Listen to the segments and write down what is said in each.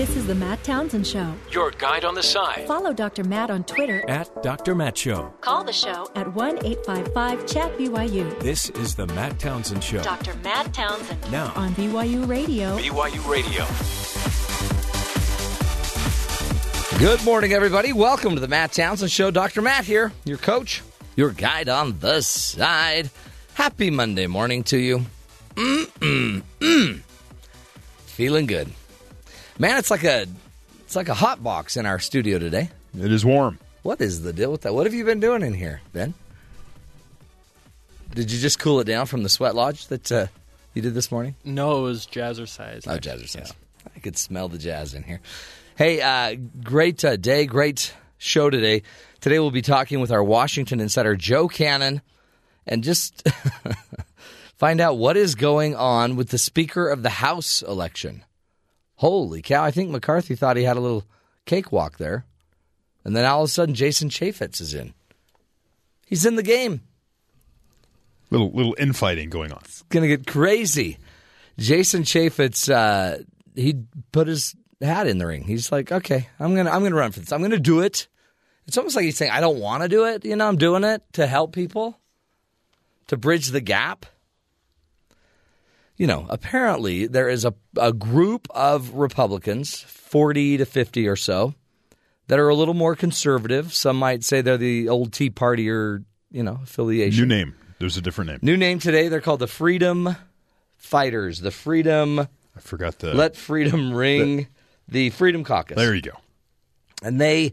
This is the Matt Townsend Show. Your guide on the side Follow Dr. Matt on Twitter. at Dr. Matt Show. Call the show at 1 855 Chat BYU. This is the Matt Townsend Show. Dr. Matt Townsend Now, on BYU Radio. BYU Radio. Good morning, everybody. Welcome to the Matt Townsend Show. Dr. Matt here, your coach, your guide on the side. Happy Monday morning to you. Mm-mm-mm. Feeling good. Man, it's like a it's like a hot box in our studio today. It is warm. What is the deal with that? What have you been doing in here, Ben? Did you just cool it down from the sweat lodge that uh, you did this morning? No, it was jazzercise. Oh, jazzercise. I could smell the jazz in here. Hey, uh, great uh, day, great show today. Today we'll be talking with our Washington insider, Joe Cannon, and just find out what is going on with the Speaker of the House election. Holy cow, I think McCarthy thought he had a little cakewalk there. And then all of a sudden, Jason Chaffetz is in. He's in the game. Little little infighting going on. It's going to get crazy. Jason Chaffetz, uh, he put his hat in the ring. He's like, okay, I'm gonna I'm gonna run for this. I'm gonna do it. It's almost like he's saying, I don't want to do it. You know, I'm doing it to help people, to bridge the gap. You know, apparently there is a, a group of Republicans, 40 to 50 or so, that are a little more conservative. Some might say they're the old Tea Party or, you know, affiliation. New name. There's a different name. New name today. They're called the Freedom Fighters. The Freedom I forgot the. Let Freedom Ring. The Freedom Caucus. there you go. and they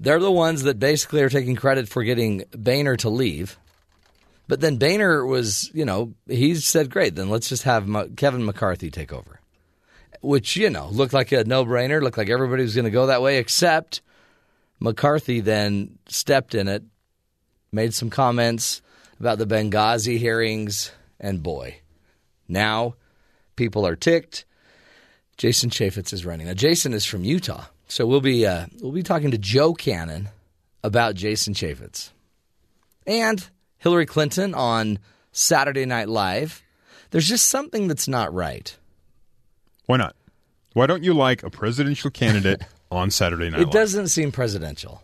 they're the ones that basically are taking credit for getting Boehner to leave. But then Boehner was, you know, he said, "Great, then let's just have M- Kevin McCarthy take over," which you know looked like a no-brainer. Looked like everybody was going to go that way, except McCarthy then stepped in it, made some comments about the Benghazi hearings, and boy, now people are ticked. Jason Chaffetz is running. Now, Jason is from Utah, so we'll be uh, we'll be talking to Joe Cannon about Jason Chaffetz and Hillary Clinton on Saturday Night Live. There's just something that's not right. Why not? Why don't you like a presidential candidate on Saturday Night It Live? doesn't seem presidential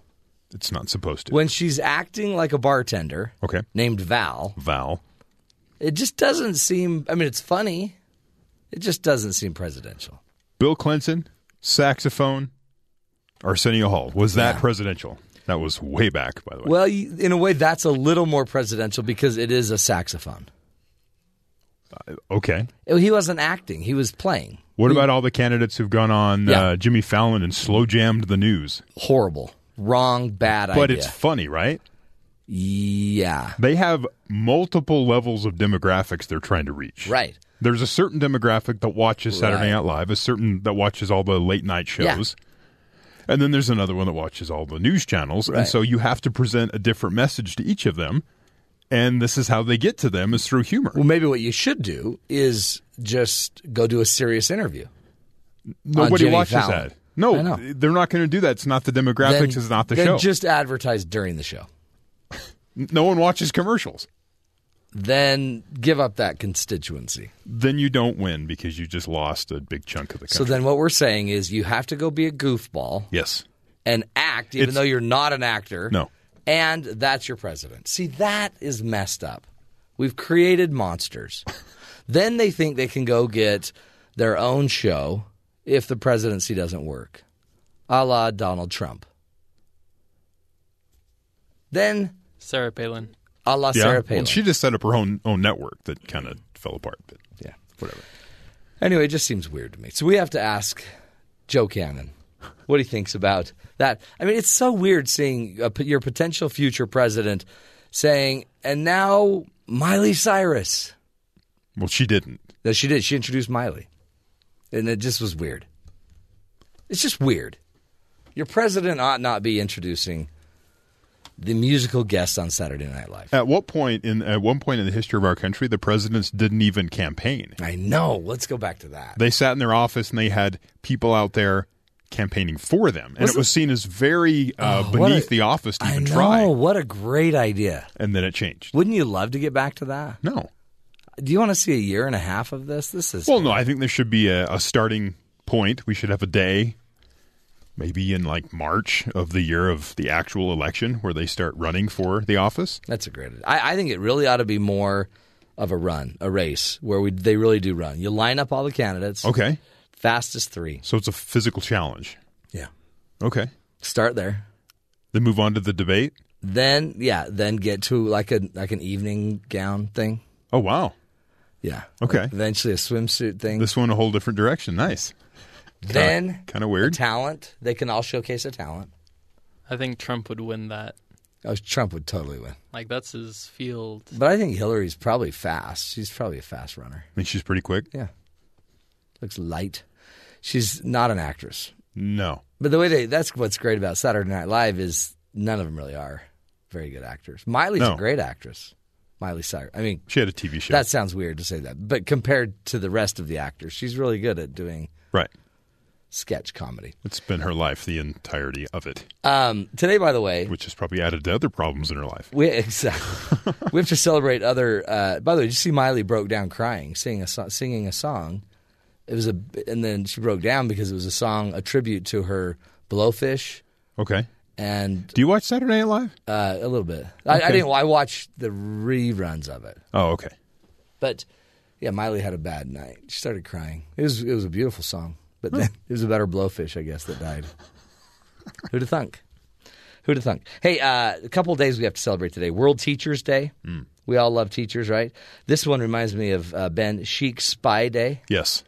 It's not supposed to. when she's acting like a bartender okay. named Val. Val. It just doesn't seem. I mean, it's funny. It just doesn't seem presidential. Bill Clinton. Saxophone. Arsenio Hall. Was that presidential? That was way back, by the way. Well, in a way, that's a little more presidential because it is a saxophone. okay. He wasn't acting; he was playing. What about all the candidates who've gone on Yeah. uh, Jimmy Fallon and slow jammed the news? horrible, wrong, bad But idea. it's funny, right? yeah, They have multiple levels of demographics they're trying to reach. right. There's a certain demographic that watches Saturday Right. Night Live, a certain that watches all the late night shows. And then there's another one that watches all the news channels. Right. And so you have to present a different message to each of them. And this is how they get to them is through humor. Well, maybe what you should do is just go do a serious interview. Nobody watches Fallon. that. No, they're not going to do that. It's not the demographics. Then- it's not the show. Just advertise during the show. no one watches commercials. Then give up that constituency. Then you don't win because you just lost a big chunk of the country. So then, what we're saying is you have to go be a goofball yes. and act, even It's- though you're not an actor. No. And that's your president. See, that is messed up. We've created monsters. then they think they can go get their own show if the presidency doesn't work, a la Donald Trump. Then, Sarah Palin. A la Yeah. Sarah Palin. Well, she just set up her own own network that kind of fell apart. But yeah. whatever. Anyway, it just seems weird to me. So we have to ask Joe Cannon what he thinks about that. I mean, it's so weird seeing a, your potential future president saying, and now Miley Cyrus. Well, she didn't. That she did. She introduced Miley. And it just was weird. It's just weird. Your president ought not be introducing the musical guests on Saturday Night Live. At what point in at one point in the history of our country, the presidents didn't even campaign. I know. Let's go back to that. They sat in their office and they had people out there campaigning for them, and Was it it- was seen as very uh, Oh, beneath a- the office to I even know. try. What a great idea. And then it changed. Wouldn't you love to get back to that? No. Do you want to see a year and a half of this? This is Well, no. I think there should be a, a starting point, we should have a day, maybe in like March of the year of the actual election, where they start running for the office. That's a great. I, I think it really ought to be more of a run, a race where we they really do run. You line up all the candidates. Okay, Fastest three. so it's a physical challenge. Yeah. Okay, Start there. then move on to the debate. Then yeah, then get to like a like an evening gown thing. Oh wow, Yeah. Okay. Eventually a swimsuit thing. this one a whole different direction. Nice. Then Kind of weird. talent. They can all showcase a talent. I think Trump would win that. Oh, Trump would totally win. Like that's his field. But I think Hillary's probably fast. She's probably a fast runner. I mean, she's pretty quick. Yeah. Looks light. She's not an actress. No, But the way they that's what's great about Saturday Night Live is none of them really are very good actors. Miley's No. a great actress. Miley Cyrus. I mean, she had a TV show. that sounds weird to say that, but compared to the rest of the actors, she's really good at doing right. Sketch comedy. It's been her life, the entirety of it, Um, today, by the way, which has probably added to other problems in her life. we exactly we have to celebrate other. Uh, by the way, did you see Miley broke down crying, singing a so- singing a song? It was a, and then she broke down because it was a song a tribute to her blowfish Okay. and Do you watch Saturday Night Live? uh, a little bit. I, I didn't. I watched the reruns of it, Oh, okay. but yeah, Miley had a bad night. She started crying. It was it was a beautiful song, but then it was a better blowfish, I guess, that died. Who'd have thunk? Who'd have thunk? Hey, uh, a couple of days we have to celebrate today. World Teachers Day. We all love teachers, right? This one reminds me of uh, Ben Chic Spy Day. Yes.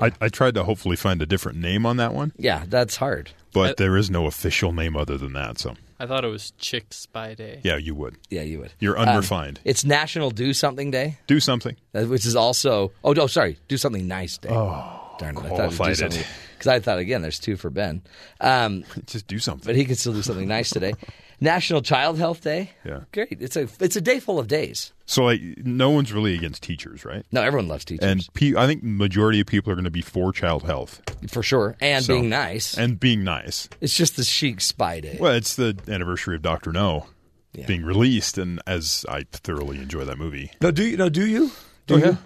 I, I tried to hopefully find a different name on that one, Yeah, that's hard. but Uh, there is no official name other than that. So, I thought it was Chick Spy Day. yeah, you would. Yeah, you would. You're Um, unrefined. it's National Do Something Day. Do something. Which is also oh no sorry do something nice day. Oh darn it! I thought qualified do it. something because I thought again there's two for Ben, um, Just do something. but he could still do something nice today. National Child Health Day. Yeah. great. It's a it's a day full of days. So, like, no one's really against teachers, right? No, everyone loves teachers And pe- I think majority of people are going to be for child health for sure, and So- being nice. and being nice. it's just the chic spy day. Well, it's the anniversary of Doctor No Yeah. being released, and as I thoroughly enjoy that movie. no, do you? No, do you? Do Oh, you? yeah.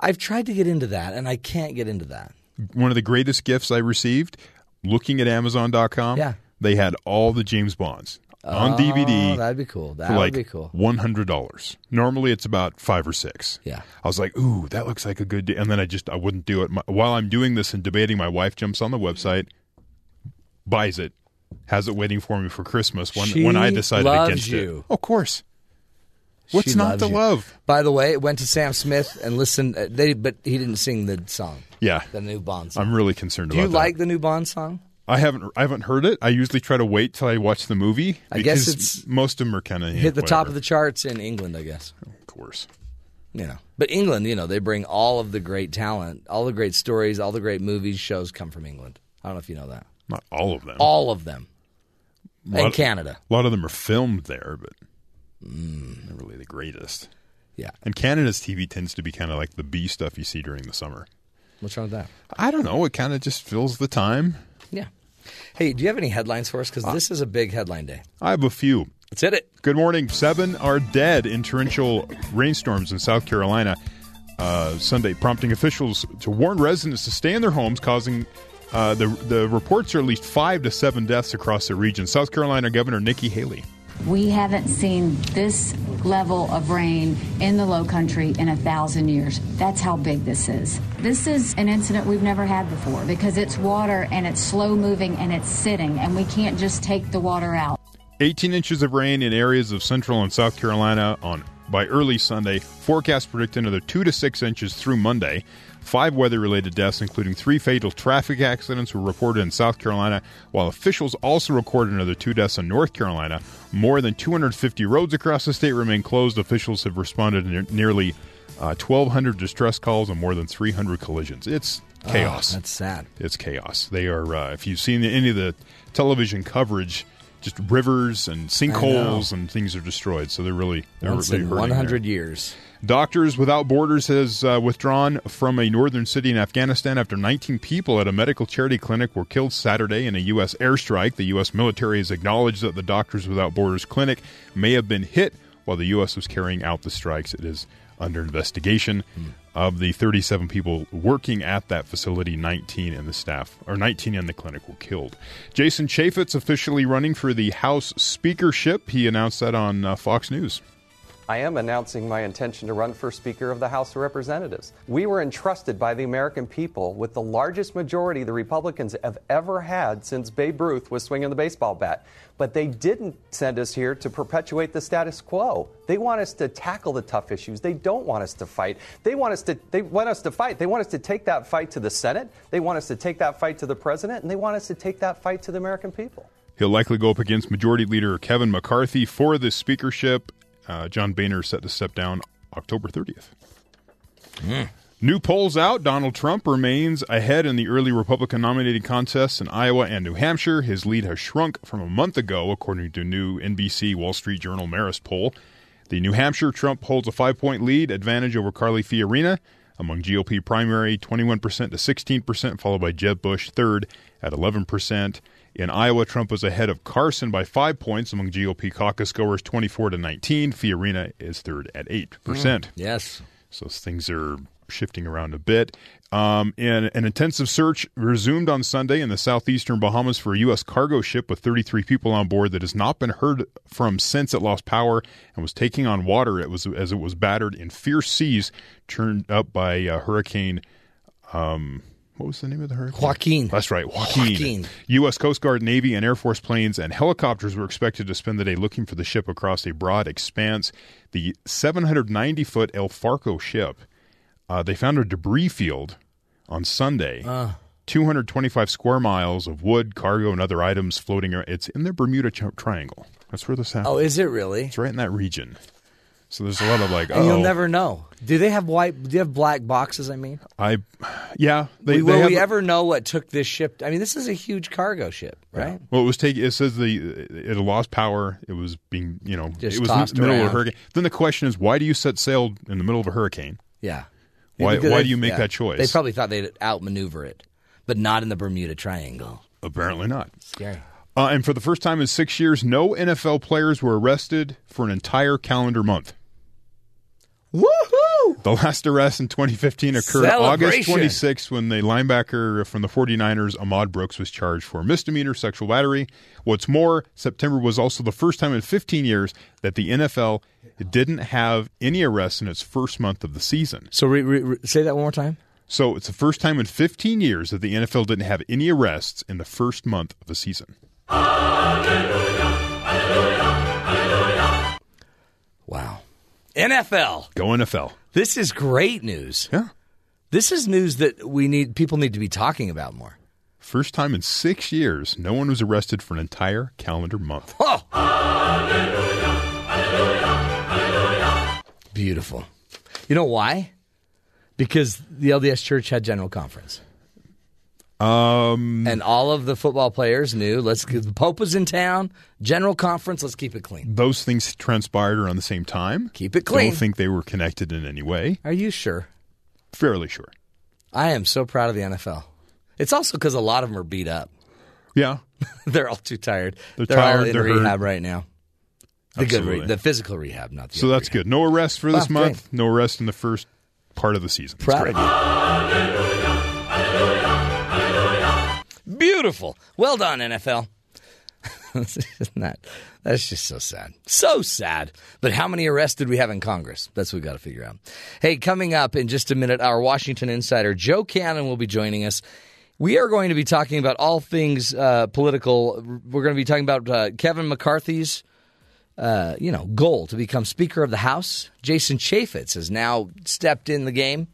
I've tried to get into that, and I can't get into that. One of the greatest gifts I received, looking at Amazon.com, Yeah. they had all the James Bonds on Oh, DVD that'd be cool. That would like be cool. one hundred dollars. Normally, it's about five or six. Yeah. I was like, "Ooh, that looks like a good," deal. and then I just I wouldn't do it. My, while I'm doing this and debating, my wife jumps on the website, buys it, has it waiting for me for Christmas. When She when I decided loves against you. it, of course. What's She not to you. love? By the way, it went to Sam Smith and listened. Uh, they, but he didn't sing the song, Yeah, the new Bond song. I'm really concerned Do about you that. like the new Bond song? I haven't I haven't heard it. I usually try to wait till I watch the movie. I guess it's- most of them are kind of Hit the top of the charts in England, I guess. Of course, You know, but England, you know, they bring all of the great talent, all the great stories, all the great movies, shows come from England. I don't know if you know that. not all of them. All of them, and Canada. A lot of them are filmed there, but Mm. they're really the greatest. Yeah, And Canada's TV tends to be kind of like the B stuff you see during the summer. what's wrong with that? I don't know. It kind of just fills the time. Yeah. Hey, do you have any headlines for us? Because this is a big headline day. I have a few. Let's hit it. Good morning. Seven are dead in torrential rainstorms in South Carolina uh, Sunday, prompting officials to warn residents to stay in their homes, causing uh, the the reports are at least five to seven deaths across the region. South Carolina Governor Nikki Haley. We haven't seen this level of rain in the low country in a thousand years. That's how big this is. This is an incident we've never had before because it's water and it's slow moving and it's sitting, and we can't just take the water out. 18 inches of rain in areas of central and South Carolina on by early Sunday. Forecasts predict another 2 to 6 inches through Monday. Five weather related deaths, including three fatal traffic accidents, were reported in South Carolina, while officials also recorded another two deaths in North Carolina. More than 250 roads across the state remain closed. Officials have responded to nearly uh, 1,200 distress calls and more than 300 collisions. It's chaos. Oh, that's sad. it's chaos. They are. Uh, if you've seen any of the television coverage, just rivers and sinkholes and things are destroyed. So they're really they're Once really in 100 there. years. Doctors Without Borders has uh, withdrawn from a northern city in Afghanistan after 19 people at a medical charity clinic were killed Saturday in a U.S. airstrike. The U.S. military has acknowledged that the Doctors Without Borders clinic may have been hit while the U.S. was carrying out the strikes. It is under investigation. Of the 37 people working at that facility, 19 in the staff or 19 in the clinic were killed. Jason Chaffetz officially running for the House speakership. He announced that on uh, Fox News. I am announcing my intention to run for Speaker of the House of Representatives. We were entrusted by the American people with the largest majority the Republicans have ever had since Babe Ruth was swinging the baseball bat. But they didn't send us here to perpetuate the status quo. They want us to tackle the tough issues. They don't want us to fight. They want us to they want us to fight. They want us to take that fight to the Senate. They want us to take that fight to the president and they want us to take that fight to the American people. He'll likely go up against Majority Leader Kevin McCarthy for the speakership. Uh, John Boehner is set to step down October 30th. New polls out. Donald Trump remains ahead in the early Republican nominating contests in Iowa and New Hampshire. His lead has shrunk from a month ago, according to new NBC Wall Street Journal Marist poll. The New Hampshire Trump holds a five point lead advantage over Carly Fiorina. Among GOP primary, 21% to 16%, followed by Jeb Bush third at 11%. In Iowa, Trump was ahead of Carson by five points among GOP caucus goers, 24 to 19. Fiorina is third at 8%. Yes. So things are shifting around a bit. Um, and an intensive search resumed on Sunday in the southeastern Bahamas for a U.S. cargo ship with 33 people on board that has not been heard from since it lost power and was taking on water it was, as it was battered in fierce seas turned up by uh, Hurricane. Um, what was the name of the hurricane? Joaquin. That's right, Joaquin. Joaquin. U.S. Coast Guard, Navy, and Air Force planes and helicopters were expected to spend the day looking for the ship across a broad expanse. The 790 foot El Faro ship, uh, they found a debris field on Sunday. Uh. 225 square miles of wood, cargo, and other items floating around. It's in the Bermuda Triangle. That's where this happened. Oh, is it really? It's right in that region. So there's a lot of like, And you'll oh, never know. Do they have white? Do you have black boxes? I mean, I, yeah. They, will they have- we ever know what took this ship? I mean, this is a huge cargo ship, right? Well, it was taking. It says the it lost power. It was being, you know, Just it was in the middle of a hurricane. Then the question is, why do you set sail in the middle of a hurricane? Yeah. Why- why they- do you make that choice? They probably thought they'd outmaneuver it, but not in the Bermuda Triangle. Apparently not. Scary. Uh, and for the first time in six years, no NFL players were arrested for an entire calendar month. Woohoo! The last arrest in 2015 occurred August Celebration. 26th when the linebacker from the 49ers, Ahmad Brooks, was charged for misdemeanor sexual battery. What's more, September was also the first time in 15 years that the NFL didn't have any arrests in its first month of the season. So re, re, re- say that one more time. So it's the first time in 15 years that the NFL didn't have any arrests in the first month of the season. Wow. NFL. Go NFL. This is great news. Yeah. This is news that we need people need to be talking about more. First time in six years, no one was arrested for an entire calendar month. Oh. Beautiful. You know why? Because the LDS Church had general conference. Um, And all of the football players knew, let's the Pope was in town, general conference, let's keep it clean. those things transpired around the same time. Keep it clean. Don't think they were connected in any way. Are you sure? Fairly sure. I am so proud of the NFL. It's also because a lot of them are beat up. Yeah. They're all too tired. They're all tired, in they're hurt. rehab right now. The good, re- Absolutely. the physical rehab, not the So that's rehab. good. No arrest for this Wow, great. month. No arrest in the first part of the season. That's Proud great. of you. Beautiful. Well done, NFL. Isn't that, that's just so sad. So sad. But how many arrests did we have in Congress? That's what we got to figure out. Hey, coming up in just a minute, our Washington insider, Joe Cannon, will be joining us. We are going to be talking about all things uh, political. We're going to be talking about uh, Kevin McCarthy's uh, you know, goal to become Speaker of the House. Jason Chaffetz has now stepped in the game.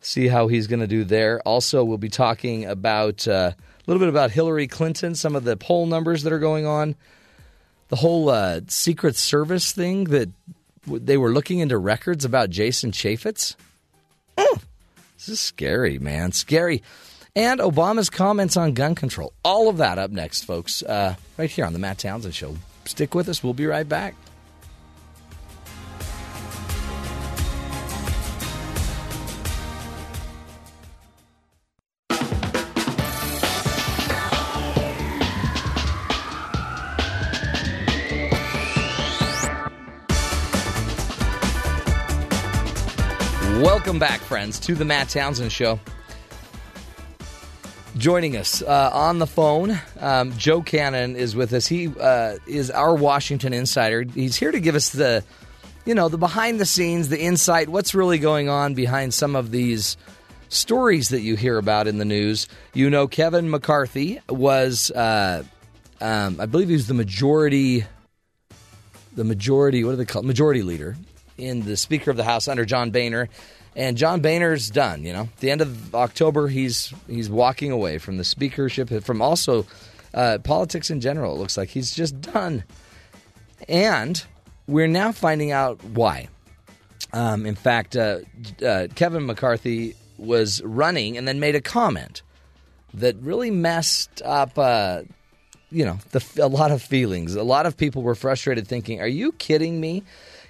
See how he's going to do there. Also, we'll be talking about uh, a little bit about Hillary Clinton, some of the poll numbers that are going on, the whole uh, Secret Service thing that w- they were looking into records about Jason Chaffetz. Mm. This is scary, man. Scary. And Obama's comments on gun control. All of that up next, folks, uh, right here on the Matt Townsend Show. Stick with us. We'll be right back. Welcome back, friends, to the Matt Townsend Show. Joining us uh, on the phone, um, Joe Cannon is with us. He uh, is our Washington insider. He's here to give us the, you know, the behind the scenes, the insight, what's really going on behind some of these stories that you hear about in the news. You know, Kevin McCarthy was, uh, um, I believe he was the majority, the majority, what do they call it? Majority leader in the Speaker of the House under John Boehner. And John Boehner's done. You know, at the end of October, he's he's walking away from the speakership, from also uh, politics in general. It looks like he's just done. And we're now finding out why. Um, in fact, uh, uh, Kevin McCarthy was running and then made a comment that really messed up. Uh, you know, the, a lot of feelings. A lot of people were frustrated, thinking, "Are you kidding me?"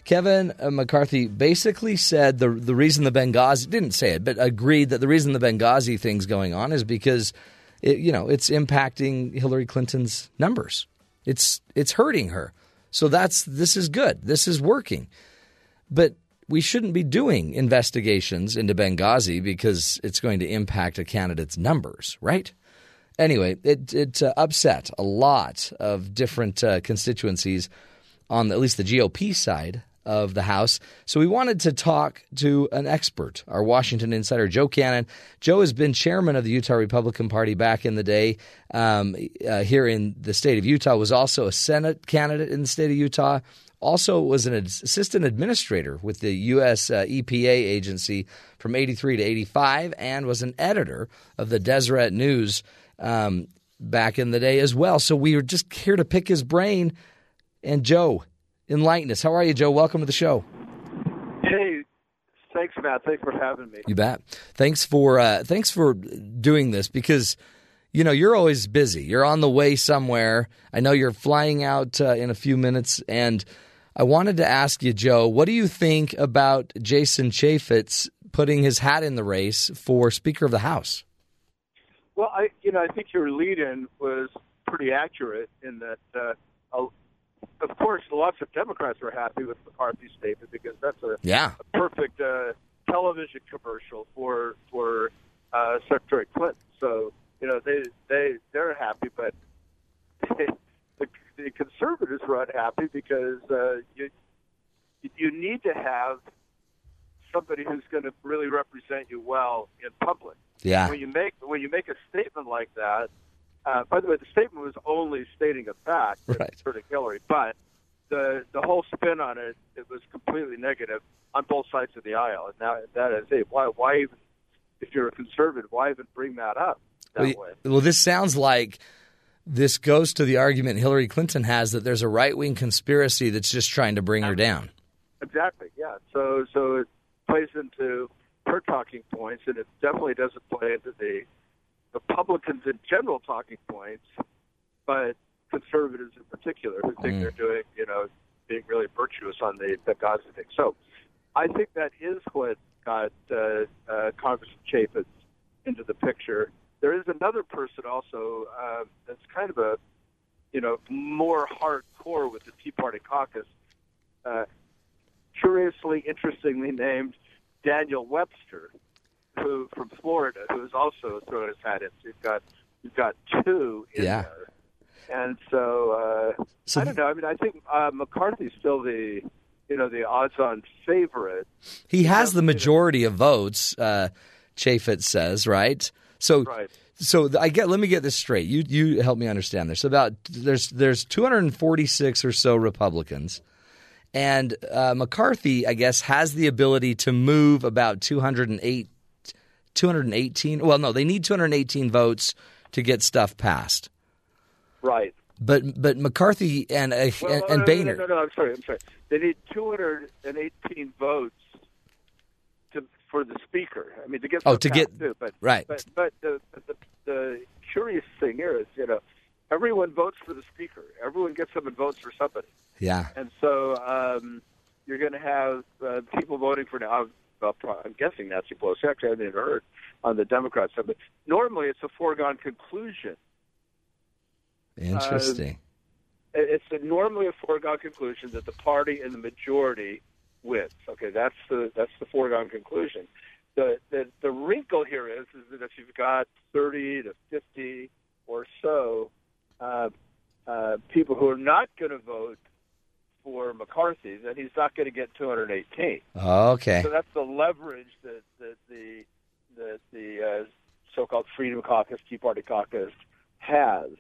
Kevin McCarthy basically said the the reason the Benghazi didn't say it, but agreed that the reason the Benghazi thing's going on is because it, you know it's impacting Hillary Clinton's numbers. It's it's hurting her. So that's this is good. This is working. But we shouldn't be doing investigations into Benghazi because it's going to impact a candidate's numbers, right? Anyway, it it uh, upset a lot of different uh, constituencies on the, at least the GOP side of the House. So we wanted to talk to an expert, our Washington insider, Joe Cannon. Joe has been chairman of the Utah Republican Party back in the day um, uh, here in the state of Utah, was also a Senate candidate in the state of Utah. Also was an assistant administrator with the U.S. Uh, EPA agency from 83 to 85 and was an editor of the Deseret News um, back in the day as well. So we were just here to pick his brain. And Joe, enlighten us. How are you, Joe? Welcome to the show. Hey, thanks, Matt. Thanks for having me. You bet. Thanks for uh, thanks for doing this because you know you're always busy. You're on the way somewhere. I know you're flying out uh, in a few minutes, and I wanted to ask you, Joe, what do you think about Jason Chaffetz putting his hat in the race for Speaker of the House? Well, I you know I think your lead-in was pretty accurate in that. Uh, of course, lots of Democrats were happy with McCarthy's statement because that's a, yeah. a perfect uh, television commercial for for uh, Secretary Clinton. So you know they they they're happy, but the, the conservatives are unhappy because uh, you you need to have somebody who's going to really represent you well in public. Yeah. When you make when you make a statement like that, uh, by the way, the statement was only stating a fact right. for Hillary, but the the whole spin on it it was completely negative on both sides of the aisle. And now that is, hey, why why even if you're a conservative, why even bring that up that well, way? Well, this sounds like this goes to the argument Hillary Clinton has that there's a right wing conspiracy that's just trying to bring her down. Exactly. Yeah. So so it plays into her talking points, and it definitely doesn't play into the Republicans in general talking points, but conservatives in particular who think Mm. they're doing, you know, being really virtuous on the Benghazi thing. So I think that is what got uh, uh, Congressman Chaffetz into the picture. There is another person also uh, that's kind of a, you know, more hardcore with the Tea Party caucus. Uh, curiously, interestingly named Daniel Webster, who from Florida, who is also throwing his hat in. So you've got you've got two in Yeah. there. And so, uh, So I don't know. I mean, I think uh, McCarthy's still the, you know, the odds-on favorite. He has the majority of votes, uh, Chaffetz says, right? So, Right. so I get. Let me get this straight. You you help me understand this. About there's there's 246 or so Republicans, and uh, McCarthy, I guess, has the ability to move about 208, 218. Well, no, they need 218 votes to get stuff passed. Right. But but McCarthy and uh, Well, and, no, and no, Boehner. No, no, no, I'm sorry. I'm sorry. They need 218 votes to for the speaker. I mean, to get Oh, to get- too, but right. But but the, the the curious thing here is, you know, everyone votes for the speaker. Everyone gets up and votes for somebody. Yeah. And so um, you're going to have uh, people voting for now. Well, I'm guessing Nancy Pelosi. Actually, I haven't heard on the Democrat side. But normally, it's a foregone conclusion. Interesting. It- It's a, normally a foregone conclusion that the party in the majority wins. Okay, that's the that's the foregone conclusion. The the, the wrinkle here is is that if you've got 30 to 50 or so uh, uh, people who are not going to vote for McCarthy, then he's not going to get 218. Okay. So that's the leverage that, that the that the uh, so-called Freedom Caucus, Tea Party Caucus has.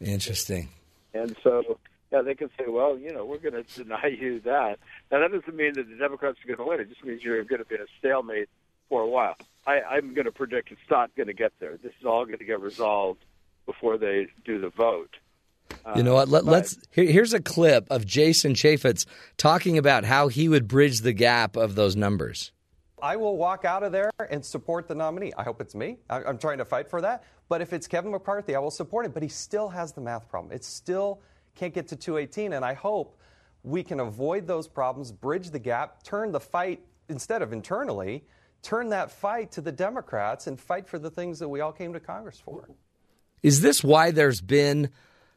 Interesting. And so, yeah, they can say, well, you know, we're going to deny you that. Now, that doesn't mean that the Democrats are going to win. It just means you're going to be in a stalemate for a while. I, I'm going to predict it's not going to get there. This is all going to get resolved before they do the vote. You know what? Uh, Let, but- let's. Here, here's a clip of Jason Chaffetz talking about how he would bridge the gap of those numbers. I will walk out of there and support the nominee. I hope it's me. I- I'm trying to fight for that. But if it's Kevin McCarthy, I will support him. But he still has the math problem. It still can't get to 218. And I hope we can avoid those problems, bridge the gap, turn the fight, instead of internally, turn that fight to the Democrats and fight for the things that we all came to Congress for. Is this why there's been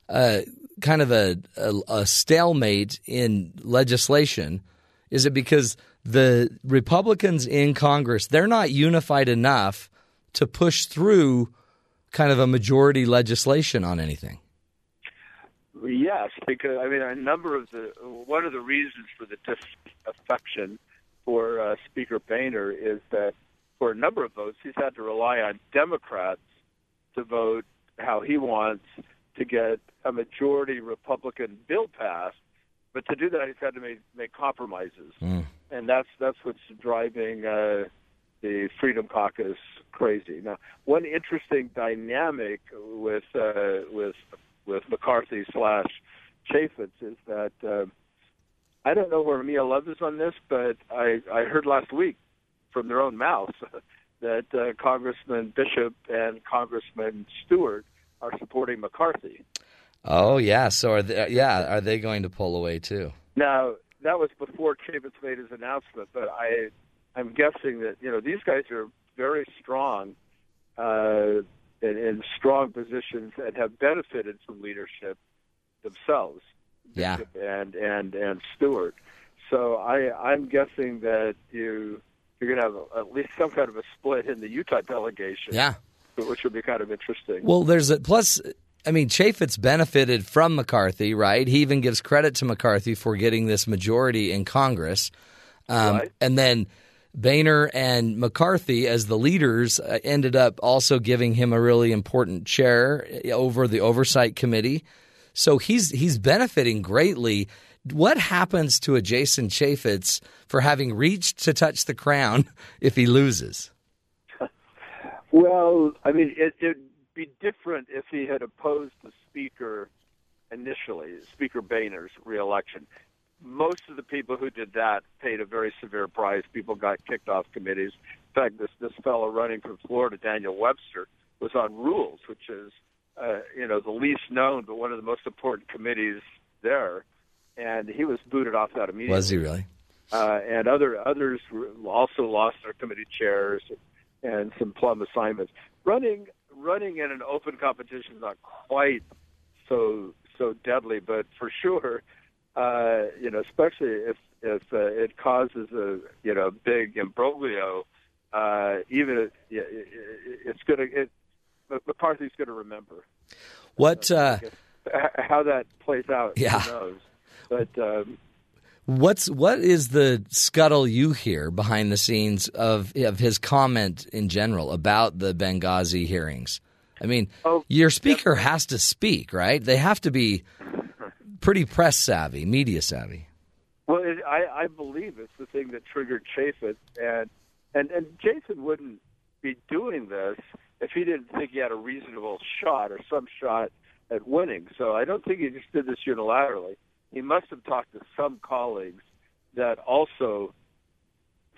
uh, kind of a, a, a stalemate in legislation? Is it because the Republicans in Congress they're not unified enough to push through kind of a majority legislation on anything? Yes, because I mean a number of the one of the reasons for the disaffection for uh, Speaker Boehner is that for a number of votes he's had to rely on Democrats to vote how he wants to get a majority Republican bill passed, but to do that he's had to make, make compromises, and that's that's what's driving uh, the Freedom Caucus crazy. Now, one interesting dynamic with uh, with with McCarthy slash Chaffetz is that uh, I don't know where Mia Love is on this, but I, I heard last week from their own mouths that uh, Congressman Bishop and Congressman Stewart are supporting McCarthy. Oh yeah, so are they, yeah are they going to pull away too? Now that was before Chaffetz made his announcement, but I I'm guessing that you know these guys are very strong uh, in, in strong positions and have benefited from leadership themselves. Yeah. And and and Stewart. So I I'm guessing that you you're going to have at least some kind of a split in the Utah delegation. Yeah. which would be kind of interesting. Well, there's a plus. I mean, Chaffetz benefited from McCarthy, right? He even gives credit to McCarthy for getting this majority in Congress. Um, Right. And then Boehner and McCarthy, as the leaders, uh, ended up also giving him a really important chair over the oversight committee. So he's he's benefiting greatly. What happens to a Jason Chaffetz for having reached to touch the crown if he loses? Well, I mean, it, it'd be different if he had opposed the speaker initially, Speaker Boehner's reelection. Most of the people who did that paid a very severe price. People got kicked off committees. In fact, this this fellow running from Florida, Daniel Webster, was on Rules, which is uh, you know the least known but one of the most important committees there, and he was booted off that immediately Was he really? uh, and other others also lost their committee chairs and some plum assignments. Running running in an open competition is not quite so so deadly, but for sure, uh, you know, especially if if uh, it causes a you know big imbroglio, uh, even it, it- it's going to it McCarthy's going to remember What uh, how that plays out. Yeah. Who knows? But um, What's what is the scuttle you hear behind the scenes of of his comment in general about the Benghazi hearings? I mean, Oh, your speaker has to speak, right? They have to be pretty press savvy, media savvy. Well, it, I, I believe it's the thing that triggered Chaffetz, and and and Jason wouldn't be doing this if he didn't think he had a reasonable shot or some shot at winning. So I don't think he just did this unilaterally. He must have talked to some colleagues that also,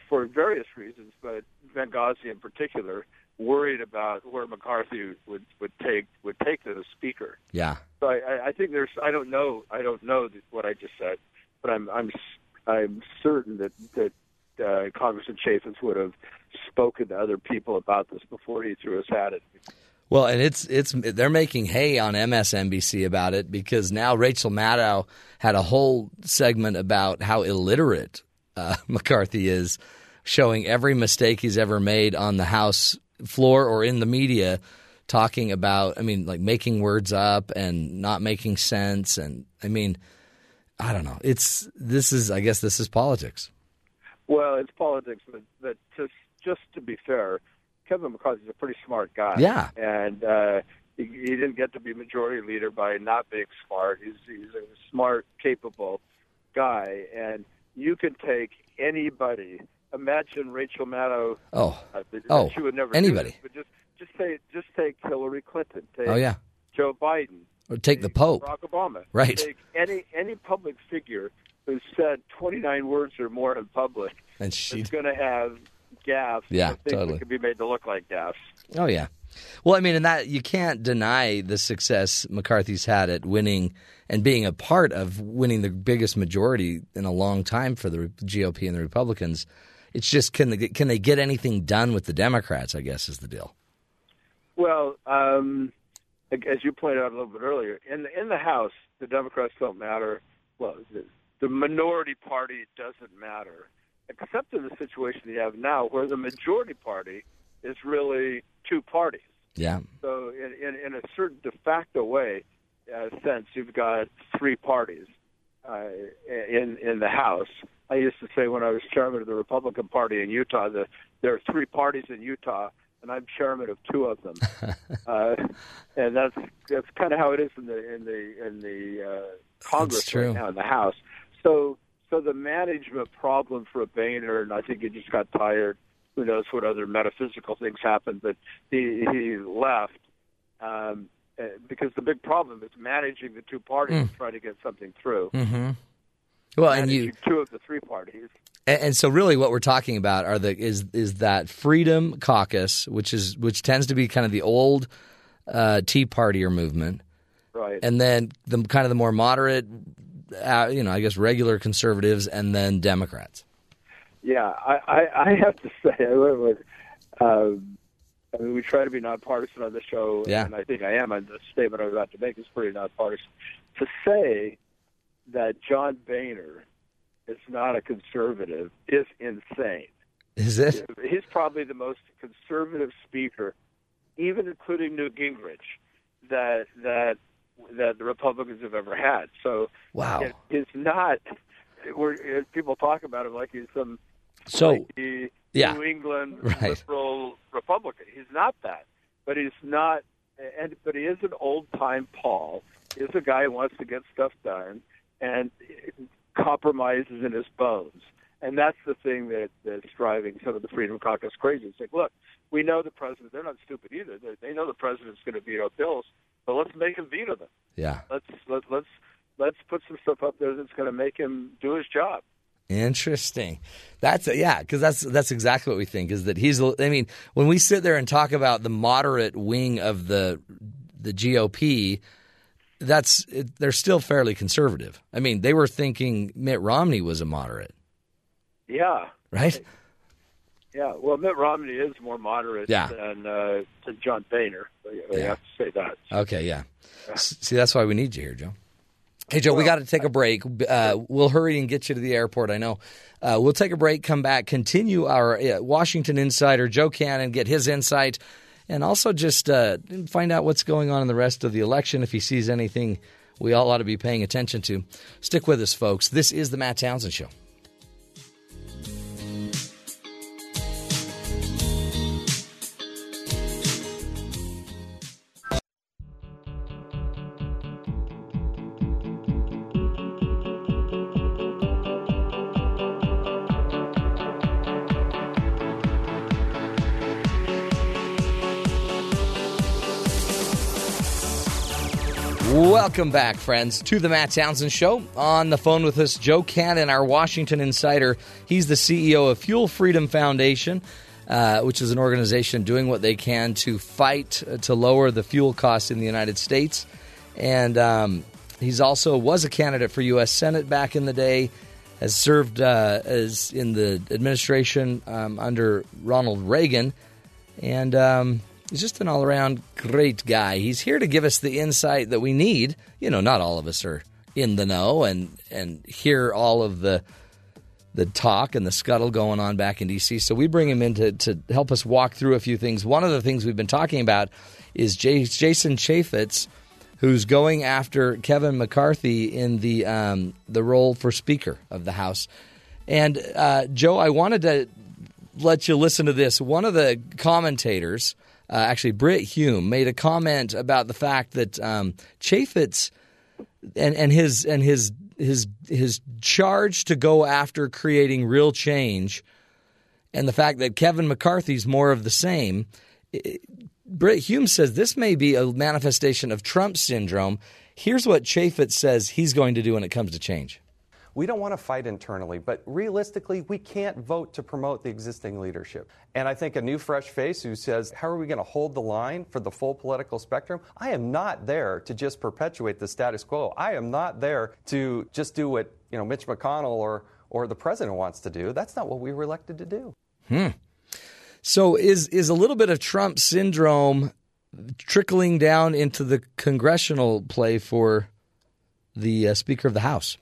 for various reasons, but Benghazi in particular, worried about where McCarthy would would take would take the speaker. Yeah. So I, I- think there's. I don't know. I don't know what I just said, but I'm. I'm. I'm certain that that uh, Congressman Chaffetz would have spoken to other people about this before he threw his hat at me. Well, and it's it's they're making hay on MSNBC about it because now Rachel Maddow had a whole segment about how illiterate uh, McCarthy is, showing every mistake he's ever made on the House floor or in the media, talking about, I mean, like making words up and not making sense. And I mean, I don't know. It's this is, I guess, this is politics. Well, it's politics, but, but just just to be fair, Kevin McCarthy's a pretty smart guy. Yeah. and uh, he, he didn't get to be majority leader by not being smart. He's he's a smart, capable guy, and you can take anybody. Imagine Rachel Maddow. Oh, uh, oh, she would never anybody. this, but just just say just take Hillary Clinton. Take Oh, yeah. Joe Biden. Or take the Pope. Barack Obama. Right. Take any any public figure who said 29 words or more in public And she's going to have gaffes. Yeah, totally. can be made to look like gaffes. oh yeah. Well, I mean, and that you can't deny the success McCarthy's had at winning and being a part of winning the biggest majority in a long time for the GOP and the Republicans. It's just can they can they get anything done with the Democrats? I guess is the deal. Well, um, as you pointed out a little bit earlier, in the, in the House, the Democrats don't matter. Well, the, the minority party doesn't matter, except in the situation you have now, where the majority party is really two parties. Yeah. So, in, in, in a certain de facto way, uh, sense, you've got three parties uh, in in the House. I used to say when I was chairman of the Republican Party in Utah that there are three parties in Utah, and I'm chairman of two of them. uh, and that's that's kind of how it is in the in the in the uh, Congress right now in the House. So so the management problem for Boehner, and I think he just got tired. Who knows what other metaphysical things happened, but he he left um, uh, because the big problem is managing the two parties and trying to get something through. Mm-hmm. Well, and you two of the three parties. And, and so, really, what we're talking about are the is is that Freedom Caucus, which is which tends to be kind of the old uh, Tea Partier movement, Right. and then the kind of the more moderate, uh, you know, I guess regular conservatives, and then Democrats. Yeah, I, I, I have to say, I um, I mean, we try to be nonpartisan on the show, Yeah. and I think I am. And the statement I'm about to make is pretty nonpartisan. To say that John Boehner is not a conservative is insane. Is it? He's probably the most conservative speaker, even including Newt Gingrich, that that that the Republicans have ever had. So Wow. it, it's not. We're, people talk about him like he's some So flaky yeah. New England Right. liberal Republican. He's not that, but he's not. And but he is an old time pol. He's a guy who wants to get stuff done and compromises in his bones. And that's the thing that, that's driving some of the Freedom Caucus crazy. It's like, look, we know the president. They're not stupid either. They, they know the president's going to veto bills, but let's make him veto them. yeah, Let's let, let's let's put some stuff up there that's going to make him do his job. Interesting. That's yeah, because that's that's exactly what we think is that he's. I mean, when we sit there and talk about the moderate wing of the the GOP, that's it, they're still fairly conservative. I mean, they were thinking Mitt Romney was a moderate, Yeah, right? Yeah. Well, Mitt Romney is more moderate Yeah. than uh, than John Boehner. We Yeah. have to say that. Okay, yeah. See, that's why we need you here, Joe. Hey, Joe, we got to take a break. Uh, we'll hurry and get you to the airport. I know. Uh, we'll take a break, come back, continue our uh, Washington insider, Joe Cannon, get his insight, and also just uh, find out what's going on in the rest of the election. If he sees anything we all ought to be paying attention to. Stick with us, folks. This is the Matt Townsend Show. Welcome back, friends, to the Matt Townsend Show. On the phone with us, Joe Cannon, our Washington insider. He's the CEO of Fuel Freedom Foundation, uh, which is an organization doing what they can to fight uh, to lower the fuel costs in the United States. And um, he's also was a candidate for U.S. Senate back in the day. Has served uh, as in the administration um, under Ronald Reagan, and um, he's just an all around great guy. He's here to give us the insight that we need. You know, not all of us are in the know and and hear all of the the talk and the scuttle going on back in D.C. So we bring him in to, to help us walk through a few things. One of the things we've been talking about is J- Jason Chaffetz, who's going after Kevin McCarthy in the um, the role for Speaker of the House. And uh, Joe, I wanted to let you listen to this. One of the commentators, uh, actually Brit Hume, made a comment about the fact that um, Chaffetz and, and his and his his his charge to go after creating real change, and the fact that Kevin McCarthy's more of the same. It, Brit Hume says this may be a manifestation of Trump syndrome. Here's what Chaffetz says he's going to do when it comes to change. We don't want to fight internally, but realistically, we can't vote to promote the existing leadership. And I think a new, fresh face who says, How are we going to hold the line for the full political spectrum? I am not there to just perpetuate the status quo. I am not there to just do what you know Mitch McConnell or, or the president wants to do. That's not what we were elected to do. Hmm. So is is a little bit of Trump syndrome trickling down into the congressional play for the uh, Speaker of the House?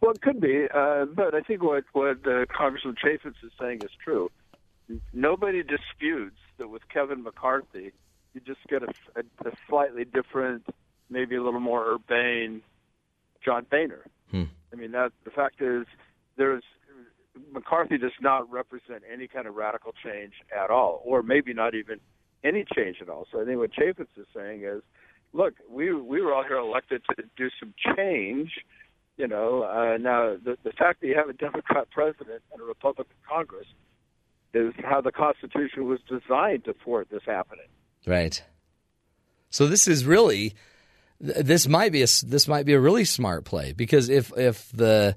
Well, it could be, uh, but I think what what uh, Congressman Chaffetz is saying is true. Nobody disputes that with Kevin McCarthy, you just get a, a, a slightly different, maybe a little more urbane John Boehner. Hmm. I mean, that the fact is, there's McCarthy does not represent any kind of radical change at all, or maybe not even any change at all. So I think what Chaffetz is saying is, look, we we were all here elected to do some change. You know, uh, now the the fact that you have a Democrat president and a Republican Congress is how the Constitution was designed to thwart this happening. Right. So this is really this might be a this might be a really smart play because if if the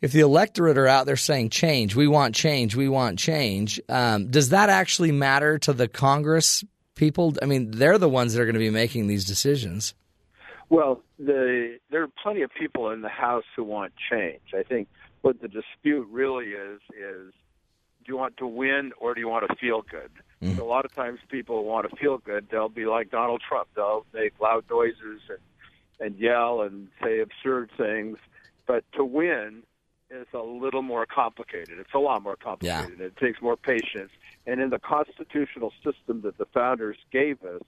if the electorate are out there saying change, we want change, we want change, um, does that actually matter to the Congress people? I mean, they're the ones that are going to be making these decisions. Well, the, there are plenty of people in the House who want change. I think what the dispute really is is do you want to win or do you want to feel good? Mm-hmm. So a lot of times people want to feel good. They'll be like Donald Trump. They'll make loud noises and, and yell and say absurd things. But to win, is a little more complicated. It's a lot more complicated. Yeah. It takes more patience. And in the constitutional system that the founders gave us,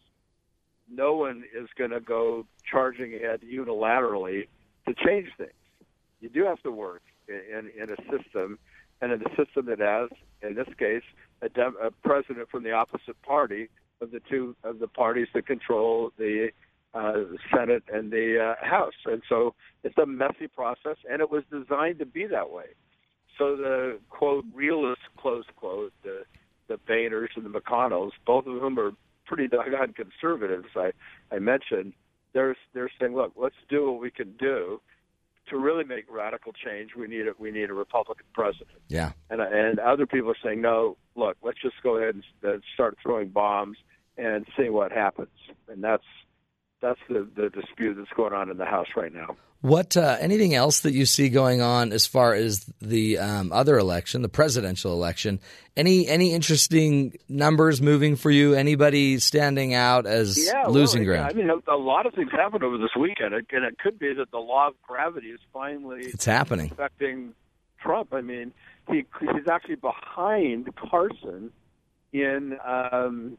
no one is going to go charging ahead unilaterally to change things. You do have to work in, in a system, and in a system that has, in this case, a, dem- a president from the opposite party of the two of the parties that control the uh, Senate and the uh, House. And so it's a messy process, and it was designed to be that way. So the quote realists close quote the the Boehners and the McConnells, both of whom are pretty doggone conservatives. I I mentioned they're they're saying, look, let's do what we can do to really make radical change. We need a we need a Republican president. Yeah. And and other people are saying, no, look, let's just go ahead and, and start throwing bombs and see what happens. And that's that's the, the dispute that's going on in the House right now. What uh, anything else that you see going on as far as the um, other election, the presidential election? Any any interesting numbers moving for you? Anybody standing out as yeah, losing well, ground? I mean, a, a lot of things happened over this weekend, and it could be that the law of gravity is finally it's happening affecting Trump. I mean, he he's actually behind Carson in. Um,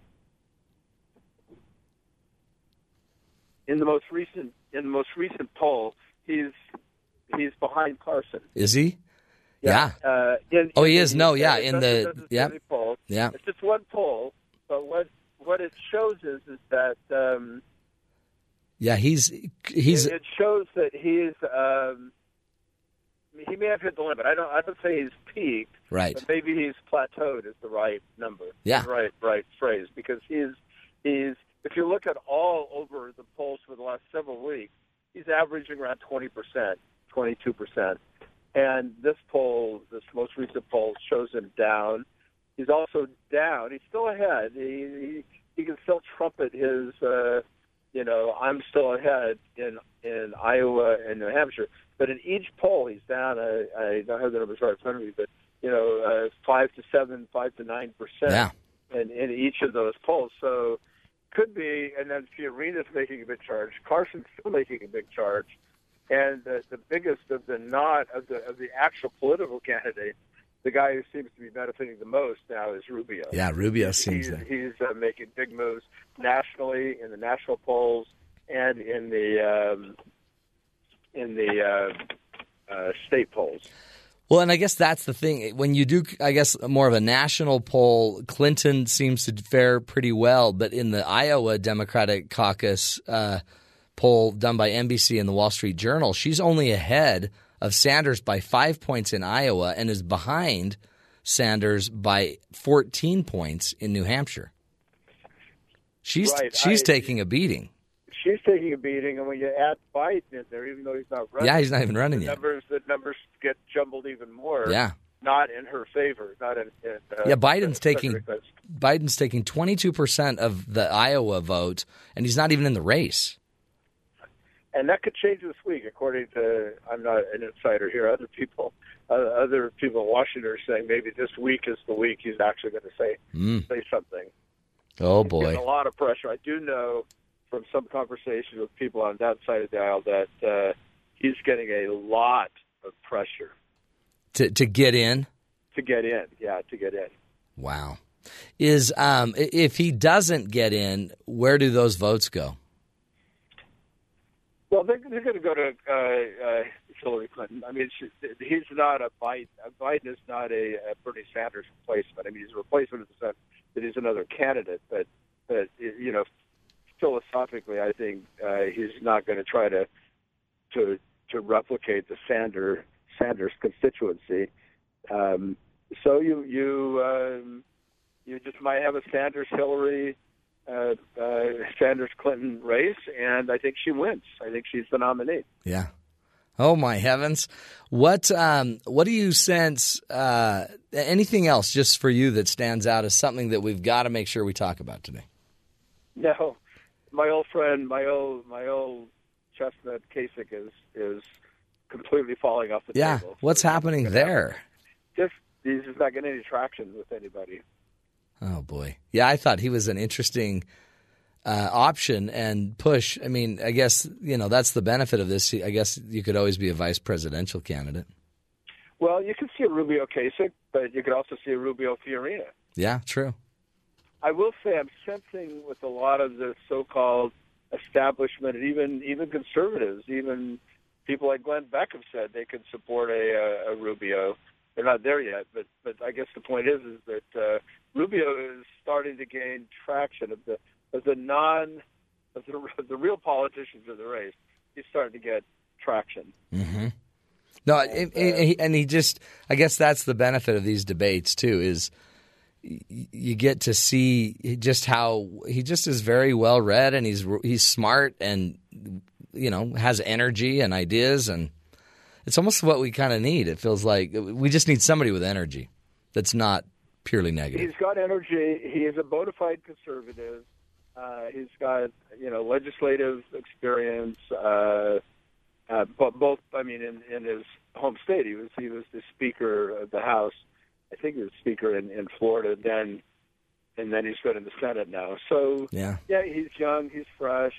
in the most recent in the most recent poll, he's he's behind Carson. Is he? Yeah. Yeah. Uh, in, Oh, he in is? No, yeah, in the- yeah. poll. Yeah. It's just one poll, but what what it shows is is that um, Yeah, he's he's it, it shows that he's um, he may have hit the limit. I don't I don't say he's peaked, right. but maybe he's plateaued is the right number. Yeah. right right phrase because he's he's if you look at all over the polls for the last several weeks, he's averaging around twenty percent, twenty two percent, and this poll, this most recent poll, shows him down. He's also down. He's still ahead. He he, he can still trumpet his. Uh, you know, I'm still ahead in in Iowa and New Hampshire, but in each poll he's down. I, I don't have the numbers right in front of me, but you know, uh, five to seven, five to nine percent yeah. in, in each of those polls. So could be, and then Fiorina's making a big charge. Carson's still making a big charge, and the, the biggest of the not of the of the actual political candidate, the guy who seems to be benefiting the most now is Rubio. Yeah, Rubio seems he's, he's uh, making big moves nationally in the national polls and in the um, in the uh, uh, state polls. Well, and I guess that's the thing. When you do, I guess, more of a national poll, Clinton seems to fare pretty well. But in the Iowa Democratic Caucus uh, poll done by NBC and the Wall Street Journal, she's only ahead of Sanders by five points in Iowa and is behind Sanders by 14 points in New Hampshire. She's Right, she's I- taking a beating. She's taking a beating, and when you add Biden in there, even though he's not running, Yeah, he's not even running yet. numbers the numbers get jumbled even more. Yeah. not in her favor. Not in. in uh, Yeah, Biden's taking Biden's taking 22% of the Iowa vote and he's not even in the race. and that could change this week, according to I'm not an insider here. Other people, uh, other people in Washington are saying maybe this week is the week he's actually going to say Mm. say something. Oh He's boy. a lot of pressure. I do know from some conversations with people on that side of the aisle that uh, he's getting a lot of pressure To to get in. to get in. Yeah, to get in. Wow. Is um if he doesn't get in, where do those votes go? Well, they're, they're going to go to uh, uh, Hillary Clinton. I mean, she, he's not a Biden. Biden is not a, a Bernie Sanders replacement. I mean, he's a replacement in the sense that he's another candidate. But, but you know, philosophically, I think uh, he's not going to try to to to replicate the Sander Sanders constituency. Um, so you you um, you just might have a Sanders Hillary uh, uh, Sanders Clinton race, and I think she wins. I think she's the nominee. Yeah. Oh my heavens. What um what do you sense uh anything else just for you that stands out as something that we've got to make sure we talk about today? No, my old friend, my old my old chestnut Kasich is is completely falling off the Yeah. table. What's So happening there? Just he's just not getting any traction with anybody. Oh boy. Yeah, I thought he was an interesting uh, option and push. I mean, I guess you know that's the benefit of this. I guess you could always be a vice presidential candidate. Well, you could see a Rubio Kasich, but you could also see a Rubio Fiorina. Yeah, true. I will say I'm sensing with a lot of the so-called establishment, and even even conservatives, even people like Glenn Beck have said they could support a, a, a Rubio. They're not there yet, but but I guess the point is is that uh, Rubio is starting to gain traction of the of the non of the, of the real politicians of the race. He's starting to get traction. Mm-hmm. No, and, and, and he just, I guess that's the benefit of these debates too, is you get to see just how he just is very well read and he's he's smart and you know has energy and ideas and it's almost what we kind of need. It feels like we just need somebody with energy that's not purely negative. He's got energy. He is a bona fide conservative. Uh, he's got you know legislative experience. Uh, uh, but both, I mean, in, in his home state, he was he was the Speaker of the House. I think he was Speaker in, in Florida then, and then he's been in the Senate now. So Yeah. yeah, he's young, he's fresh,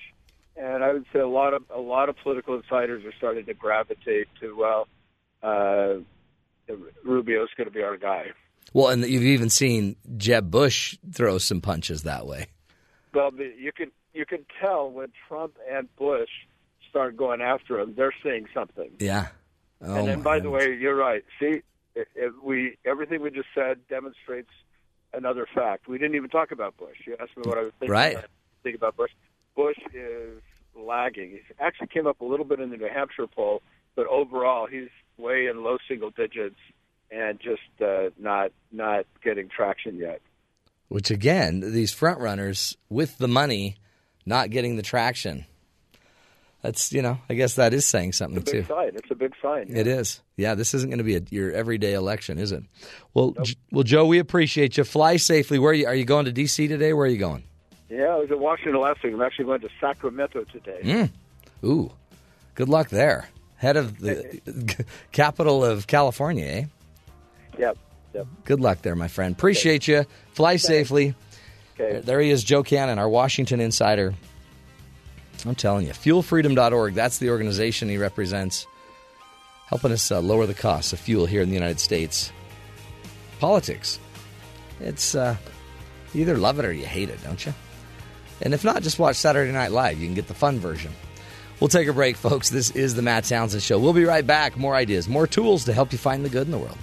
and I would say a lot of a lot of political insiders are starting to gravitate to well, uh, Rubio's going to be our guy. Well, and you've even seen Jeb Bush throw some punches that way. Well, you can you can tell when Trump and Bush start going after him, they're seeing something. Yeah. Oh, and then, by the way, you're right. See, we everything we just said demonstrates another fact. We didn't even talk about Bush. You asked me what I was thinking. Right. I think about Bush. Bush is lagging. He actually came up a little bit in the New Hampshire poll, but overall, he's way in low single digits and just uh, not not getting traction yet. Which again, these front runners with the money, not getting the traction. That's you know, I guess that is saying something It's a big too. sign. It's a big sign. It is. Yeah, this isn't going to be a, your everyday election, is it? Well, J- well, Joe, we appreciate you. Fly safely. Where are you? Are you going to D.C. today? Where are you going? Yeah, I was in Washington last week. I'm actually going to Sacramento today. Mm. Ooh, good luck there. Head of the capital of California, eh? Yep. Yep. Good luck there, my friend. Appreciate you. Fly safely. Okay. There he is, Joe Cannon, our Washington insider. I'm telling you, fuelfreedom.org, that's the organization he represents, helping us uh, lower the cost of fuel here in the United States. Politics. It's uh, you either love it or you hate it, don't you? And if not, just watch Saturday Night Live. You can get the fun version. We'll take a break, folks. This is the Matt Townsend Show. We'll be right back. More ideas, more tools to help you find the good in the world.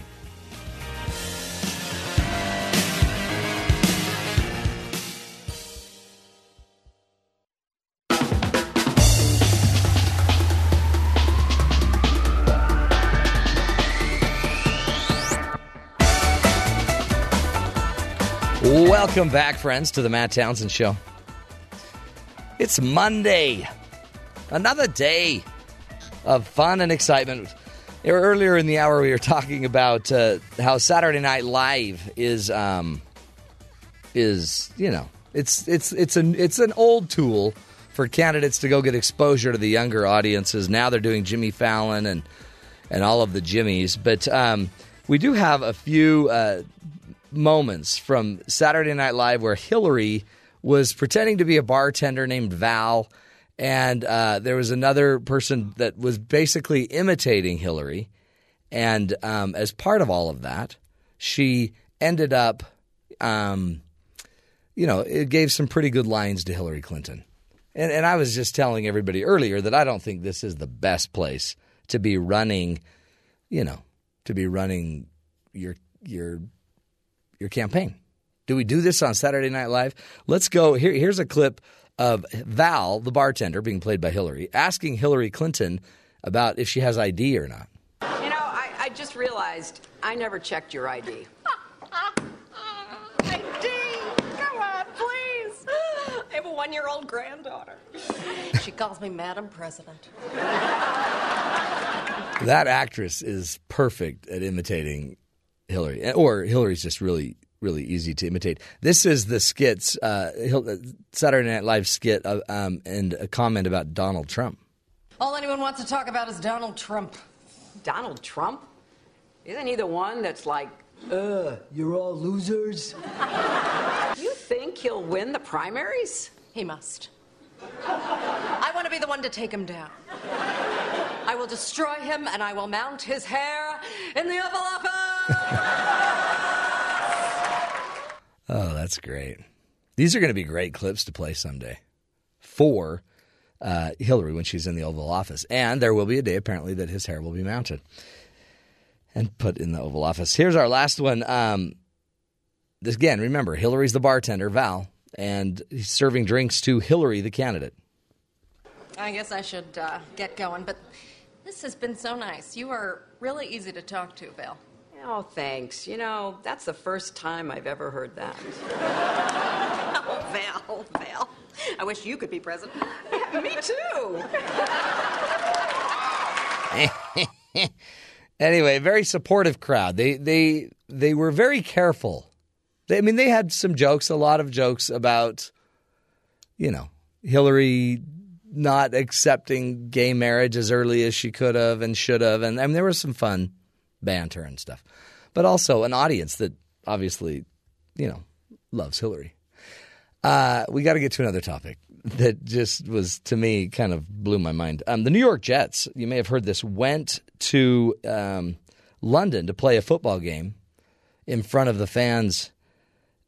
Welcome back, friends, to the Matt Townsend Show. It's Monday, another day of fun and excitement. Earlier in the hour, we were talking about uh, how Saturday Night Live is, um, is you know, it's it's it's an it's an old tool for candidates to go get exposure to the younger audiences. Now they're doing Jimmy Fallon and and all of the Jimmys, but um, we do have a few uh, moments from Saturday Night Live where Hillary was pretending to be a bartender named Val, and uh, there was another person that was basically imitating Hillary. And um, as part of all of that, she ended up, um, you know, it gave some pretty good lines to Hillary Clinton. And, and I was just telling everybody earlier that I don't think this is the best place to be running, you know, to be running your your your campaign. Do we do this on Saturday Night Live? Let's go. Here, here's a clip of Val, the bartender, being played by Hillary, asking Hillary Clinton about if she has ID or not. You know, I, I just realized I never checked your ID. ID? Come on, please. I have a one year old granddaughter. She calls me Madam President. That actress is perfect at imitating Hillary, or Hillary's just really, really easy to imitate. This is the skits, uh, Saturday Night Live skit, uh, um, and a comment about Donald Trump. All anyone wants to talk about is Donald Trump. Donald Trump? Isn't he the one that's like, uh, you're all losers? you think he'll win the primaries? He must. I want to be the one to take him down. I will destroy him and I will mount his hair in the Oval Office. Oh, that's great. These are going to be great clips to play someday for uh, Hillary when she's in the Oval Office. And there will be a day, apparently, that his hair will be mounted and put in the Oval Office. Here's our last one. Um, this again, remember, Hillary's the bartender, Val, and he's serving drinks to Hillary, the candidate. I guess I should uh, get going, but this has been so nice. You are really easy to talk to, Val. Oh, thanks. You know, that's the first time I've ever heard that. Oh, Val, Val. I wish you could be president. Me too. anyway, very supportive crowd. They they they were very careful. They, I mean, they had some jokes, a lot of jokes about, you know, Hillary not accepting gay marriage as early as she could have and should have, and I mean, there was some fun banter and stuff, but also an audience that obviously, you know, loves Hillary. Uh, we got to get to another topic that just was to me kind of blew my mind. Um, the New York Jets, you may have heard this, went to um, London to play a football game in front of the fans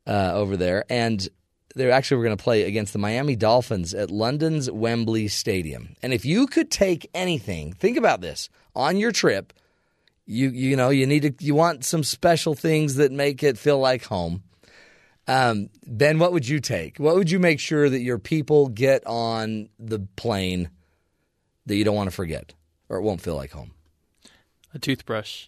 uh, over there, and they actually were going to play against the Miami Dolphins at London's Wembley Stadium. And if you could take anything, think about this on your trip. You you know you need to you want some special things that make it feel like home. Um, ben, what would you take? What would you make sure that your people get on the plane that you don't want to forget or it won't feel like home? A toothbrush.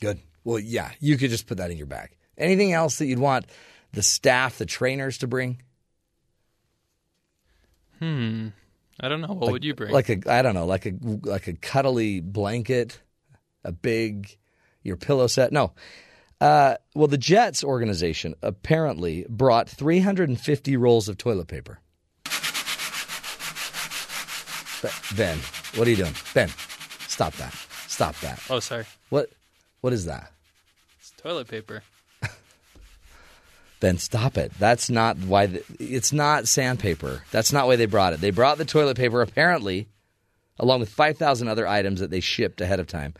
Good. Well, yeah, you could just put that in your bag. Anything else that you'd want the staff, the trainers to bring? Hmm. I don't know. What like, would you bring? Like a I don't know, like a like a cuddly blanket, a big your pillow set. No. Uh, well, the Jets organization apparently brought 350 rolls of toilet paper. Ben, what are you doing? Ben, stop that. Stop that. oh, sorry. What what is that? It's toilet paper. Then stop it. That's not why. The, it's not sandpaper. That's not why they brought it. They brought the toilet paper apparently, along with five thousand other items that they shipped ahead of time,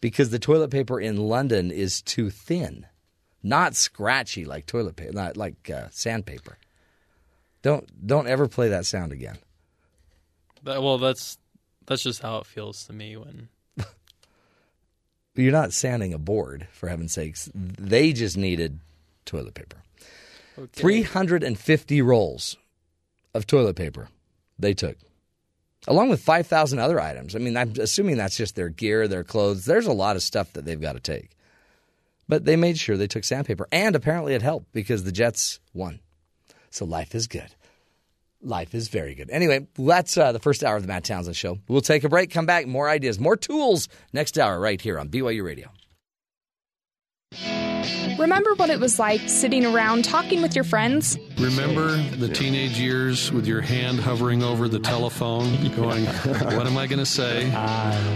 because the toilet paper in London is too thin, not scratchy like toilet paper, not like uh, sandpaper. Don't don't ever play that sound again. That, well, that's that's just how it feels to me when You're not sanding a board, for heaven's sakes. They just needed toilet paper. 350 rolls of toilet paper they took, along with 5,000 other items. I mean, I'm assuming that's just their gear, their clothes. There's a lot of stuff that they've got to take. But they made sure they took sandpaper. And apparently it helped because the Jets won. So life is good. Life is very good. Anyway, that's uh, the first hour of the Matt Townsend Show. We'll take a break, come back, more ideas, more tools next hour right here on BYU Radio. Remember what it was like sitting around talking with your friends? Remember the teenage years with your hand hovering over the telephone, going, What am I going to say?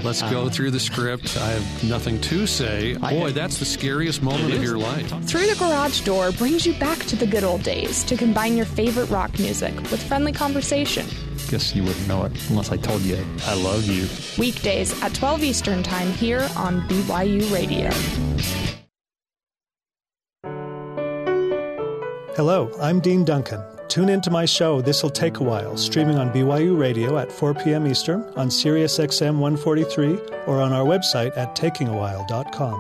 Let's go through the script. I have nothing to say. Boy, that's the scariest moment of your life. Through the Garage Door brings you back to the good old days to combine your favorite rock music with friendly conversation. Guess you wouldn't know it unless I told you I love you. Weekdays at 12 Eastern Time here on BYU Radio. Hello, I'm Dean Duncan. Tune into my show This'll Take a While, streaming on BYU Radio at 4 p.m. Eastern, on SiriusXM 143, or on our website at takingawhile.com.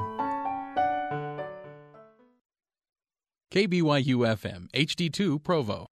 KBYU FM, HD2 Provo.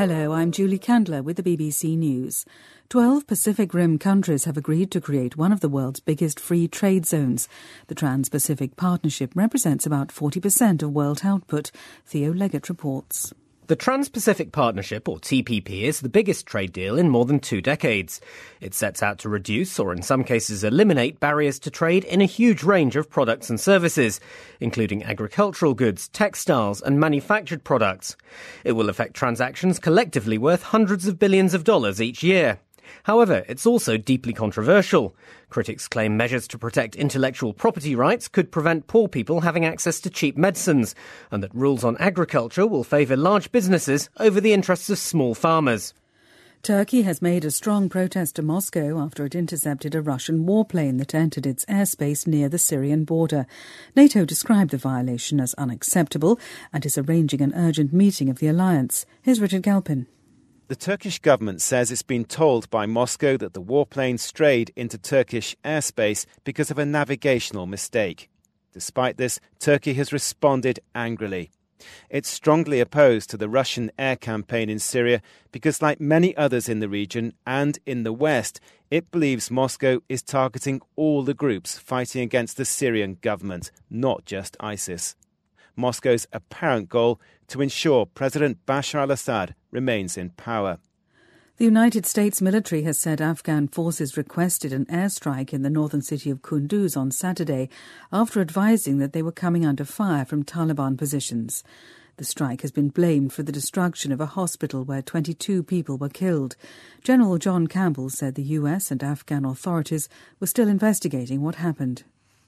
Hello, I'm Julie Candler with the BBC News. Twelve Pacific Rim countries have agreed to create one of the world's biggest free trade zones. The Trans Pacific Partnership represents about 40% of world output, Theo Leggett reports. The Trans Pacific Partnership, or TPP, is the biggest trade deal in more than two decades. It sets out to reduce, or in some cases eliminate, barriers to trade in a huge range of products and services, including agricultural goods, textiles, and manufactured products. It will affect transactions collectively worth hundreds of billions of dollars each year. However, it's also deeply controversial. Critics claim measures to protect intellectual property rights could prevent poor people having access to cheap medicines, and that rules on agriculture will favour large businesses over the interests of small farmers. Turkey has made a strong protest to Moscow after it intercepted a Russian warplane that entered its airspace near the Syrian border. NATO described the violation as unacceptable and is arranging an urgent meeting of the alliance. Here's Richard Galpin. The Turkish government says it's been told by Moscow that the warplane strayed into Turkish airspace because of a navigational mistake. Despite this, Turkey has responded angrily. It's strongly opposed to the Russian air campaign in Syria because, like many others in the region and in the West, it believes Moscow is targeting all the groups fighting against the Syrian government, not just ISIS. Moscow's apparent goal to ensure President Bashar al Assad remains in power. The United States military has said Afghan forces requested an airstrike in the northern city of Kunduz on Saturday after advising that they were coming under fire from Taliban positions. The strike has been blamed for the destruction of a hospital where 22 people were killed. General John Campbell said the U.S. and Afghan authorities were still investigating what happened.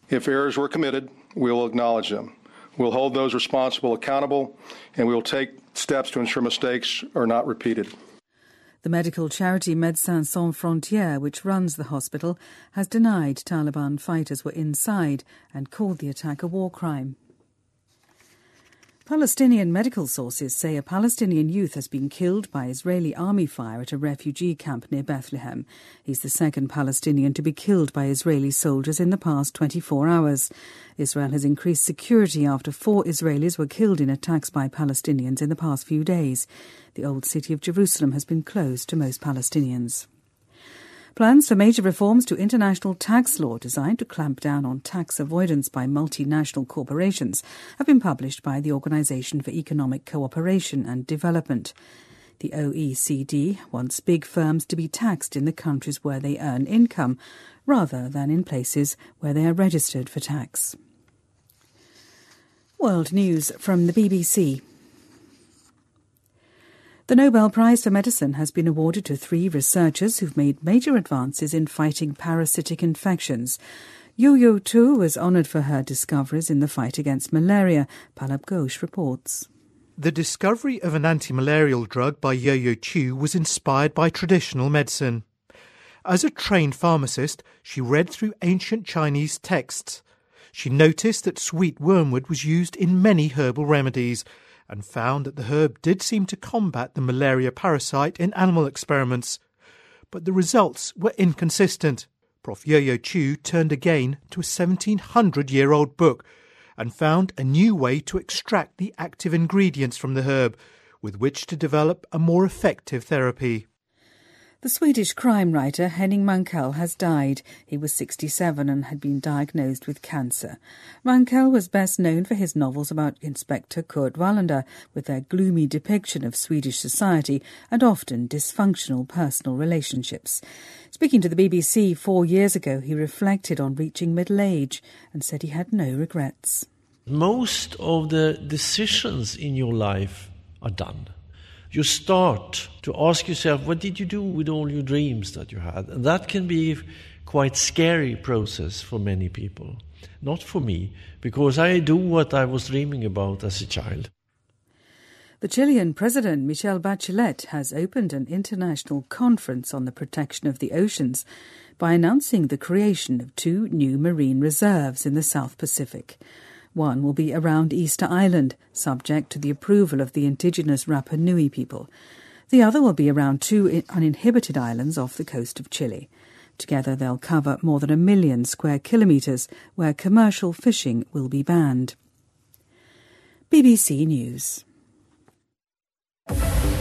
If errors were committed, we will acknowledge them. We'll hold those responsible accountable, and we will take steps to ensure mistakes are not repeated. The medical charity Médecins Sans Frontières, which runs the hospital, has denied Taliban fighters were inside and called the attack a war crime. Palestinian medical sources say a Palestinian youth has been killed by Israeli army fire at a refugee camp near Bethlehem. He's the second Palestinian to be killed by Israeli soldiers in the past 24 hours. Israel has increased security after four Israelis were killed in attacks by Palestinians in the past few days. The old city of Jerusalem has been closed to most Palestinians. Plans for major reforms to international tax law designed to clamp down on tax avoidance by multinational corporations have been published by the Organization for Economic Cooperation and Development. The OECD wants big firms to be taxed in the countries where they earn income rather than in places where they are registered for tax. World News from the BBC. The Nobel Prize for Medicine has been awarded to three researchers who've made major advances in fighting parasitic infections. Youyou Tu was honoured for her discoveries in the fight against malaria. Pallab Ghosh reports. The discovery of an anti malarial drug by Yo Yo Chu was inspired by traditional medicine. As a trained pharmacist, she read through ancient Chinese texts. She noticed that sweet wormwood was used in many herbal remedies and found that the herb did seem to combat the malaria parasite in animal experiments. But the results were inconsistent. Prof. Yo-Yo Chu turned again to a 1700 year old book and found a new way to extract the active ingredients from the herb with which to develop a more effective therapy. The Swedish crime writer Henning Mankell has died. He was 67 and had been diagnosed with cancer. Mankell was best known for his novels about Inspector Kurt Wallander, with their gloomy depiction of Swedish society and often dysfunctional personal relationships. Speaking to the BBC four years ago, he reflected on reaching middle age and said he had no regrets. Most of the decisions in your life are done you start to ask yourself, what did you do with all your dreams that you had? And that can be quite scary process for many people. Not for me, because I do what I was dreaming about as a child. The Chilean President Michelle Bachelet has opened an international conference on the protection of the oceans by announcing the creation of two new marine reserves in the South Pacific. One will be around Easter Island, subject to the approval of the indigenous Rapa Nui people. The other will be around two uninhabited islands off the coast of Chile. Together, they'll cover more than a million square kilometres where commercial fishing will be banned. BBC News.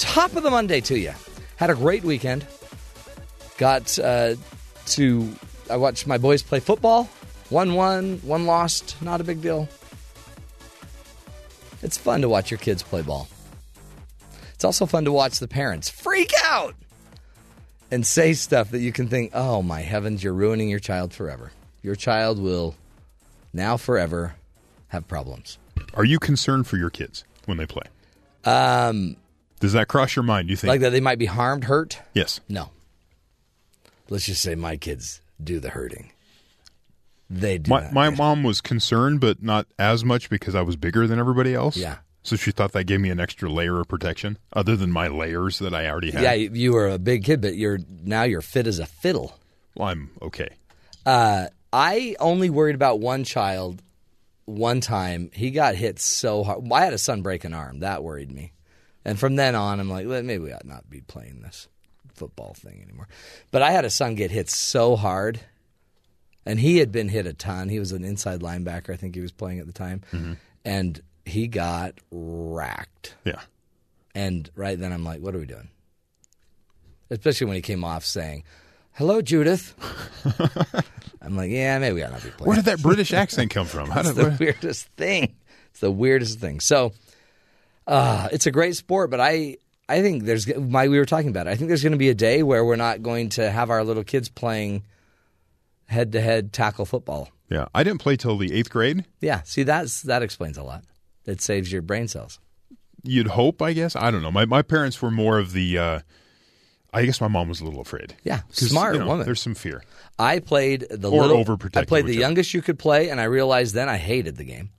top of the Monday to you. Had a great weekend. Got uh, to, I watched my boys play football. One won, one lost. Not a big deal. It's fun to watch your kids play ball. It's also fun to watch the parents freak out and say stuff that you can think, oh my heavens, you're ruining your child forever. Your child will now forever have problems. Are you concerned for your kids when they play? Um, does that cross your mind? You think like that they might be harmed, hurt? Yes. No. Let's just say my kids do the hurting. They do. My, my mom was concerned, but not as much because I was bigger than everybody else. Yeah. So she thought that gave me an extra layer of protection, other than my layers that I already had. Yeah, you were a big kid, but you're now you're fit as a fiddle. Well, I'm okay. Uh, I only worried about one child. One time, he got hit so hard. I had a son break an arm. That worried me. And from then on, I'm like, well, maybe we ought not be playing this football thing anymore. But I had a son get hit so hard, and he had been hit a ton. He was an inside linebacker, I think he was playing at the time, mm-hmm. and he got racked. Yeah. And right then, I'm like, what are we doing? Especially when he came off saying, "Hello, Judith." I'm like, yeah, maybe we ought not be playing. Where did that British accent come from? How did, the weirdest thing. It's the weirdest thing. So uh, it's a great sport, but I I think there's my we were talking about it. I think there's going to be a day where we're not going to have our little kids playing head to head tackle football. Yeah, I didn't play till the eighth grade. Yeah, see that's that explains a lot. It saves your brain cells. You'd hope, I guess. I don't know. My my parents were more of the. Uh, I guess my mom was a little afraid. Yeah, smart you know, woman. There's some fear. I played the or little. overprotective. I played the whichever. youngest you could play, and I realized then I hated the game.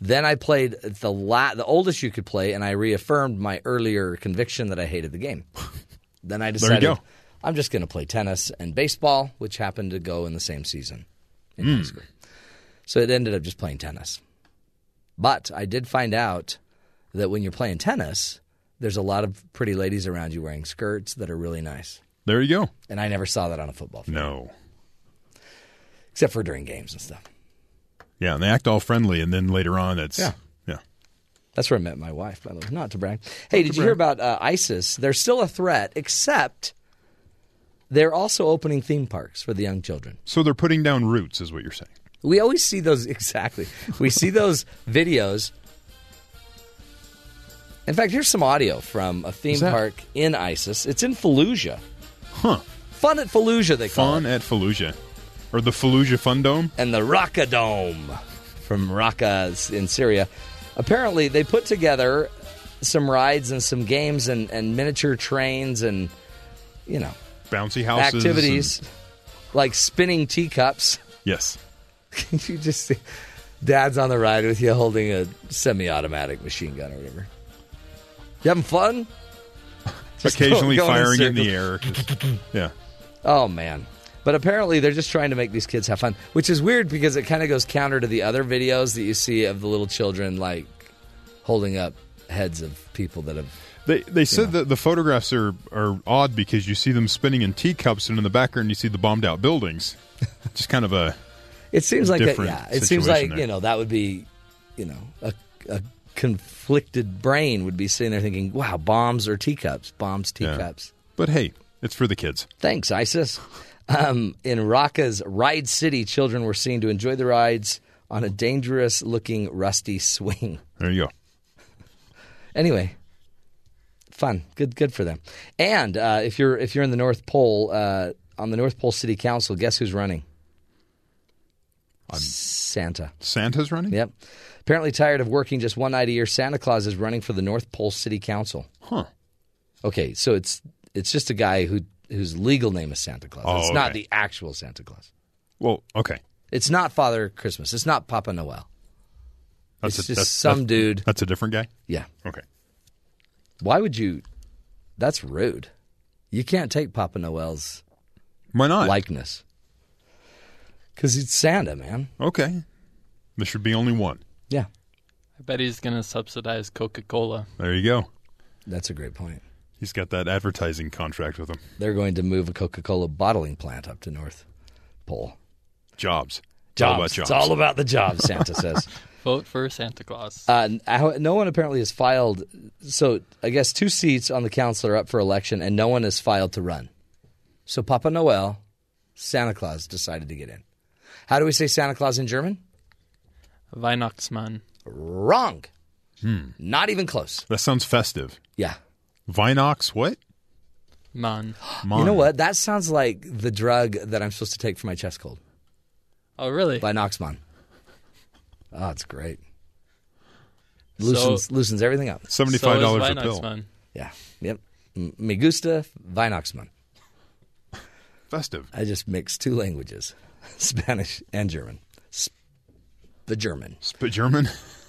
Then I played the la- the oldest you could play, and I reaffirmed my earlier conviction that I hated the game. then I decided. I'm just going to play tennis and baseball, which happened to go in the same season in high Mm. school. So it ended up just playing tennis. But I did find out that when you're playing tennis, there's a lot of pretty ladies around you wearing skirts that are really nice. There you go. And I never saw that on a football field. No. Except for during games and stuff. Yeah, and they act all friendly, and then later on, it's Yeah. yeah. That's where I met my wife, by the way. Not to brag. Hey, did to you hear about uh, ISIS? They're still a threat, except they're also opening theme parks for the young children. So they're putting down roots, is what you're saying. We always see those exactly. We see those videos. In fact, here's some audio from a theme that- park in ISIS. It's in Fallujah. Huh. Fun at Fallujah, they call Fun at Fallujah. Or the Fallujah Fun Dome. and the Raqqa Dome from Raqqa in Syria. Apparently, they put together some rides and some games and, and miniature trains and, you know, Bouncy houses. activities like spinning teacups. and- yes. you just see dad's on the ride with you holding a semi automatic machine gun or whatever. You having fun? Just Occasionally go firing in the air. yeah. Oh man. But apparently they're just trying to make these kids have fun, which is weird because it kind of goes counter to the other videos that you see of the little children like holding up heads of people that have They they said that the photographs are, are odd because you see them spinning in teacups, and in the background you see the bombed out buildings. Just kind of a. It seems like a, yeah, it seems like, there. you know, that would be, you know, a, a conflicted brain would be sitting there thinking, "Wow, bombs or teacups? Bombs, Yeah. teacups." But hey, it's for the kids. Thanks, ISIS. Um, in Raqqa's Ride City, children were seen to enjoy the rides on a dangerous looking rusty swing. There you go. Anyway, fun, good, good for them. And uh, if you're if you're in the North Pole uh, on the North Pole City Council, guess who's running? Santa. Santa's running. Yep. Apparently tired of working just one night a year, Santa Claus is running for the North Pole City Council. Huh. Okay, so it's it's just a guy who whose legal name is Santa Claus. Oh, it's not okay. the actual Santa Claus. Well, okay. It's not Father Christmas. It's not Papa Noel. That's it's a, just that's, some that's- dude. That's a different guy. Yeah. Okay. Why would you? That's rude. You can't take Papa Noel's Why not? likeness because it's Santa, man. Okay. There should be only one. Yeah, I bet he's going to subsidize Coca Cola. There you go. that's a great point. He's got that advertising contract with him. They're going to move a Coca-Cola bottling plant up to North Pole. Jobs. It's all Jobs. about jobs. It's all about the jobs. Santa says. Vote for Santa Claus. Uh, no one apparently has filed. So I guess two seats on the council are up for election, and no one has filed to run. So Papa Noel, Santa Claus decided to get in. How do we say Santa Claus in German? Weihnachtsmann. Wrong. Hmm. Not even close. That sounds festive. Yeah. Vinox, what? Mann. You know what? That sounds like the drug that I'm supposed to take for my chest cold. Oh, really? By Noxman. Oh, it's great. So- Loosens loosens everything up. $75 So is a pill. Weihnachtsmann. Yeah. Yep. Me gusta Weihnachtsmann. Festive. I just mixed two languages, Spanish and German. Sp- the German. Spit German.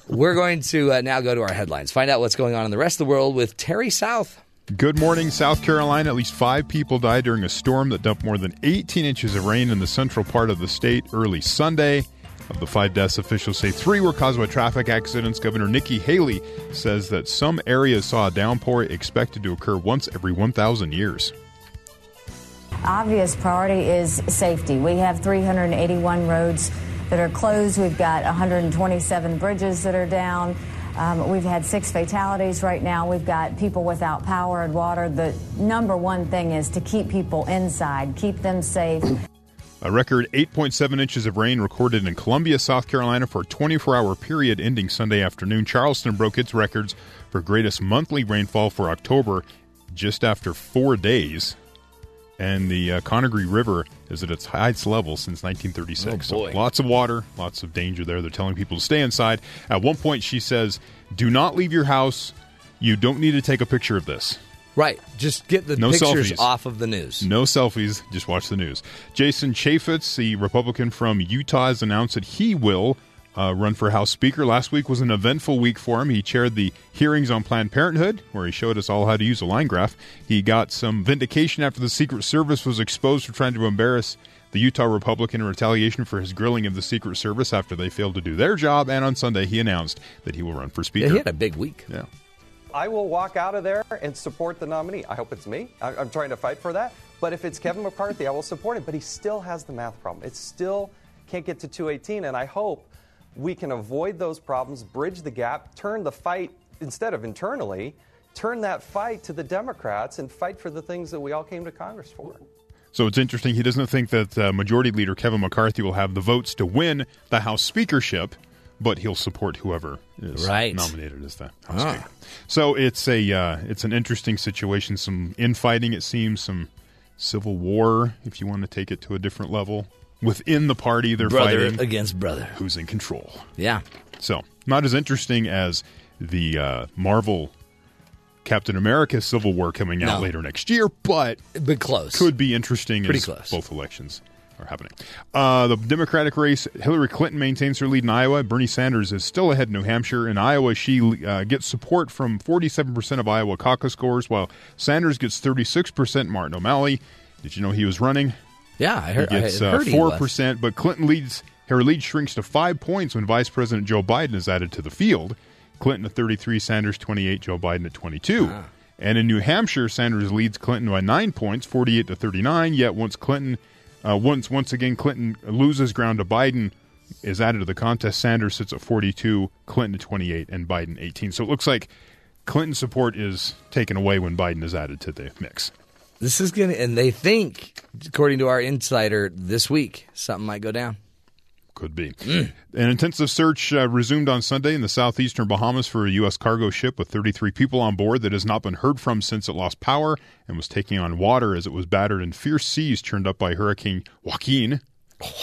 We're going to uh, now go to our headlines. Find out what's going on in the rest of the world with Terry South. Good morning, South Carolina. At least five people died during a storm that dumped more than 18 inches of rain in the central part of the state early Sunday. Of the five deaths, officials say three were caused by traffic accidents. Governor Nikki Haley says that some areas saw a downpour expected to occur once every 1,000 years. Obvious priority is safety. We have 381 roads that are closed. We've got 127 bridges that are down. Um, we've had six fatalities right now. We've got people without power and water. The number one thing is to keep people inside, keep them safe. A record 8.7 inches of rain recorded in Columbia, South Carolina for a 24 hour period ending Sunday afternoon. Charleston broke its records for greatest monthly rainfall for October just after four days. And the uh, Congaree River is at its highest level since 1936. Oh, boy. So lots of water, lots of danger there. They're telling people to stay inside. At one point, she says, Do not leave your house. You don't need to take a picture of this. Right. Just get the No pictures selfies. off of the news. No selfies, just watch the news. Jason Chaffetz, the Republican from Utah, has announced that he will uh, run for House Speaker. Last week was an eventful week for him. He chaired the hearings on Planned Parenthood, where he showed us all how to use a line graph. He got some vindication after the Secret Service was exposed for trying to embarrass the Utah Republican in retaliation for his grilling of the Secret Service after they failed to do their job. And on Sunday, he announced that he will run for Speaker. Yeah, he had a big week. Yeah. I will walk out of there and support the nominee. I hope it's me. I- I'm trying to fight for that. But if it's Kevin McCarthy, I will support him. But he still has the math problem. It still can't get to 218. And I hope we can avoid those problems, bridge the gap, turn the fight, instead of internally, turn that fight to the Democrats and fight for the things that we all came to Congress for. So it's interesting. He doesn't think that uh, Majority Leader Kevin McCarthy will have the votes to win the House speakership, but he'll support whoever is Right. nominated as the House Ah. Speaker. So it's a uh, it's an interesting situation. Some infighting, it seems, some civil war, if you want to take it to a different level. Within the party, they're Brother fighting against brother. Who's in control? Yeah. So not as interesting as the uh, Marvel Captain America Civil War coming out No. later next year, but but close. could be interesting. Pretty as close. Both elections are happening. Uh, the Democratic race: Hillary Clinton maintains her lead in Iowa. Bernie Sanders is still ahead in New Hampshire. In Iowa, she uh, gets support from 47 percent of Iowa caucus scores, while Sanders gets 36 percent. Martin O'Malley, did you know he was running? Yeah, I heard. He gets I uh, heard he four was. percent, but Clinton leads. Her lead shrinks to five points when Vice President Joe Biden is added to the field. Clinton at 33, Sanders 28, Joe Biden at 22. Ah. And in New Hampshire, Sanders leads Clinton by nine points, 48 to 39. Yet once Clinton, uh, once once again Clinton loses ground to Biden, is added to the contest. Sanders sits at 42, Clinton at 28, and Biden 18. So it looks like Clinton support is taken away when Biden is added to the mix. This is gonna, and they think, according to our insider this week, something might go down. Could be. An intensive search uh, resumed on Sunday in the southeastern Bahamas for a U.S. cargo ship with 33 people on board that has not been heard from since it lost power and was taking on water as it was battered in fierce seas churned up by Hurricane Joaquin.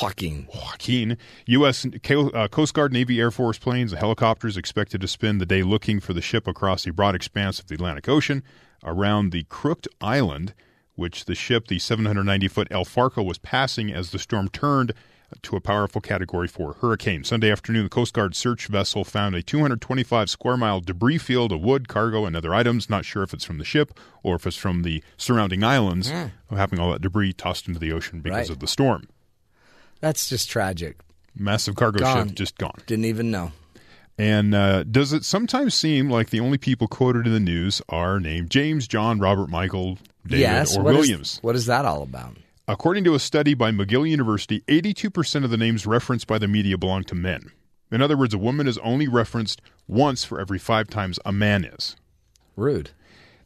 Joaquin. Joaquin. U.S. Uh, Coast Guard, Navy, Air Force planes, and helicopters expected to spend the day looking for the ship across the broad expanse of the Atlantic Ocean around the Crooked Island, which the ship, the 790 foot El Faro, was passing as the storm turned to a powerful Category 4 hurricane. Sunday afternoon, the Coast Guard search vessel found a 225 square mile debris field of wood, cargo, and other items. Not sure if it's from the ship or if it's from the surrounding islands, Mm. having all that debris tossed into the ocean because Right. of the storm. That's just tragic. Massive cargo Gone. ship just gone. Didn't even know. And uh, does it sometimes seem like the only people quoted in the news are named James, John, Robert, Michael, David, yes. or what is- Williams? what is that all about? According to a study by McGill University, 82% of the names referenced by the media belong to men. In other words, a woman is only referenced once for every five times a man is. Rude.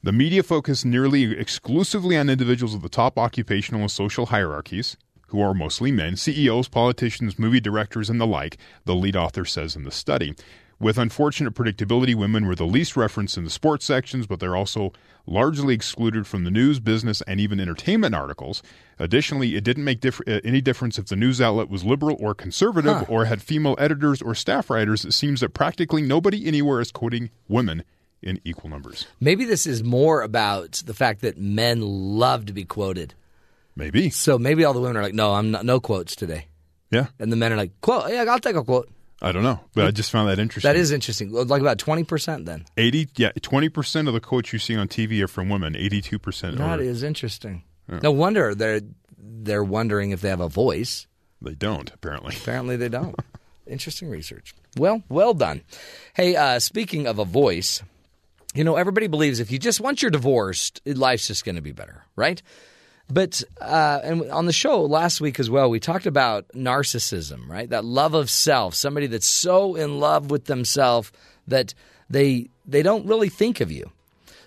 The media focus nearly exclusively on individuals of the top occupational and social hierarchies, who are mostly men, CEOs, politicians, movie directors, and the like, the lead author says in the study. With unfortunate predictability, women were the least referenced in the sports sections, but they're also largely excluded from the news, business, and even entertainment articles. Additionally, it didn't make diff- uh, any difference if the news outlet was liberal or conservative Huh. or had female editors or staff writers. It seems that practically nobody anywhere is quoting women in equal numbers. Maybe this is more about the fact that men love to be quoted. Maybe. So maybe all the women are like, no, I'm not, no quotes today. Yeah. And the men are like, quote, yeah, I'll take a quote. I don't know, but I just found that interesting. That is interesting. Like about 20% then. 80 yeah 20% of the quotes you see on tv are from women 82% That are is interesting. Yeah. No wonder they're they're wondering if they have a voice. they don't apparently Apparently they don't. interesting research. Well, well done. Hey, uh, speaking of a voice, you know, everybody believes if you just once you're divorced, life's just going to be better, right? But uh, and on the show last week as well, we talked about narcissism, right? That love of self, somebody that's so in love with themselves that they they don't really think of you.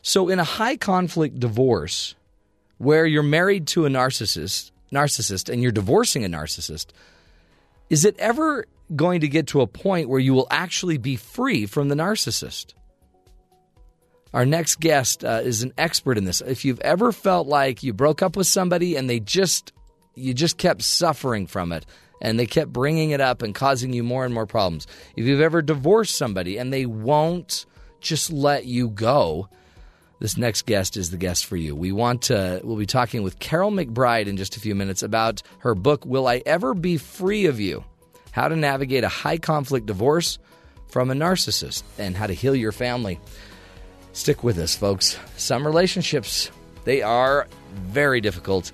So in a high conflict divorce, where you're married to a narcissist, narcissist, and you're divorcing a narcissist, is it ever going to get to a point where you will actually be free from the narcissist? Our next guest uh, is an expert in this. If you've ever felt like you broke up with somebody and they just you just kept suffering from it and they kept bringing it up and causing you more and more problems. If you've ever divorced somebody and they won't just let you go, this next guest is the guest for you. We want to we'll be talking with Karyl McBride in just a few minutes about her book Will I Ever Be Free of You? How to navigate a high conflict divorce from a narcissist and how to heal your family. Stick with us, folks. Some relationships, they are very difficult.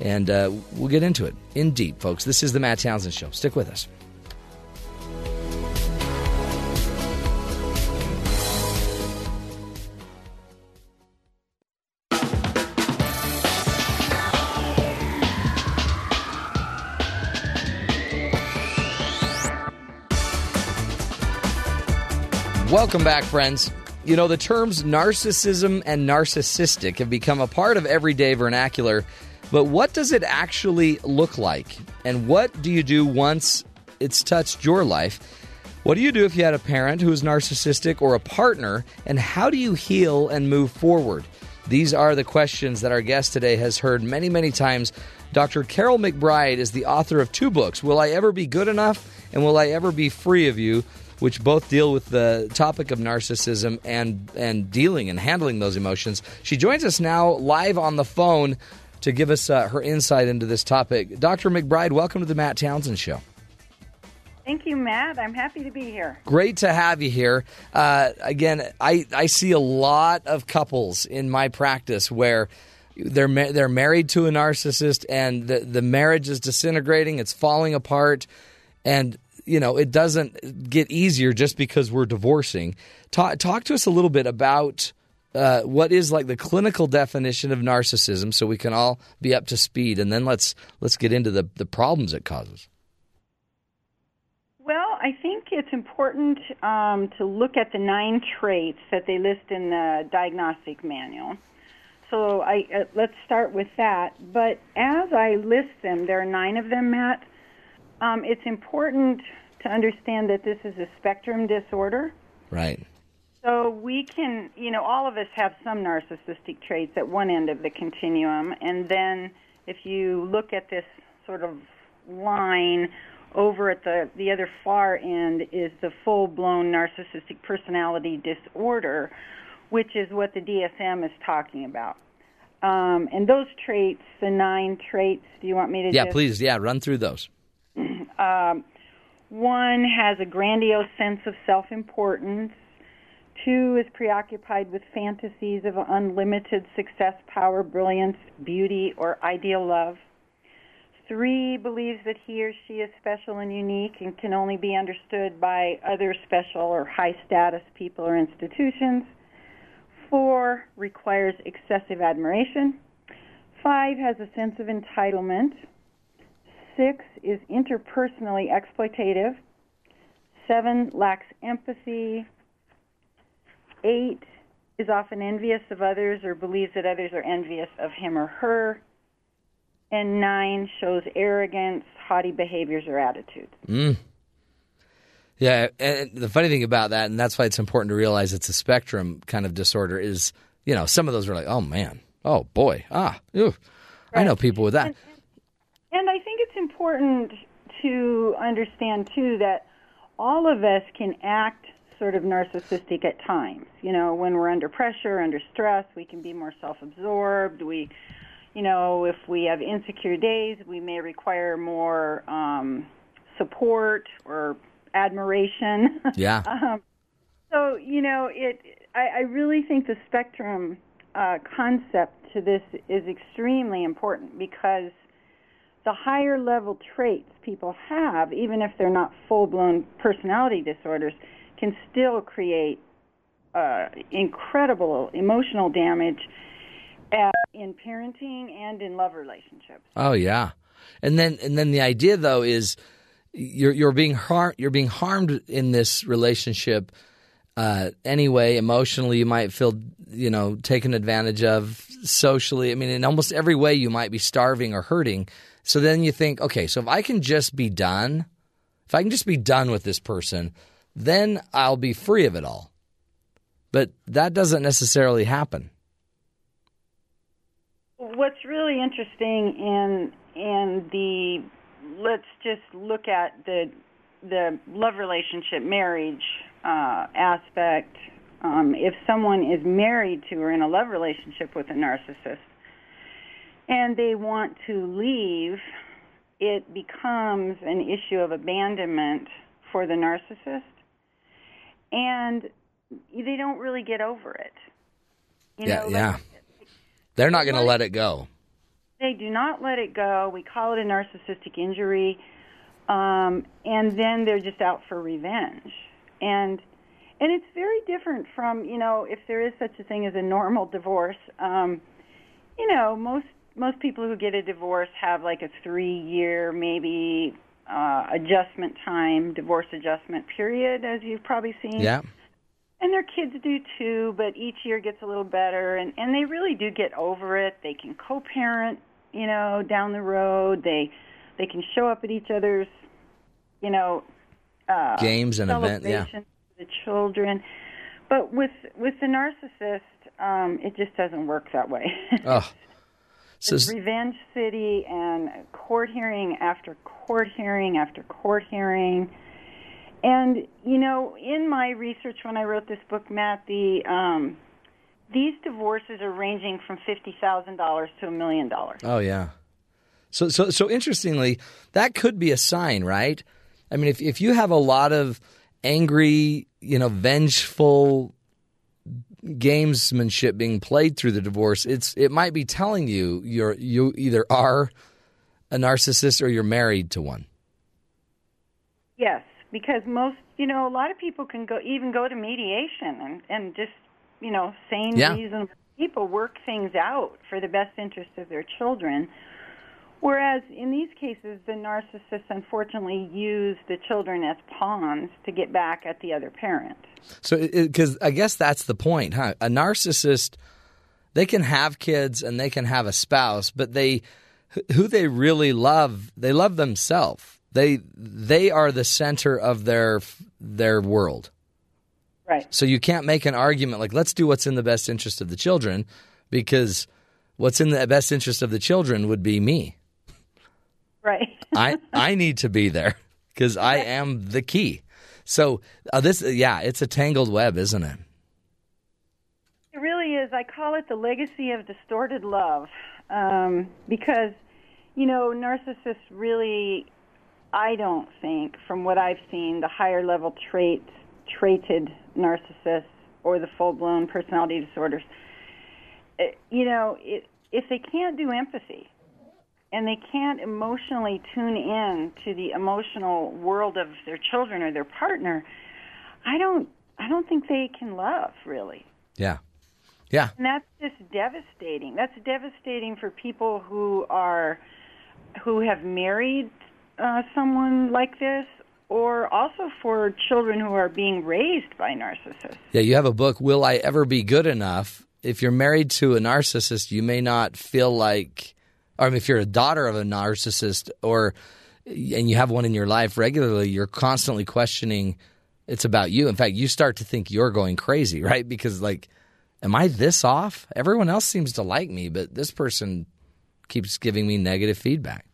And uh, we'll get into it in deep, folks. This is the Matt Townsend Show. Stick with us. Welcome back, friends. You know, the terms narcissism and narcissistic have become a part of everyday vernacular, but what does it actually look like? And what do you do once it's touched your life? What do you do if you had a parent who is narcissistic or a partner, and how do you heal and move forward? These are the questions that our guest today has heard many, many times. Dr. Karyl McBride is the author of two books Will I Ever Be Good Enough? and Will I Ever Be Free of You? Which both deal with the topic of narcissism and and dealing and handling those emotions. She joins us now live on the phone to give us uh, her insight into this topic. Dr. McBride, welcome to the Matt Townsend Show. Thank you, Matt. I'm happy to be here. Great to have you here. Uh, again, I, I see a lot of couples in my practice where they're ma- they're married to a narcissist and the the marriage is disintegrating, it's falling apart, and you know it doesn't get easier just because we're divorcing. Talk talk to us a little bit about. Uh, what is like the clinical definition of narcissism, so we can all be up to speed, and then let's let's get into the the problems it causes. Well, I think it's important um, to look at the nine traits that they list in the diagnostic manual. So I uh, let's start with that. But as I list them, there are nine of them, Matt. Um, it's important to understand that this is a spectrum disorder. Right. So we can, you know, all of us have some narcissistic traits at one end of the continuum, and then if you look at this sort of line over at the the other far end is the full-blown narcissistic personality disorder, which is what the DSM is talking about. Um, and those traits, the nine traits, do you want me to? Yeah, just, please. Yeah, run through those. Um, one has a grandiose sense of self-importance. Two is preoccupied with fantasies of unlimited success, power, brilliance, beauty, or ideal love. Three believes that he or she is special and unique and can only be understood by other special or high status people or institutions. Four requires excessive admiration. Five has a sense of entitlement. Six is interpersonally exploitative. Seven lacks empathy. Eight is often envious of others or believes that others are envious of him or her. And nine shows arrogance, haughty behaviors, or attitudes. Mm. Yeah, and the funny thing about that, and that's why it's important to realize it's a spectrum kind of disorder, is you know some of those are like, oh man, oh boy, ah, ew. I know people with that. And, and I think it's important to understand too that all of us can act sort of narcissistic at times. You know, when we're under pressure, under stress, we can be more self-absorbed. We, you know, if we have insecure days, we may require more um, support or admiration. Yeah. um, so you know, it. I, I really think the spectrum uh, concept to this is extremely important because the higher level traits people have, even if they're not full blown personality disorders, can still create uh, incredible emotional damage at, in parenting and in love relationships. Oh yeah, and then and then the idea though is you're you're being har- you're being harmed in this relationship uh, anyway. Emotionally, you might feel you know taken advantage of. Socially, I mean, in almost every way, you might be starving or hurting. So then you think, okay, so if I can just be done, if I can just be done with this person, then I'll be free of it all. But that doesn't necessarily happen. What's really interesting in in the let's just look at the the love relationship marriage uh, aspect. Um, if someone is married to or in a love relationship with a narcissist and they want to leave, it becomes an issue of abandonment for the narcissist, and they don't really get over it. You yeah, know, yeah. They're not going to let it go. They do not let it go. We call it a narcissistic injury, um, and then they're just out for revenge. And and it's very different from you know if there is such a thing as a normal divorce. Um, you know, most most people who get a divorce have like a three year maybe uh, adjustment time, divorce adjustment period, as you've probably seen. Yeah. and their kids do too, but each year gets a little better, and and they really do get over it. They can co-parent, you know, down the road. They they can show up at each other's, you know, uh, Games and events. yeah. for the children. But with with the narcissist, um, it just doesn't work that way. Oh, it's revenge city and court hearing after court hearing after court hearing. And you know, in my research when I wrote this book, Matt, the um, these divorces are ranging from fifty thousand dollars to a million dollars. oh yeah. So so so interestingly, that could be a sign, right? I mean, if if you have a lot of angry, you know, vengeful gamesmanship being played through the divorce, it's it might be telling you you're you either are a narcissist or you're married to one. Yes, because most, you know, a lot of people can go even go to mediation and and just, you know, sane, Yeah. reasonable people work things out for the best interest of their children. Whereas in these cases, the narcissists unfortunately use the children as pawns to get back at the other parent. So, because I guess that's the point, huh? A narcissist, they can have kids and they can have a spouse, but they, who they really love, they love themselves. They they are the center of their their world. Right. So you can't make an argument like let's do what's in the best interest of the children, because what's in the best interest of the children would be me. Right. I I need to be there because I am the key. So uh, this, yeah, it's a tangled web, isn't it? It really is. I call it the legacy of distorted love um, because, you know, narcissists really, I don't think, from what I've seen, the higher level traits, traited narcissists or the full blown personality disorders, eh, you know, it, if they can't do empathy and they can't emotionally tune in to the emotional world of their children or their partner, I don't, I don't think they can love really. Yeah, yeah. And that's just devastating. That's devastating for people who are who have married uh, someone like this, or also for children who are being raised by narcissists. Yeah, you have a book, Will I Ever Be Good Enough? If you're married to a narcissist, you may not feel like, or if you're a daughter of a narcissist or and you have one in your life regularly, you're constantly questioning it's about you. In fact, you start to think you're going crazy, right? Because like, am I this off? Everyone else seems to like me, but this person keeps giving me negative feedback.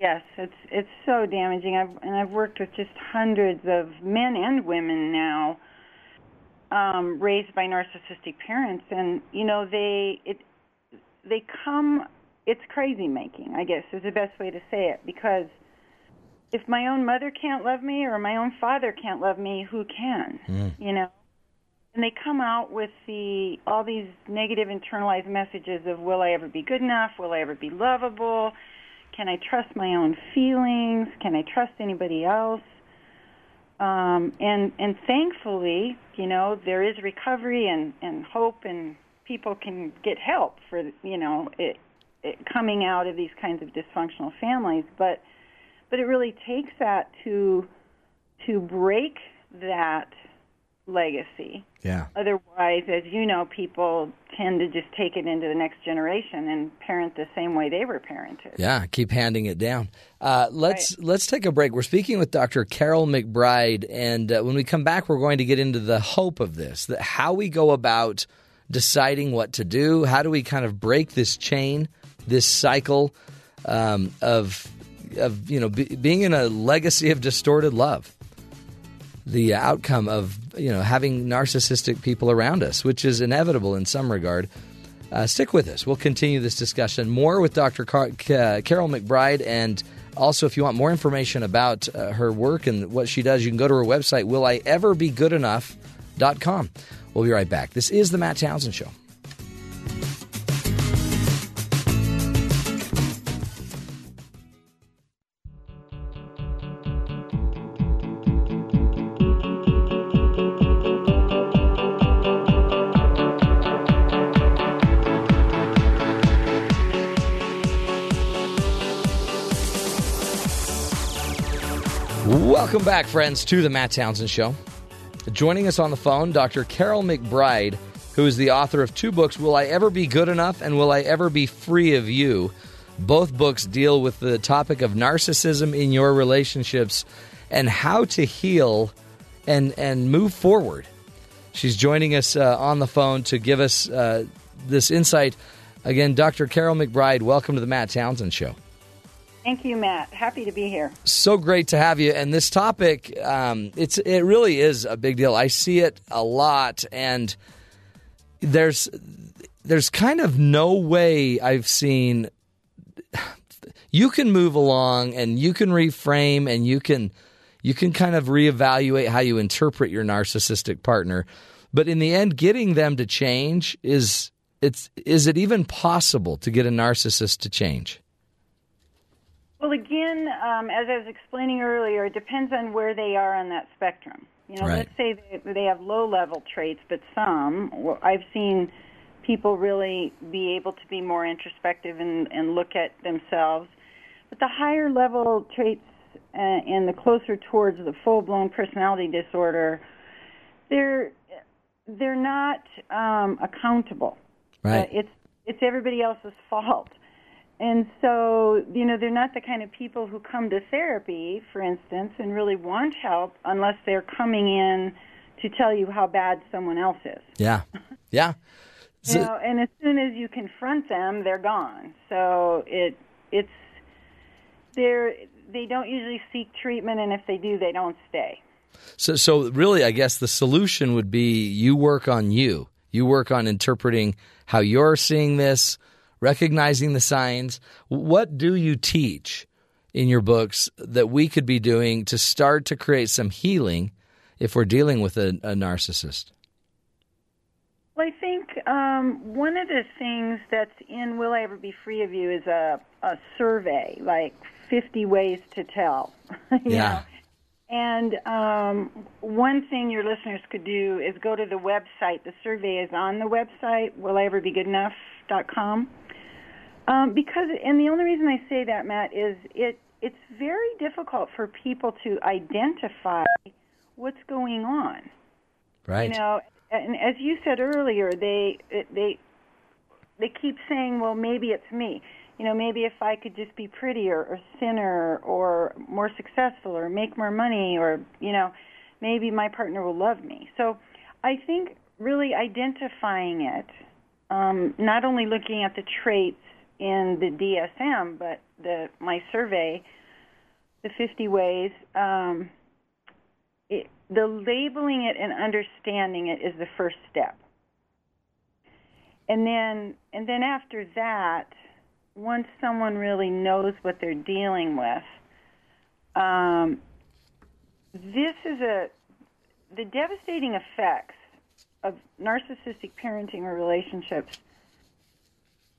Yes, it's it's so damaging. I've and I've worked with just hundreds of men and women now, um, raised by narcissistic parents, and you know they it they come. It's crazy making, I guess, is the best way to say it. Because if my own mother can't love me or my own father can't love me, who can? You know. And they come out with the all these negative internalized messages of will I ever be good enough? Will I ever be lovable? Can I trust my own feelings? Can I trust anybody else? Um, and and thankfully, you know, there is recovery and, and hope, and people can get help for you know it, it coming out of these kinds of dysfunctional families. But but it really takes that to to break that legacy. Yeah. Otherwise, as you know, people tend to just take it into the next generation and parent the same way they were parented. Yeah, keep handing it down. Uh, let's let's take a break. We're speaking with Dr. Karyl McBride, and uh, when we come back, we're going to get into the hope of this, that how we go about deciding what to do. How do we kind of break this chain, this cycle um, of of you know be, being in a legacy of distorted love? the outcome of you know having narcissistic people around us, which is inevitable in some regard. Uh, stick with us. We'll continue this discussion more with Dr. Car- Ca- Karyl McBride, and also if you want more information about uh, her work and what she does, you can go to her website, willieverbegoodenough.com. We'll be right back. This is the Matt Townsend Show. Welcome back, friends, to the Matt Townsend Show. Joining us on the phone, Dr. Karyl McBride, who is the author of two books, Will I Ever Be Good Enough and Will I Ever Be Free of You? Both books deal with the topic of narcissism in your relationships and how to heal and, and move forward. She's joining us uh, on the phone to give us uh, this insight. Again, Dr. Karyl McBride, welcome to the Matt Townsend Show. Thank you, Matt. Happy to be here. So great to have you. And this topic, um, it's it really is a big deal. I see it a lot, and there's there's kind of no way I've seen. You can move along, and you can reframe, and you can you can kind of reevaluate how you interpret your narcissistic partner. But in the end, getting them to change is it's is it even possible to get a narcissist to change? Well, again, um, as I was explaining earlier, it depends on where they are on that spectrum. You know, Right. let's say they, they have low level traits, but some, well, I've seen people really be able to be more introspective and, and look at themselves. But the higher level traits uh, and the closer towards the full blown personality disorder, they're they're not um, accountable. Right. Uh, it's it's everybody else's fault. And so, you know, they're not the kind of people who come to therapy, for instance, and really want help unless they're coming in to tell you how bad someone else is. Yeah, yeah. You know, and as soon as you confront them, they're gone. So it it's they're they don't usually seek treatment, and if they do, they don't stay. So, so really, I guess the solution would be you work on you. You work on interpreting how you're seeing this, recognizing the signs. What do you teach in your books that we could be doing to start to create some healing if we're dealing with a, a narcissist? Well, I think um, one of the things that's in Will I Ever Be Free of You is a, a survey, like 50 ways to tell. Yeah. know? And um, one thing your listeners could do is go to the website. The survey is on the website, willieverbegoodenough.com. Um, because, and the only reason I say that, Matt, is it it's very difficult for people to identify what's going on. Right. You know, and as you said earlier, they they they keep saying, "Well, maybe it's me." You know, maybe if I could just be prettier or thinner or more successful or make more money or, you know, maybe my partner will love me. So, I think really identifying it, um, not only looking at the traits in the DSM, but the my survey, the 50 ways, um, it, the labeling it and understanding it is the first step. And then and then after that, once someone really knows what they're dealing with, um, this is a the devastating effects of narcissistic parenting or relationships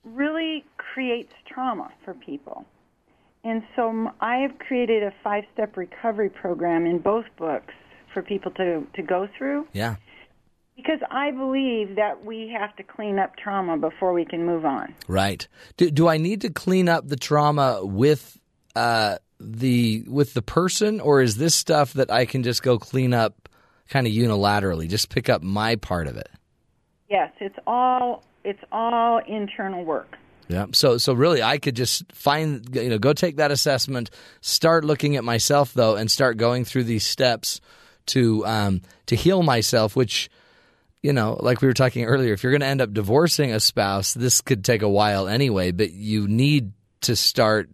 really creates trauma for people. And so I have created a five step recovery program in both books for people to, to go through Yeah. because I believe that we have to clean up trauma before we can move on. Right. Do, do I need to clean up the trauma with uh, the with the person, or is this stuff that I can just go clean up kind of unilaterally? Just pick up my part of it. Yes, it's all it's all internal work. Yeah. So so really, I could just find you know go take that assessment, start looking at myself though, and start going through these steps to um, to heal myself. Which you know, like we were talking earlier, if you're going to end up divorcing a spouse, this could take a while anyway. But you need to start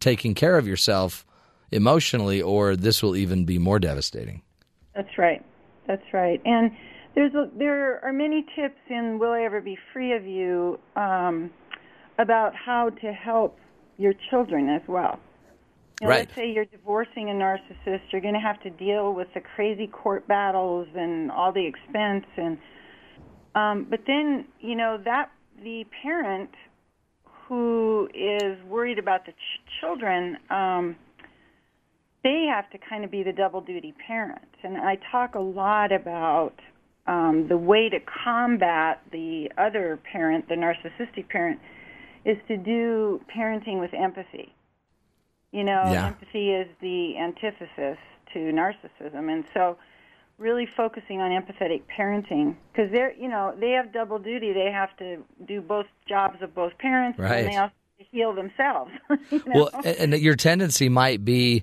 taking care of yourself emotionally, or this will even be more devastating. That's right. That's right. And there's a, there are many tips in Will I Ever Be Free of You um, about how to help your children as well. You know, Right. Let's say you're divorcing a narcissist, you're going to have to deal with the crazy court battles and all the expense, and um, but then you know that the parent who is worried about the ch- children. Um, they have to kind of be the double duty parent. And I talk a lot about um, the way to combat the other parent, the narcissistic parent, is to do parenting with empathy. You know, Yeah. empathy is the antithesis to narcissism. And so really focusing on empathetic parenting because they're you know they have double duty. They have to do both jobs of both parents, Right. and they also have to heal themselves. you know? Well, and your tendency might be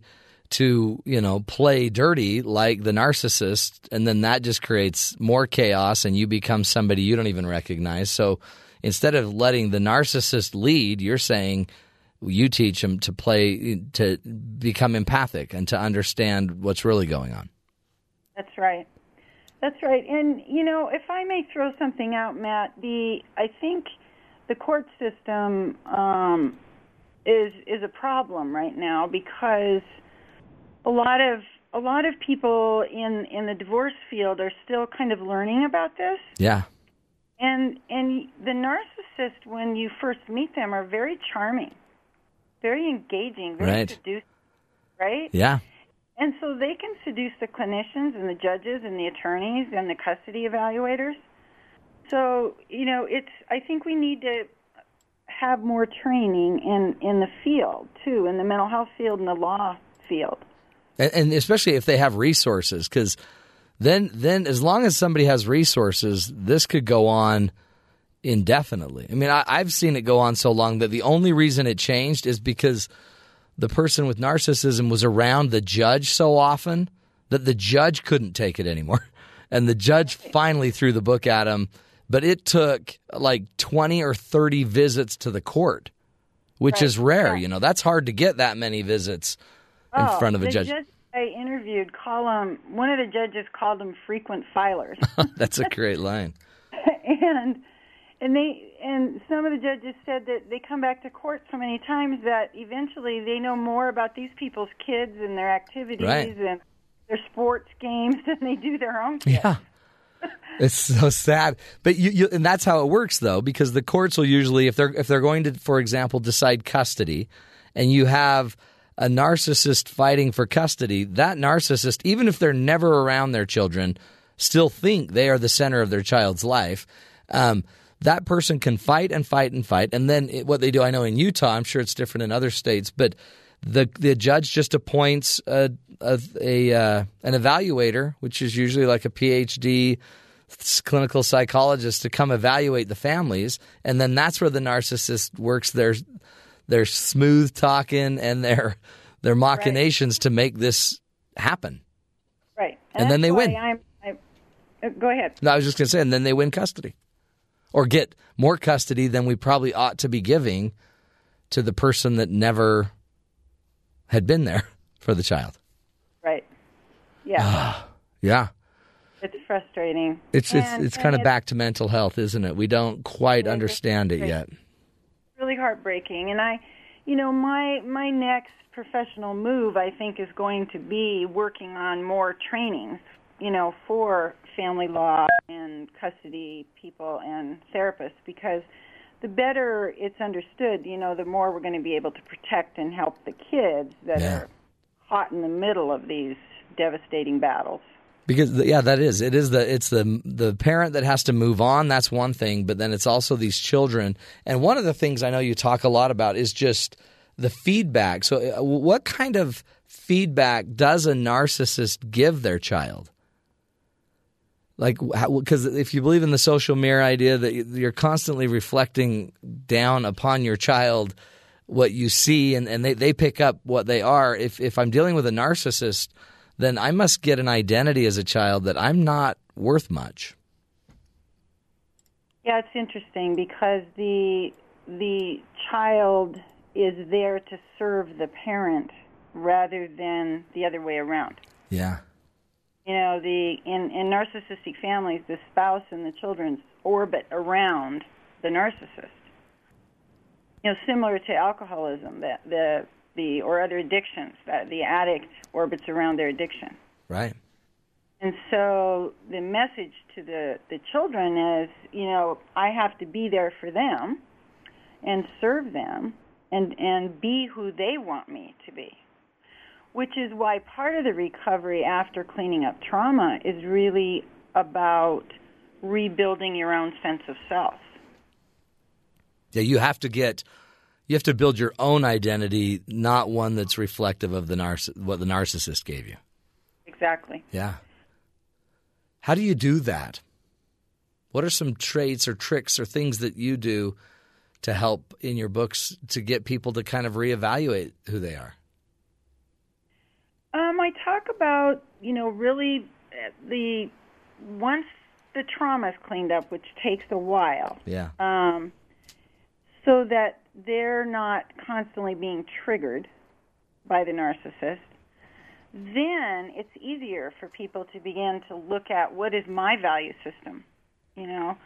to, you know, play dirty like the narcissist, and then that just creates more chaos, and you become somebody you don't even recognize. So instead of letting the narcissist lead, you're saying you teach them to play to become empathic and to understand what's really going on. That's right. That's right. And you know, if I may throw something out, Matt, the I think the court system um, is is a problem right now because a lot of a lot of people in in the divorce field are still kind of learning about this. Yeah. And and the narcissist when you first meet them are very charming, very engaging, very Right. seducing, right? Yeah. And so they can seduce the clinicians and the judges and the attorneys and the custody evaluators. So, you know, it's I think we need to have more training in in the field too, in the mental health field and the law field. And, and especially if they have resources because then then as long as somebody has resources this could go on indefinitely. I mean I, i've seen it go on so long that the only reason it changed is because the person with narcissism was around the judge so often that the judge couldn't take it anymore. And the judge finally threw the book at him but it took like 20 or 30 visits to the court which Right, is rare yeah. you know? That's hard to get that many visits in Oh, front of a judge judge I interviewed call them one of the judges called them frequent filers. That's a great line. and and they and some of the judges said that they come back to court so many times that eventually they know more about these people's kids and their activities Right. and their sports games than they do their own kids. Yeah. It's so sad, but you, you and that's how it works though, because the courts will usually, if they're if they're going to, for example, decide custody, and you have a narcissist fighting for custody, that narcissist, even if they're never around their children, still think they are the center of their child's life. Um, that person can fight and fight and fight, and then it, what they do, I know in Utah, I'm sure it's different in other states, but the the judge just appoints a a, a uh, an evaluator, which is usually like a PhD clinical psychologist to come evaluate the families, and then that's where the narcissist works their their smooth talking and their their machinations to make this happen. Right. And then they win. I'm, I, uh, go ahead. No, I was just going to say, and then they win custody, or get more custody than we probably ought to be giving to the person that never had been there for the child. Right. Yeah. Yeah. it's frustrating. It's it's And- it's and kind of back to mental health, isn't it? We don't quite understand it yet. Really heartbreaking and i you know my my next professional move i think is going to be working on more trainings you know for family law and custody people and therapists because the better it's understood you know the more we're going to be able to protect and help the kids that Yeah. are caught in the middle of these devastating battles Because yeah, that is it is the it's the the parent that has to move on. That's one thing, but then it's also these children. And one of the things I know you talk a lot about is just the feedback. So, uh, what kind of feedback does a narcissist give their child? Like, because if you believe in the social mirror idea that you're constantly reflecting down upon your child what you see, and, and they, they pick up what they are. If if I'm dealing with a narcissist, then I must get an identity as a child that I'm not worth much. Yeah, it's interesting because the the child is there to serve the parent rather than the other way around. Yeah. You know, the in in narcissistic families, the spouse and the children orbit around the narcissist. You know, similar to alcoholism, that the the or other addictions, that the addict orbits around their addiction. Right. And so the message to the, the children is, you know, I have to be there for them and serve them and, and be who they want me to be. Which is why part of the recovery after cleaning up trauma is really about rebuilding your own sense of self. Yeah, you have to get you have to build your own identity, not one that's reflective of the narciss- what the narcissist gave you. Exactly. Yeah. How do you do that? What are some traits or tricks or things that you do to help in your books to get people to kind of reevaluate who they are? Um, I talk about, you know, really uh, the once the trauma is cleaned up, which takes a while. Yeah. Um, so that they're not constantly being triggered by the narcissist, then it's easier for people to begin to look at what is my value system. You know,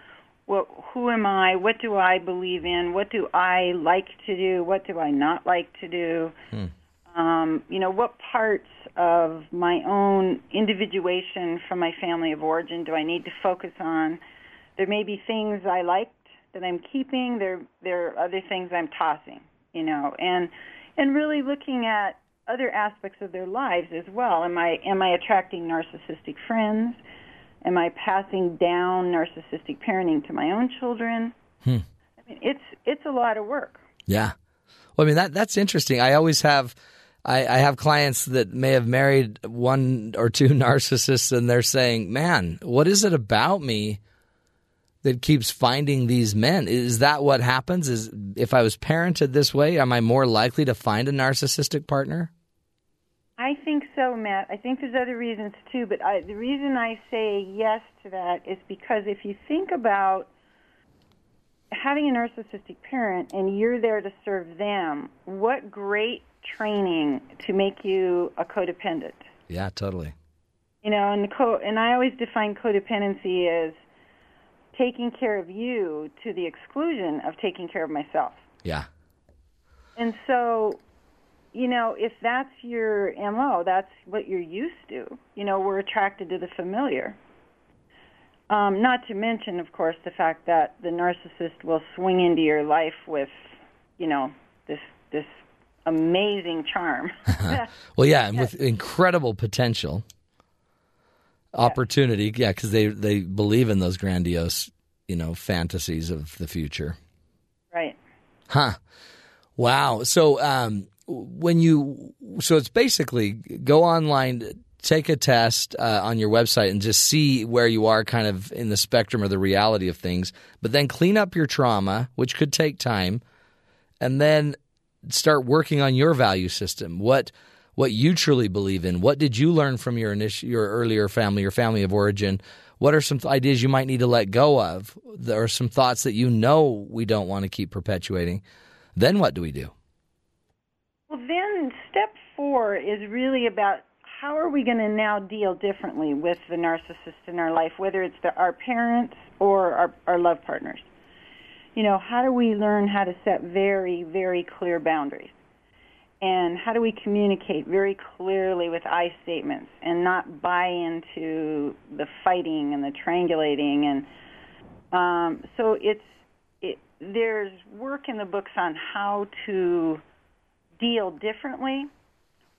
what who am I? What do I believe in? What do I like to do? What do I not like to do? Hmm. Um, you know, what parts of my own individuation from my family of origin do I need to focus on? There may be things I liked that I'm keeping. There, there are other things I'm tossing. You know, and and really looking at other aspects of their lives as well. Am I am I attracting narcissistic friends? Am I passing down narcissistic parenting to my own children? Hmm. I mean, it's it's a lot of work. Yeah. Well, I mean that that's interesting. I always have I, I have clients that may have married one or two narcissists and they're saying, Man, what is it about me that keeps finding these men? Is that what happens? Is if I was parented this way, am I more likely to find a narcissistic partner? I think so, Matt. I think there's other reasons too, but I, the reason I say yes to that is because if you think about having a narcissistic parent and you're there to serve them, what great training to make you a codependent. Yeah, totally. You know, and the co- and I always define codependency as taking care of you to the exclusion of taking care of myself. Yeah. And so, you know, if that's your MO, that's what you're used to. You know, we're attracted to the familiar. Um, not to mention, of course, the fact that the narcissist will swing into your life with, you know, this this amazing charm. well, yeah, and with incredible potential, opportunity. Yeah, because they they believe in those grandiose, you know, fantasies of the future. Right. Huh. Wow. So um, when you so it's basically go online take a test uh, on your website and just see where you are kind of in the spectrum of the reality of things but then clean up your trauma which could take time and then start working on your value system what what you truly believe in. What did you learn from your initial your earlier family your family of origin? What are some ideas you might need to let go of? There are some thoughts that you know we don't want to keep perpetuating? Then what do we do? Well then step 4 is really about how are we going to now deal differently with the narcissist in our life, whether it's the, our parents or our, our love partners? You know, how do we learn how to set very, very clear boundaries? And how do we communicate very clearly with I statements and not buy into the fighting and the triangulating? And um, so it's it, there's work in the books on how to deal differently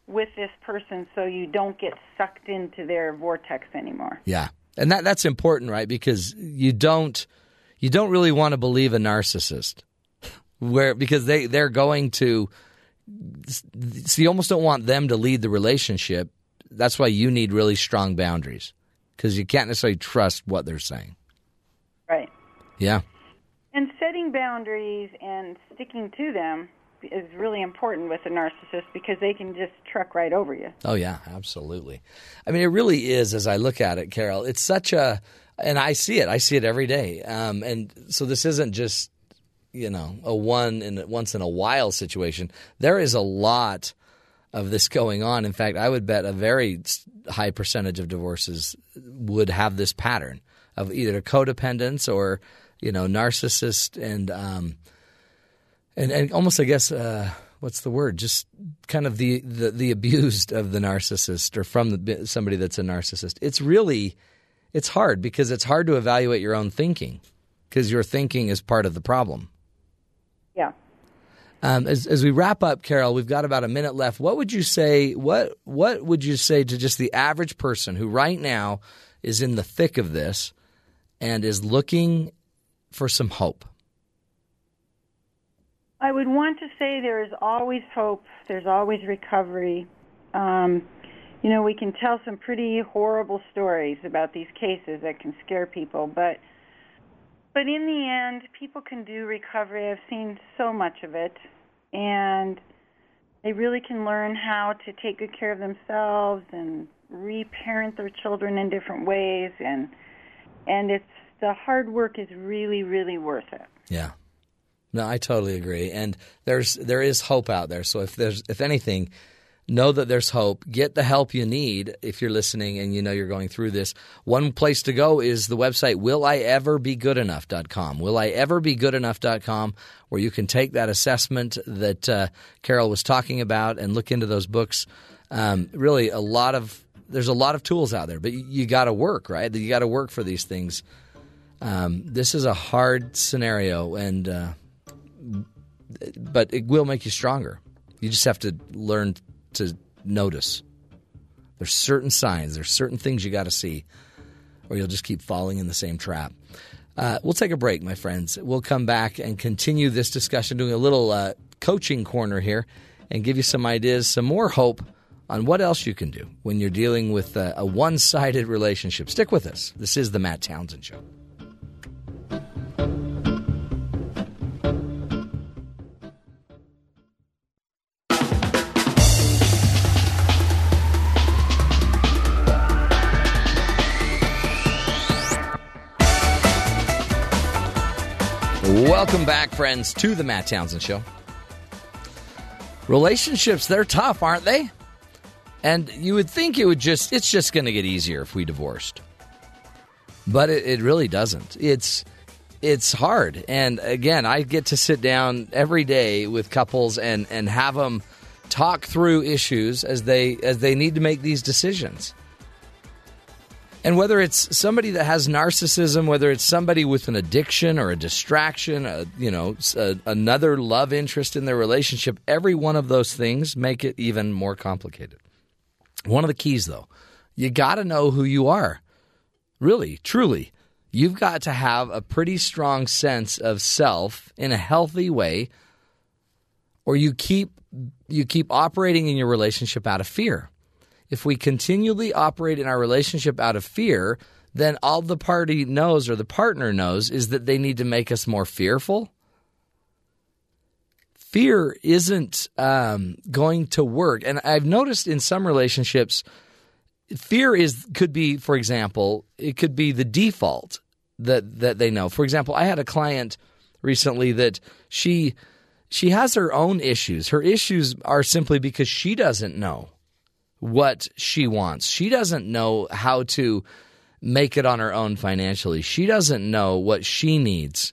with this person so you don't get sucked into their vortex anymore. Yeah. And that that's important, right? Because you don't you don't really want to believe a narcissist. Where because they they're going to so you almost don't want them to lead the relationship. That's why you need really strong boundaries because you can't necessarily trust what they're saying. Right. Yeah. And setting boundaries and sticking to them is really important with a narcissist because they can just truck right over you. Oh yeah, absolutely. I mean, it really is. As I look at it, Karyl, it's such a, and I see it. I see it every day. Um, and so this isn't just you know a one in once in a while situation. There is a lot of this going on. In fact, I would bet a very high percentage of divorces would have this pattern of either codependence or you know narcissist and. Um, and, and almost, I guess, uh, what's the word? Just kind of the, the, the abused of the narcissist or from the, somebody that's a narcissist. It's really, it's hard because it's hard to evaluate your own thinking because your thinking is part of the problem. Um, as, as we wrap up, Karyl, we've got about a minute left. What would you say? What what would you say to just the average person who right now is in the thick of this and is looking for some hope? I would want to say there is always hope. There's always recovery. Um, you know, we can tell some pretty horrible stories about these cases that can scare people, but but in the end, people can do recovery. I've seen so much of it, and they really can learn how to take good care of themselves and reparent their children in different ways, and and it's the hard work is really really worth it. Yeah. No, I totally agree. And there's there is hope out there. So if there's if anything, know that there's hope. Get the help you need if you're listening and you know you're going through this. One place to go is the website willieverbegoodenough.com. Willieverbegoodenough.com where you can take that assessment that uh, Karyl was talking about and look into those books. Um, really a lot of there's a lot of tools out there, but you, got to work, right? You got to work for these things. Um, this is a hard scenario and uh, but it will make you stronger. You just have to learn to notice. There's certain signs, there's certain things you got to see, or you'll just keep falling in the same trap. Uh, we'll take a break, my friends. We'll come back and continue this discussion, doing a little uh, coaching corner here, and give you some ideas, some more hope on what else you can do when you're dealing with a, a one sided relationship. Stick with us. This is the Matt Townsend Show. Welcome back, friends, to the Matt Townsend Show. Relationships, they're tough, aren't they? And you would think it would just, it's just going to get easier if we divorced. But it, it really doesn't. It's, it's hard. And again, I get to sit down every day with couples and, and have them talk through issues as they, as they need to make these decisions. And whether it's somebody that has narcissism, whether it's somebody with an addiction or a distraction, a, you know, a, another love interest in their relationship, every one of those things make it even more complicated. One of the keys, though, you got to know who you are. Really, truly. You've got to have a pretty strong sense of self in a healthy way, or you keep you keep operating in your relationship out of fear if we continually operate in our relationship out of fear, then all the party knows or the partner knows is that they need to make us more fearful. Fear isn't um, going to work, and I've noticed in some relationships, fear is could be, for example, it could be the default that that they know. For example, I had a client recently that she she has her own issues. Her issues are simply because she doesn't know what she wants. She doesn't know how to make it on her own financially. She doesn't know what she needs.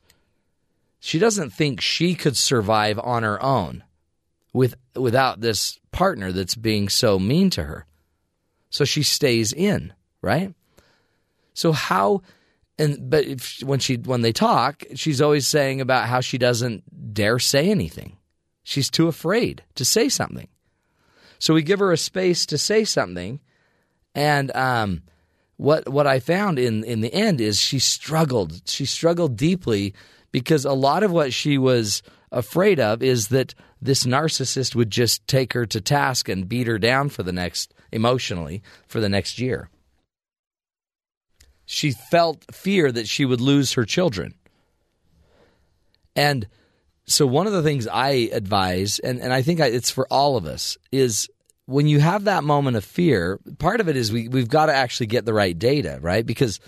She doesn't think she could survive on her own with without this partner that's being so mean to her. So she stays in, right? So how and but if, when she when they talk, she's always saying about how she doesn't dare say anything. She's too afraid to say something. So we give her a space to say something, and um, what what I found in in the end is she struggled. She struggled deeply because a lot of what she was afraid of is that this narcissist would just take her to task and beat her down for the next emotionally for the next year. She felt fear that she would lose her children. And so one of the things I advise, and, and I think I, it's for all of us, is when you have that moment of fear, part of it is we, we've got to actually get the right data, right? Because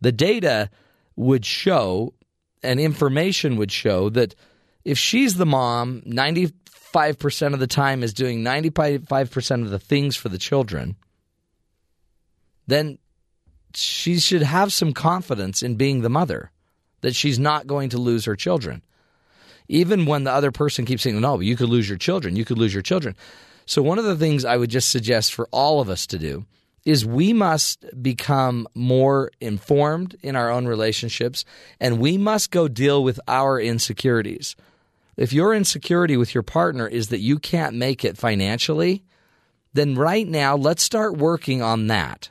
the data would show and information would show that if she's the mom, 95% of the time is doing 95% of the things for the children, then she should have some confidence in being the mother, that she's not going to lose her children even when the other person keeps saying, no, you could lose your children, you could lose your children. So, one of the things I would just suggest for all of us to do is we must become more informed in our own relationships and we must go deal with our insecurities. If your insecurity with your partner is that you can't make it financially, then right now let's start working on that.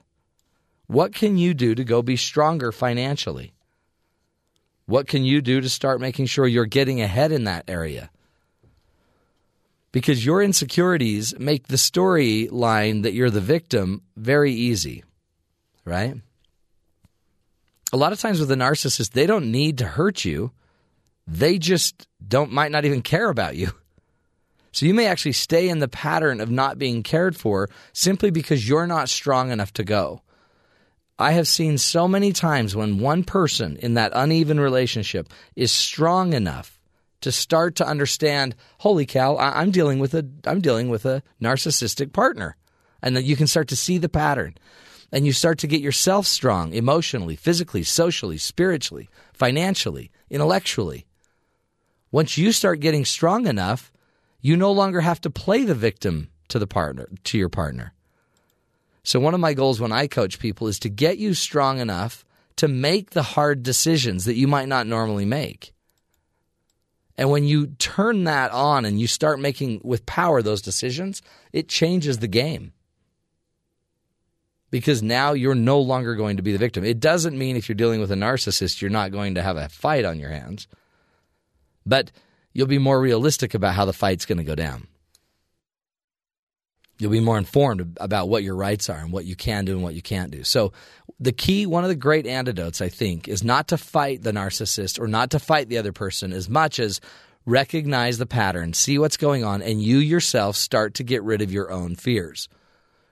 What can you do to go be stronger financially? What can you do to start making sure you're getting ahead in that area? because your insecurities make the storyline that you're the victim very easy, right? A lot of times with a narcissist, they don't need to hurt you. They just don't might not even care about you. So you may actually stay in the pattern of not being cared for simply because you're not strong enough to go. I have seen so many times when one person in that uneven relationship is strong enough to start to understand, holy cow, I- I'm dealing with a I'm dealing with a narcissistic partner. And you can start to see the pattern. And you start to get yourself strong emotionally, physically, socially, spiritually, financially, intellectually. Once you start getting strong enough, you no longer have to play the victim to the partner to your partner. So one of my goals when I coach people is to get you strong enough to make the hard decisions that you might not normally make. And when you turn that on and you start making with power those decisions, it changes the game. Because now you're no longer going to be the victim. It doesn't mean if you're dealing with a narcissist, you're not going to have a fight on your hands. But you'll be more realistic about how the fight's going to go down. You'll be more informed about what your rights are and what you can do and what you can't do. So, the key, one of the great antidotes, I think, is not to fight the narcissist or not to fight the other person as much as recognize the pattern, see what's going on, and you yourself start to get rid of your own fears.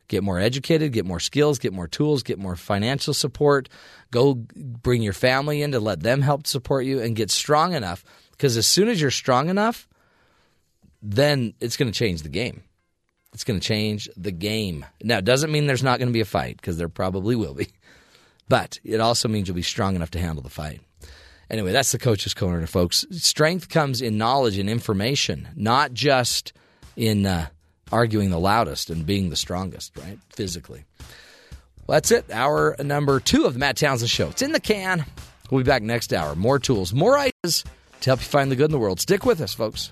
Get more educated, get more skills, get more tools, get more financial support. Go bring your family in to let them help support you and get strong enough. Because as soon as you're strong enough, then it's going to change the game. It's going to change the game. Now, it doesn't mean there's not going to be a fight because there probably will be, but it also means you'll be strong enough to handle the fight. Anyway, that's the coach's corner, folks. Strength comes in knowledge and information, not just in uh, arguing the loudest and being the strongest, right? Physically. Well, that's it. Hour number two of the Matt Townsend Show. It's in the can. We'll be back next hour. More tools, more ideas to help you find the good in the world. Stick with us, folks.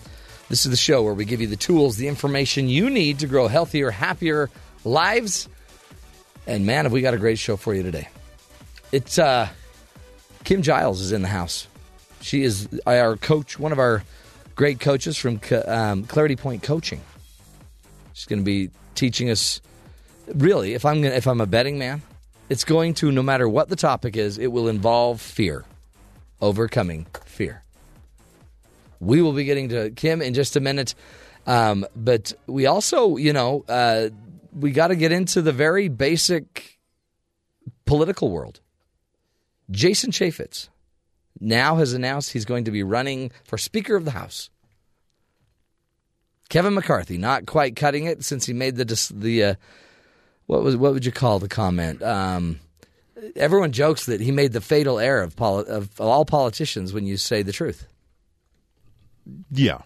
This is the show where we give you the tools, the information you need to grow healthier, happier lives. And man, have we got a great show for you today. It's uh, Kim Giles is in the house. She is our coach, one of our great coaches from um, Clarity Point Coaching. She's going to be teaching us. Really, if I'm gonna, if I'm a betting man, it's going to no matter what the topic is, it will involve fear, overcoming. We will be getting to Kim in just a minute, um, but we also, you know, uh, we got to get into the very basic political world. Jason Chaffetz now has announced he's going to be running for Speaker of the House. Kevin McCarthy not quite cutting it since he made the the uh, what was what would you call the comment? Um, everyone jokes that he made the fatal error of, poli- of all politicians when you say the truth. Yeah.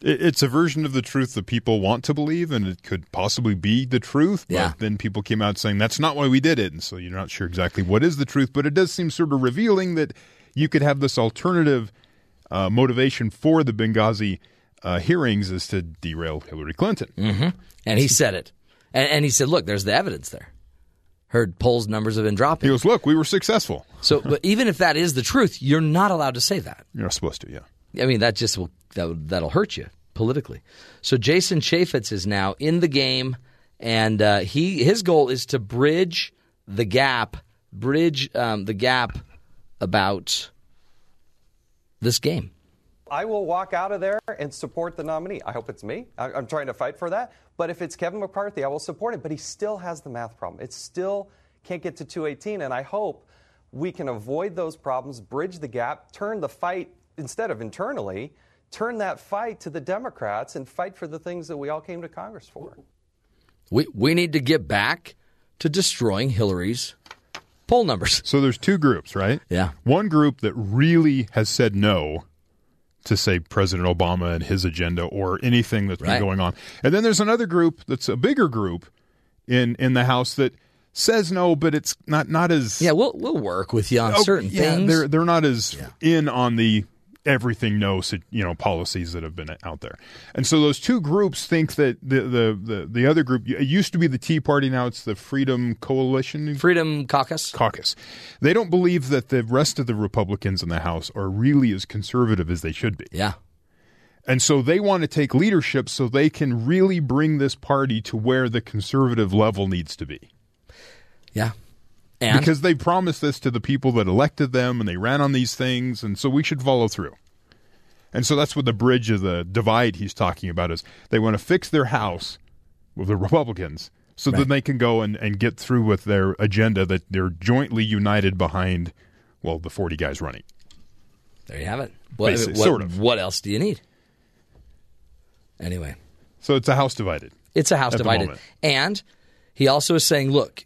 It's a version of the truth that people want to believe, and it could possibly be the truth. But Yeah. then people came out saying that's not why we did it, and so you're not sure exactly what is the truth. But it does seem sort of revealing that you could have this alternative uh, motivation for the Benghazi uh, hearings is to derail Hillary Clinton. Mm-hmm. And he said it, and, and he said, "Look, there's the evidence there. Heard polls numbers have been dropping." He goes, "Look, we were successful." So, but even if that is the truth, you're not allowed to say that. You're not supposed to, yeah. I mean, that just will that that'll hurt you politically. So Jason Chaffetz is now in the game, and uh, he his goal is to bridge the gap, bridge um, the gap about this game. I will walk out of there and support the nominee. I hope it's me. I- I'm trying to fight for that. But if it's Kevin McCarthy, I will support him. But he still has the math problem. It still can't get to 218. And I hope we can avoid those problems, bridge the gap, turn the fight, instead of internally, turn that fight to the Democrats and fight for the things that we all came to Congress for. We we need to get back to destroying Hillary's poll numbers. So there's two groups, right? Yeah. One group that really has said no to say President Obama and his agenda or anything that's Right. been going on. And then there's another group that's a bigger group in in the House that says no, but it's not not as Yeah, we'll we'll work with you on Oh, certain yeah, things. They're they're not as in on the everything no si- you know policies that have been out there. And so those two groups think that the the the, the other group it used to be the Tea Party now it's the Freedom Coalition Freedom Caucus. Caucus. They don't believe that the rest of the Republicans in the House are really as conservative as they should be. Yeah. And so they want to take leadership so they can really bring this party to where the conservative level needs to be. Yeah. And because they promised this to the people that elected them and they ran on these things and so we should follow through and so that's what the bridge of the divide he's talking about is they want to fix their house with the republicans so Right. then they can go and, and get through with their agenda that they're jointly united behind well the 40 guys running there you have it. What, what, sort of. what else do you need? Anyway, so it's a house divided it's a house divided. And he also is saying, look,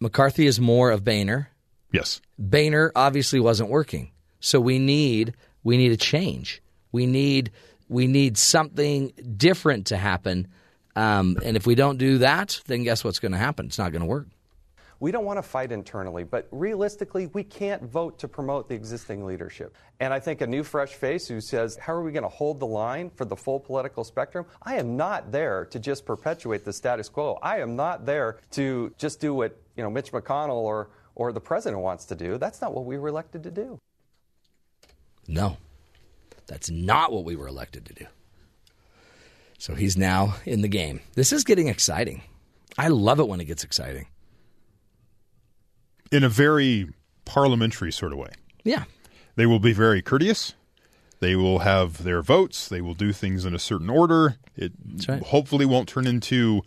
McCarthy is more of Boehner. yes Boehner obviously wasn't working. So we need we need a change. We need we need something different to happen. Um, and if we don't do that, then guess what's going to happen? It's not going to work. We don't want to fight internally, but realistically, we can't vote to promote the existing leadership. And I think a new, fresh face who says, How are we going to hold the line for the full political spectrum? I am not there to just perpetuate the status quo. I am not there to just do what you know, Mitch McConnell or, or the president wants to do. That's not what we were elected to do. No, that's not what we were elected to do. So he's now in the game. This is getting exciting. I love it when it gets exciting. In a very parliamentary sort of way Yeah. They will be very courteous. They will have their votes. They will do things in a certain order. It hopefully won't turn into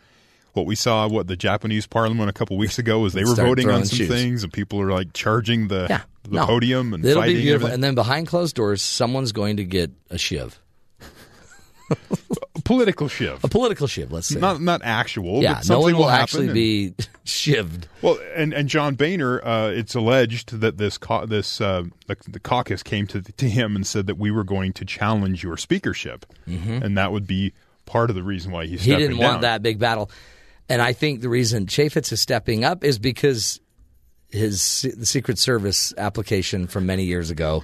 what we saw what the Japanese parliament a couple weeks ago was they were voting on some shoes. things and people are like charging the Yeah. the No. podium and It'll fighting. And then behind closed doors, someone's going to get a shiv. political shiv. A political shiv, let's say. Not not actual. yeah, but no one will, happen actually and- be shivved. Well, and, and John Boehner, uh, it's alleged that this cau- this uh, the, the caucus came to to him and said that we were going to challenge your speakership, Mhm. and that would be part of the reason why he's He didn't down. want that big battle. And I think the reason Chaffetz is stepping up is because his the Secret Service application from many years ago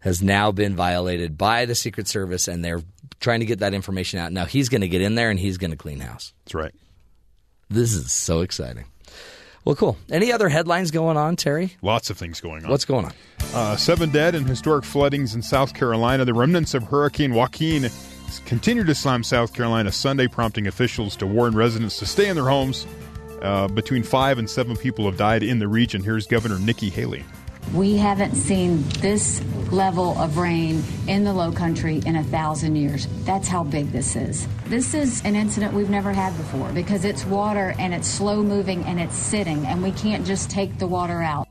has now been violated by the Secret Service, and they're trying to get that information out. Now he's going to get in there and he's going to clean house. That's right. This is so exciting. Well, cool. Any other headlines going on, Terry? Lots of things going on. What's going on? Uh, seven dead in historic floodings in South Carolina. The remnants of Hurricane Joaquin continue to slam South Carolina Sunday, prompting officials to warn residents to stay in their homes. Uh, between five and seven people have died in the region. Here's Governor Nikki Haley. We haven't seen this level of rain in the low country in a thousand years. That's how big this is. This is an incident we've never had before because it's water and it's slow moving and it's sitting, and we can't just take the water out.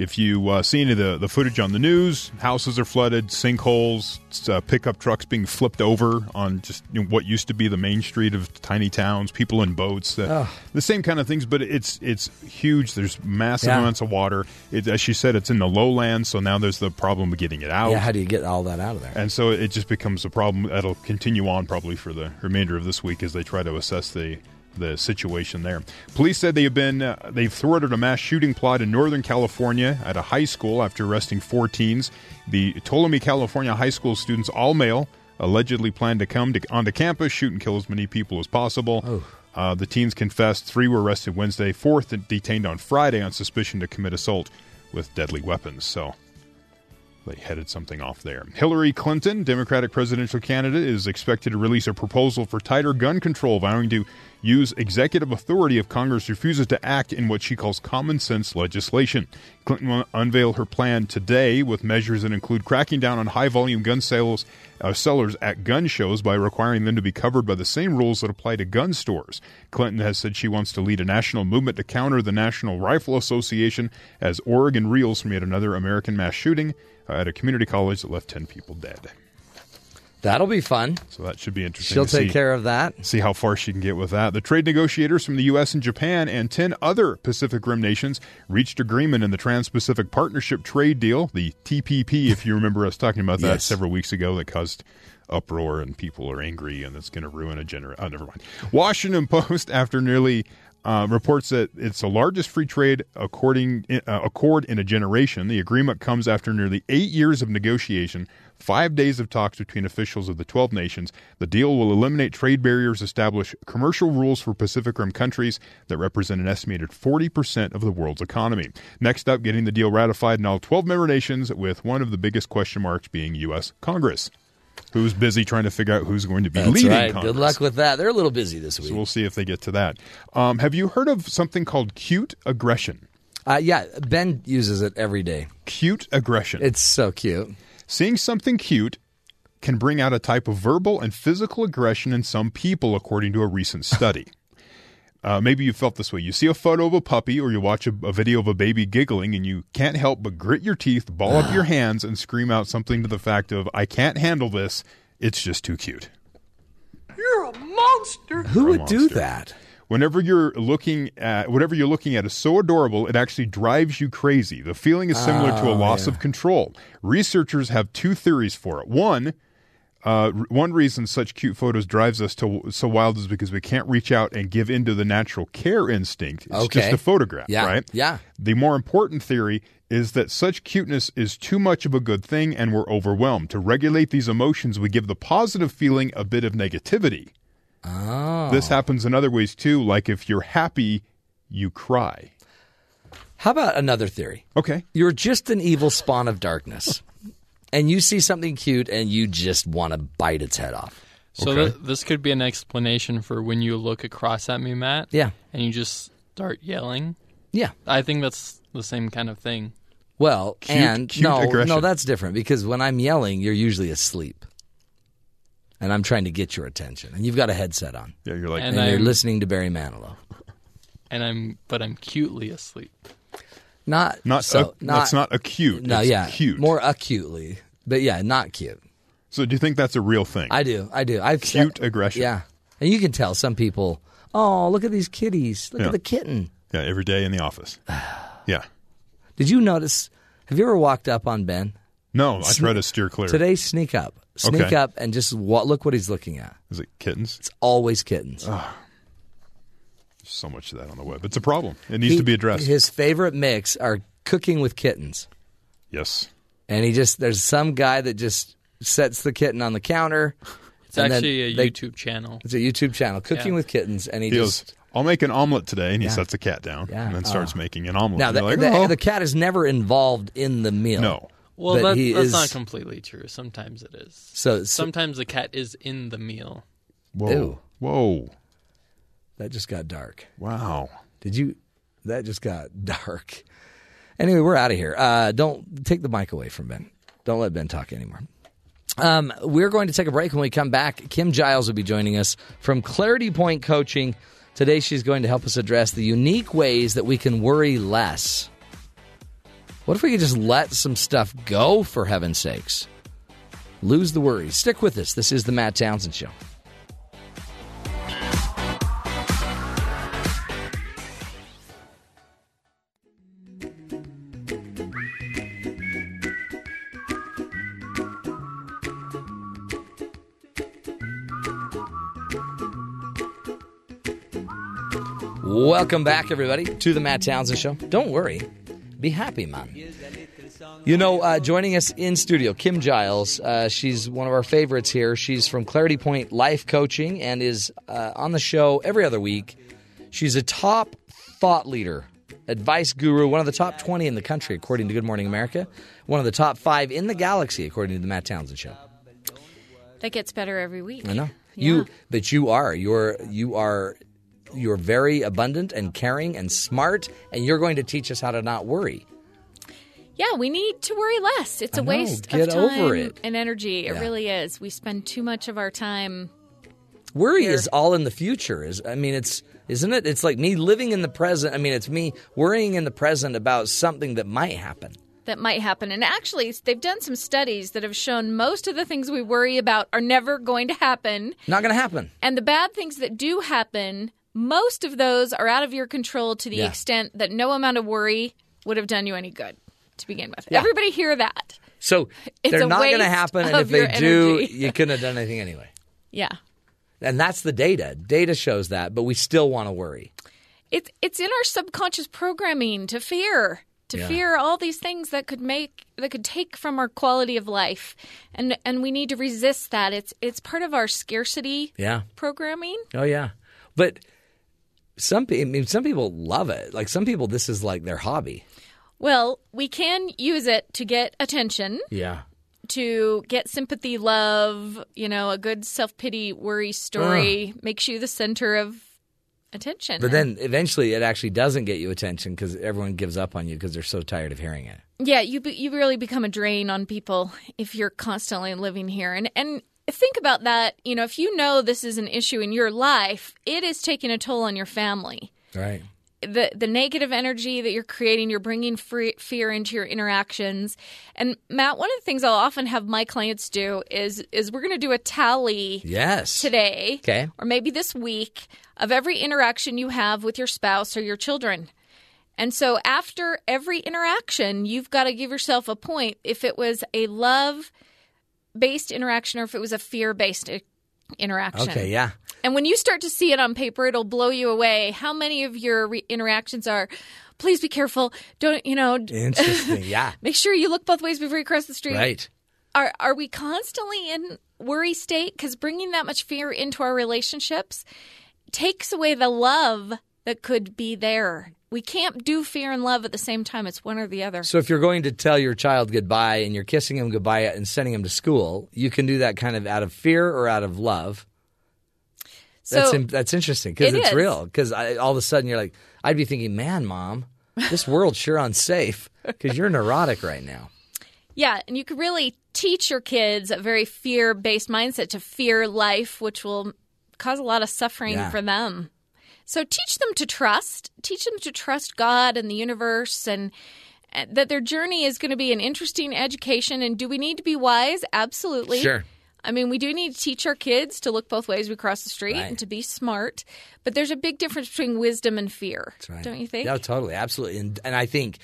If you uh, see any of the, the footage on the news, houses are flooded, sinkholes, uh, pickup trucks being flipped over on just you know, what used to be the main street of tiny towns, people in boats, the, the same kind of things. But it's it's huge. There's massive Yeah. amounts of water. It, as she said, it's in the lowlands, so now there's the problem of getting it out. Yeah, how do you get all that out of there? And so it just becomes a problem that'll continue on probably for the remainder of this week as they try to assess the the situation there. Police said they have been uh, they've thwarted a mass shooting plot in Northern California at a high school after arresting four teens. The Ptolemy, California high school students, all male, allegedly planned to come to, onto campus, shoot and kill as many people as possible. Uh, the teens confessed. Three were arrested Wednesday. Fourth detained on Friday on suspicion to commit assault with deadly weapons. So they headed something off there. Hillary Clinton, Democratic presidential candidate, is expected to release a proposal for tighter gun control, vowing to use executive authority if Congress refuses to act in what she calls common sense legislation. Clinton will unveil her plan today with measures that include cracking down on high volume gun sales uh, sellers at gun shows by requiring them to be covered by the same rules that apply to gun stores. Clinton has said she wants to lead a national movement to counter the National Rifle Association as Oregon reels from yet another American mass shooting uh, at a community college that left 10 people dead. That'll be fun. So that should be interesting. She'll take see- care of that. See how far she can get with that. The trade negotiators from the U.S. and Japan and 10 other Pacific Rim nations reached agreement in the Trans Pacific Partnership Trade Deal, the TPP, if you remember us talking about that Yes. several weeks ago, that caused uproar and people are angry and it's going to ruin a generation. Oh, never mind. Washington Post, after nearly. Uh, reports that it's the largest free trade according uh, accord in a generation. The agreement comes after nearly eight years of negotiation, five days of talks between officials of the 12 nations. The deal will eliminate trade barriers, establish commercial rules for Pacific Rim countries that represent an estimated 40% of the world's economy. Next up, getting the deal ratified in all 12 member nations, with one of the biggest question marks being U.S. Congress, who's busy trying to figure out who's going to be That's leading right. Congress. Good luck with that. They're a little busy this week. So we'll see if they get to that. Um, have you heard of something called cute aggression? Uh, yeah, Ben uses it every day. Cute aggression. It's so cute. Seeing something cute can bring out a type of verbal and physical aggression in some people, according to a recent study. Uh, maybe you felt this way. You see a photo of a puppy or you watch a, a video of a baby giggling and you can't help but grit your teeth, ball up your hands, and scream out something to the fact of, I can't handle this. It's just too cute. You're a monster. Who You're a would do that? Whenever you're looking at whatever you're looking at is so adorable, it actually drives you crazy. The feeling is similar to a Oh, loss yeah. of control. Researchers have two theories for it. One, uh, one reason such cute photos drives us to so wild is because we can't reach out and give into the natural care instinct. It's Okay. just a photograph, Yeah, right? yeah. The more important theory is that such cuteness is too much of a good thing and we're overwhelmed. To regulate these emotions, we give the positive feeling a bit of negativity. Oh. This happens in other ways too, like if you're happy, you cry. How about another theory? Okay. You're just an evil spawn of darkness. and you see something cute and you just want to bite its head off. So th- this could be an explanation for when you look across at me, Matt. Yeah. And you just start yelling. Yeah. I think that's the same kind of thing. Well, Cute- and cute no, aggression. no, that's different because when I'm yelling, you're usually asleep, and I'm trying to get your attention, and you've got a headset on. Yeah, you're like, and, And you're listening to Barry Manilow. And I'm, but I'm cutely asleep. Not Not so. a- that's not acute. No, It's yeah, cute. more acutely, but yeah, not cute. So do you think that's a real thing? I do, I do. I've Cute aggression. Yeah, and you can tell some people. Oh, look at these kitties! Look Yeah. at the kitten. Yeah, every day in the office. Yeah. Did you notice? Have you ever walked up on Ben? No, I Sne- try to steer clear. Today, sneak up, sneak Okay. up, and just wa- look what he's looking at. Is it kittens? It's always kittens. So much of that on the web. It's a problem. It needs He- to be addressed. His favorite mix are cooking with kittens. yes. And he just there's some guy that just sets the kitten on the counter. It's and actually a they- YouTube channel. It's a YouTube channel, cooking Yeah. with kittens, and he, He goes, I'll make an omelet today, and he Yeah. sets the cat down Yeah. and then starts Oh. making an omelet. now the, you're like, the, "Oh." the cat is never involved in the meal. No. Well, but that, he that's is, not completely true. Sometimes it is. So- so- sometimes the cat is in the meal. Whoa. Ew. Whoa. That just got dark. Wow. Did you? That just got dark. Anyway, we're out of here. Uh, don't take the mic away from Ben. Don't let Ben talk anymore. Um, we're going to take a break. When we come back, Kim Giles will be joining us from Clarity Point Coaching. Today, she's going to help us address the unique ways that we can worry less. What if we could just let some stuff go, for heaven's sakes? Lose the worries. Stick with us. This is the Matt Townsend Show. Welcome back, everybody, to the Matt Townsend Show. Don't worry, be happy, man. You know, uh, joining us in studio, Kim Giles. Uh, she's one of our favorites here. She's from Clarity Point Life Coaching and is uh, on the show every other week. She's a top thought leader, advice guru, one of the top 20 in the country, according to Good Morning America, one of the top five in the galaxy, according to the Matt Townsend Show. That gets better every week. I know Yeah. you, but you are you're you are you're very abundant and caring and smart, and you're going to teach us how to not worry. Yeah, we need to worry less. It's a know. waste of time and energy. It Yeah. really is. We spend too much of our time. Worry Here. is all in the future. Is I mean, it's isn't it? It's like me living in the present. I mean, it's me worrying in the present about something that might happen. that might happen. And actually, they've done some studies that have shown most of the things we worry about are never going to happen. Not going to happen. And the bad things that do happen, most of those are out of your control to the Yeah. extent that no amount of worry would have done you any good to begin with. Yeah. Everybody hear that. So It's they're not going to happen, and if they do, you couldn't have done anything anyway. Yeah. And that's the data. Data shows that, but we still want to worry. It's it's in our subconscious programming to fear, to Yeah. fear all these things that could make that could take from our quality of life, and and we need to resist that. It's it's part of our scarcity Yeah. programming. Oh yeah, but some people, I mean, some people love it. Like some people, this is like their hobby. Well, we can use it to get attention, Yeah. to get sympathy, love. You know, a good self pity, worry story makes you the center of attention. But then eventually, it actually doesn't get you attention because everyone gives up on you because they're so tired of hearing it. Yeah, you be- you really become a drain on people if you're constantly living here. And and think about that, you know, if you know this is an issue in your life, it is taking a toll on your family. Right. The the negative energy that you're creating, you're bringing free, fear into your interactions. And Matt, one of the things I'll often have my clients do is is we're going to do a tally Yes. today Okay. or maybe this week of every interaction you have with your spouse or your children. And so after every interaction, you've got to give yourself a point if it was a love based interaction or if it was a fear based uh, interaction. Okay. Yeah. And when you start to see it on paper, it'll blow you away how many of your re- interactions are, please be careful. Don't, you know, Interesting. Yeah. make sure you look both ways before you cross the street Right. are are we constantly in worry state because bringing that much fear into our relationships takes away the love that could be there we can't do fear and love at the same time it's one or the other So if you're going to tell your child goodbye and you're kissing him goodbye and sending him to school, you can do that kind of out of fear or out of love. that's So- in, that's interesting because It it's is. real. Because all of a sudden you're like, I'd be thinking, man, mom, this world's sure unsafe because you're neurotic right now. yeah and you could really teach your kids a very fear based mindset to fear life which will cause a lot of suffering Yeah. for them so teach them to trust teach them to trust god and the universe and and that their journey is going to be an interesting education and do we need to be wise absolutely Sure. I mean, we do need to teach our kids to look both ways we cross the street Right. and to be smart. But there's a big difference between wisdom and fear, Right. don't you think? No, totally, absolutely. And and I think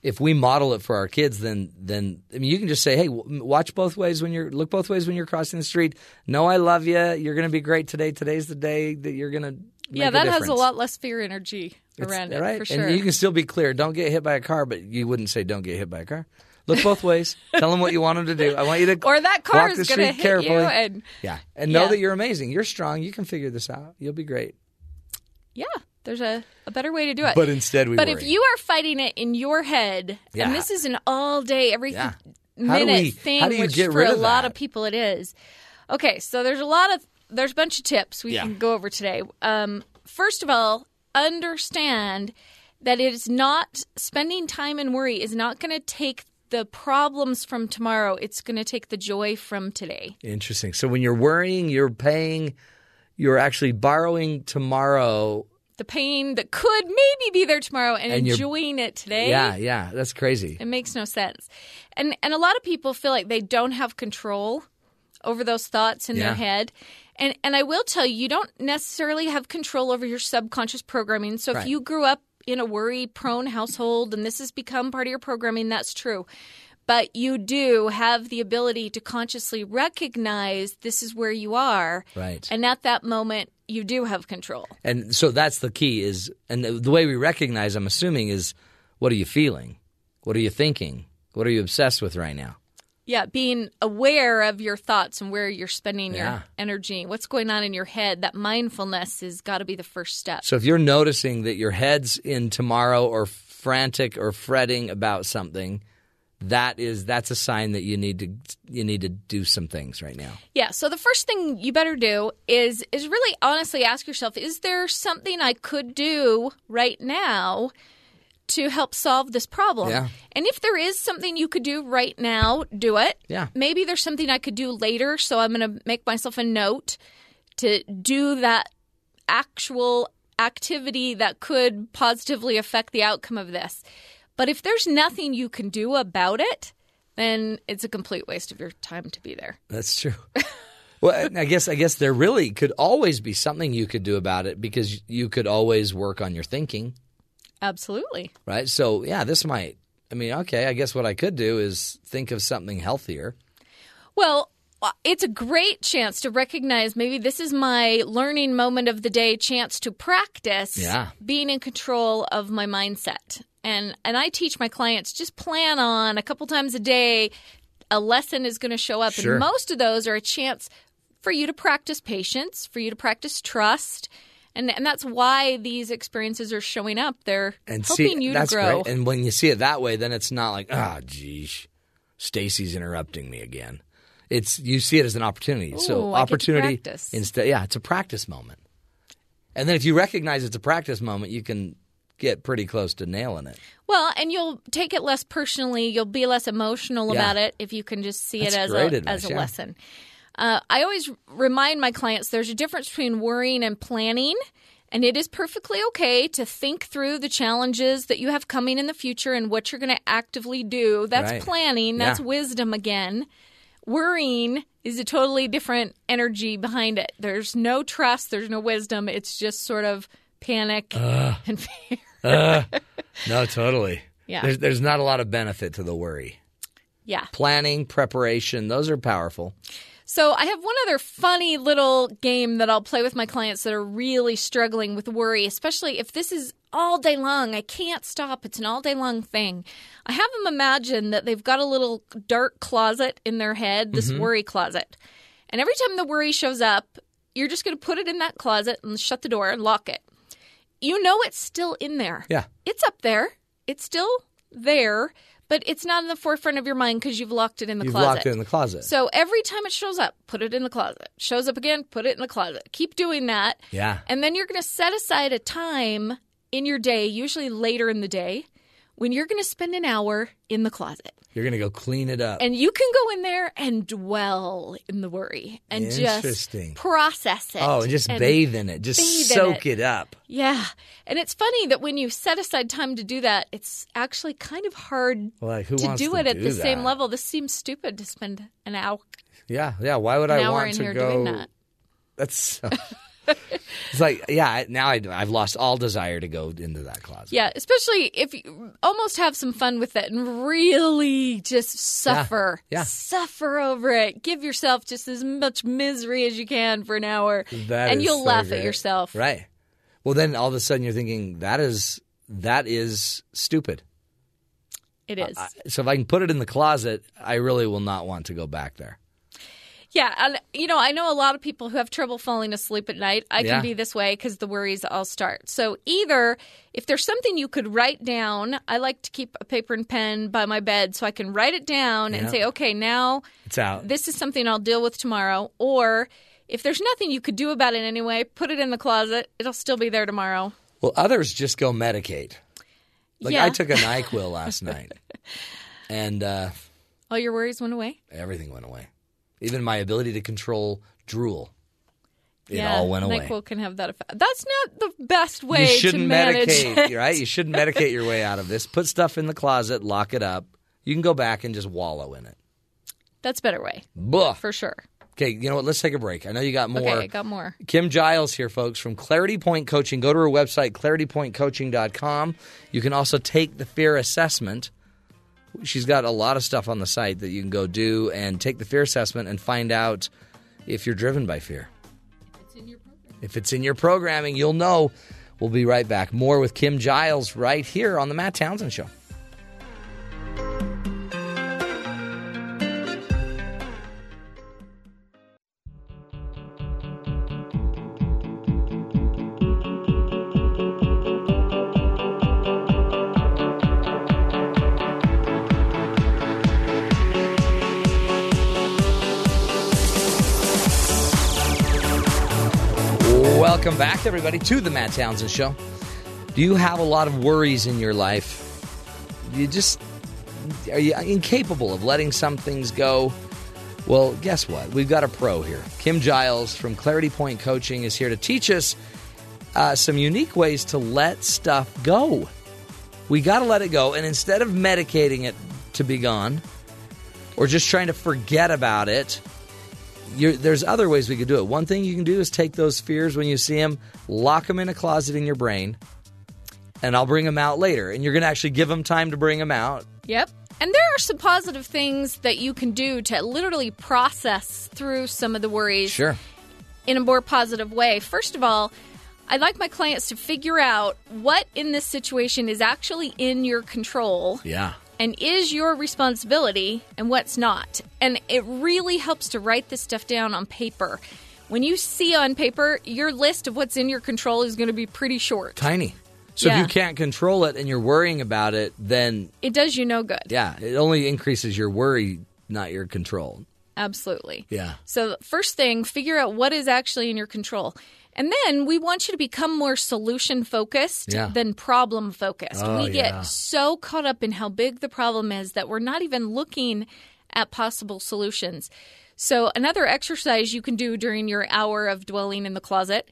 if we model it for our kids, then then I mean, you can just say, hey, watch both ways when you're look both ways when you're crossing the street. No, I love you. You're going to be great today. Today's the day that you're going to. Yeah, that has a lot less fear energy It's- around it right? for sure. And you can still be clear. Don't get hit by a car, but you wouldn't say don't get hit by a car. Look both ways. Tell them what you want them to do. I want you to or that car walk is the going to street hit carefully. you, and yeah, and know Yeah. that you're amazing. You're strong. You can figure this out. You'll be great. yeah, there's a, a better way to do it. But instead we but worry. if you are fighting it in your head, Yeah. and this is an all day, every Yeah. Minute we- thing, how do you which for a lot of people it is. Okay, so there's a lot of there's a bunch of tips we Yeah. can go over today. Um, first of all, understand that it is not spending time and worry is not going to take the problems from tomorrow. It's going to take the joy from today. Interesting. So when you're worrying, you're paying, you're actually borrowing tomorrow. The pain that could maybe be there tomorrow and, And enjoying it today. Yeah, yeah, that's crazy. It makes no sense. And and a lot of people feel like they don't have control over those thoughts in Yeah. their head. And and I will tell you you don't necessarily have control over your subconscious programming. So Right. if you grew up in a worry prone household and this has become part of your programming, that's true. But you do have the ability to consciously recognize this is where you are. Right. And at that moment you do have control. And so that's the key is, and the, the way we recognize, I'm assuming, is what are you feeling? What are you thinking? What are you obsessed with right now? Yeah, being aware of your thoughts and where you're spending Yeah. your energy, what's going on in your head. That mindfulness has got to be the first step. So if you're noticing that your head's in tomorrow or frantic or fretting about something, that is that's a sign that you need to you need to do some things right now. yeah, so the first thing you better do is is really honestly ask yourself, is there something I could do right now to help solve this problem? Yeah. And if there is something you could do right now, do it. Yeah. Maybe there's something I could do later, so I'm going to make myself a note to do that actual activity that could positively affect the outcome of this. But if there's nothing you can do about it, then it's a complete waste of your time to be there. That's true. well, I guess I guess there really could always be something you could do about it because you could always work on your thinking, Absolutely. right? So yeah, this might. I mean, okay, I guess what I could do is think of something healthier. Well, uh, it's a great chance to recognize maybe this is my learning moment of the day chance to practice Yeah. being in control of my mindset. And and I teach my clients just plan on a couple times a day a lesson is going to show up Sure. and most of those are a chance for you to practice patience, for you to practice trust. And, and that's why these experiences are showing up. They're and helping see you to grow. great. And when you see it that way, then it's not like ah, geez, Stacy's interrupting me again. It's you see it as an opportunity. Ooh, so I get to opportunity instead, yeah, it's a practice moment. And then if you recognize it's a practice moment, you can get pretty close to nailing it. Well, and you'll take it less personally. You'll be less emotional Yeah. about it if you can just see That's it as a advice, as a yeah. lesson. Uh, I always remind my clients there's a difference between worrying and planning, and it is perfectly okay to think through the challenges that you have coming in the future and what you're going to actively do. That's Right. planning. That's Yeah. wisdom again. Worrying is a totally different energy behind it. There's no trust. There's no wisdom. It's just sort of panic Ugh. and fear. Uh, no, totally. Yeah. There's, there's not a lot of benefit to the worry. yeah. Planning, preparation, those are powerful. So I have one other funny little game that I'll play with my clients that are really struggling with worry, especially if this is all day long. I can't stop. It's an all day long thing. I have them imagine that they've got a little dark closet in their head, this Mhm. worry closet. And every time the worry shows up, you're just going to put it in that closet and shut the door and lock it. You know it's still in there. Yeah. It's up there. It's still there, but it's not in the forefront of your mind because you've locked it in the You've closet. locked it in the closet. So every time it shows up, put it in the closet. Shows up again, put it in the closet. Keep doing that. Yeah. And then you're going to set aside a time in your day, usually later in the day, when you're going to spend an hour in the closet. You're going to go clean it up. And you can go in there and dwell in the worry and just process it. Oh, and just and bathe in it. Just soak it. up. Yeah. And it's funny that when you set aside time to do that, it's actually kind of hard Like, who to do to it at do the same level. This seems stupid to spend an hour, Yeah, yeah. Why would an I hour want in to here go? doing that. That's so. it's like, yeah. Now I, I've lost all desire to go into that closet. Yeah, especially if you almost have some fun with it and really just suffer. Yeah. Suffer over it. Give yourself just as much misery as you can for an hour. That and you'll so laugh great. at yourself. Right. Well, then all of a sudden you're thinking that is that is stupid. It is. So if I can put it in the closet, I really will not want to go back there. Yeah, and you know, I know a lot of people who have trouble falling asleep at night. I Yeah. can be this way because the worries all start. So either if there's something you could write down, I like to keep a paper and pen by my bed so I can write it down and say, okay, now It's out. this is something I'll deal with tomorrow. Or if there's nothing you could do about it anyway, put it in the closet. It'll still be there tomorrow. Well, others just go medicate. Like Yeah. I took a Nyquil last night, and uh, All your worries went away. everything went away. Even my ability to control drool, it yeah, all went away. Nyquil can have that effect. That's not the best way you shouldn't to manage medicate, it. right? You shouldn't medicate your way out of this. Put stuff in the closet, lock it up. You can go back and just wallow in it. That's a better way. Buh. For sure. Okay, you know what? Let's take a break. I know you got more. Okay, I got more. Kim Giles here, folks, from Clarity Point Coaching. Go to her website, claritypointcoaching.com. You can also take the fear assessment. She's got a lot of stuff on the site that you can go do and take the fear assessment and find out if you're driven by fear. If it's in your programming, you'll know. We'll be right back. More with Kim Giles right here on The Matt Townsend Show. Welcome back, everybody, to the Matt Townsend Show. Do you have a lot of worries in your life? You just are you incapable of letting some things go? Well, guess what? We've got a pro here. Kim Giles from Clarity Point Coaching is here to teach us uh, some unique ways to let stuff go. We got to let it go. And instead of medicating it to be gone or just trying to forget about it, there's other ways we could do it. One thing you can do is take those fears when you see them, lock them in a closet in your brain, and I'll bring them out later. And you're going to actually give them time to bring them out. Yep. And there are some positive things that you can do to literally process through some of the worries Sure. in a more positive way. First of all, I'd like my clients to figure out what in this situation is actually in your control Yeah. And is your responsibility and what's not. And it really helps to write this stuff down on paper. When you see on paper, your list of what's in your control is going to be pretty short. Tiny. So Yeah. if you can't control it and you're worrying about it, then It does you no good. yeah, it only increases your worry, not your control. Absolutely. Yeah. So, first thing, figure out what is actually in your control. And then we want you to become more solution focused Yeah. than problem focused. Oh, we get yeah. so caught up in how big the problem is that we're not even looking at possible solutions. So, another exercise you can do during your hour of dwelling in the closet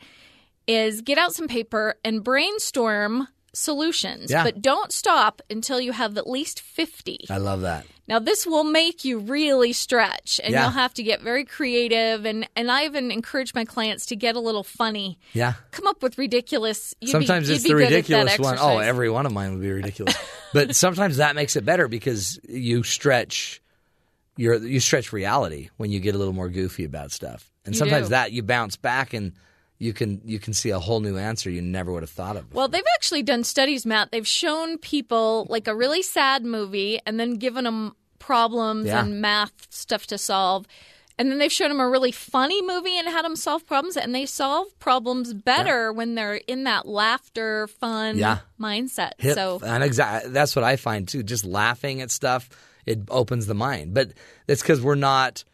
is get out some paper and brainstorm solutions, Yeah. but don't stop until you have at least 50. I love that. Now this will make you really stretch and Yeah. you'll have to get very creative and and I even encourage my clients to get a little funny. Yeah. Come up with ridiculous you'd be- sometimes you'd it's be the good at that ridiculous one. Oh, every one of mine would be ridiculous. but sometimes that makes it better because you stretch your you stretch reality when you get a little more goofy about stuff. And You sometimes do. that you bounce back and you can you can see a whole new answer you never would have thought of. Well, they've actually done studies, Matt. They've shown people like a really sad movie and then given them problems Yeah. and math stuff to solve. And then they've shown them a really funny movie and had them solve problems, and they solve problems better when they're in that laughter, fun Yeah. mindset. Hip, So and exactly that's what I find too. Just laughing at stuff, it opens the mind. But it's because we're not.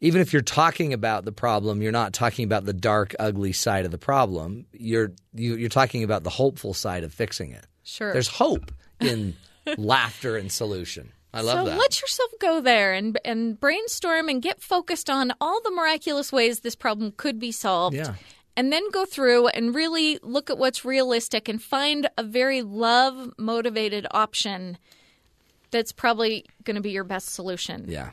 Even if you're talking about the problem, you're not talking about the dark, ugly side of the problem. You're you, you're talking about the hopeful side of fixing it. Sure. There's hope in laughter and solution. I love so that. let yourself go there and and brainstorm and get focused on all the miraculous ways this problem could be solved. Yeah. And then go through and really look at what's realistic and find a very love motivated option that's probably going to be your best solution. Yeah.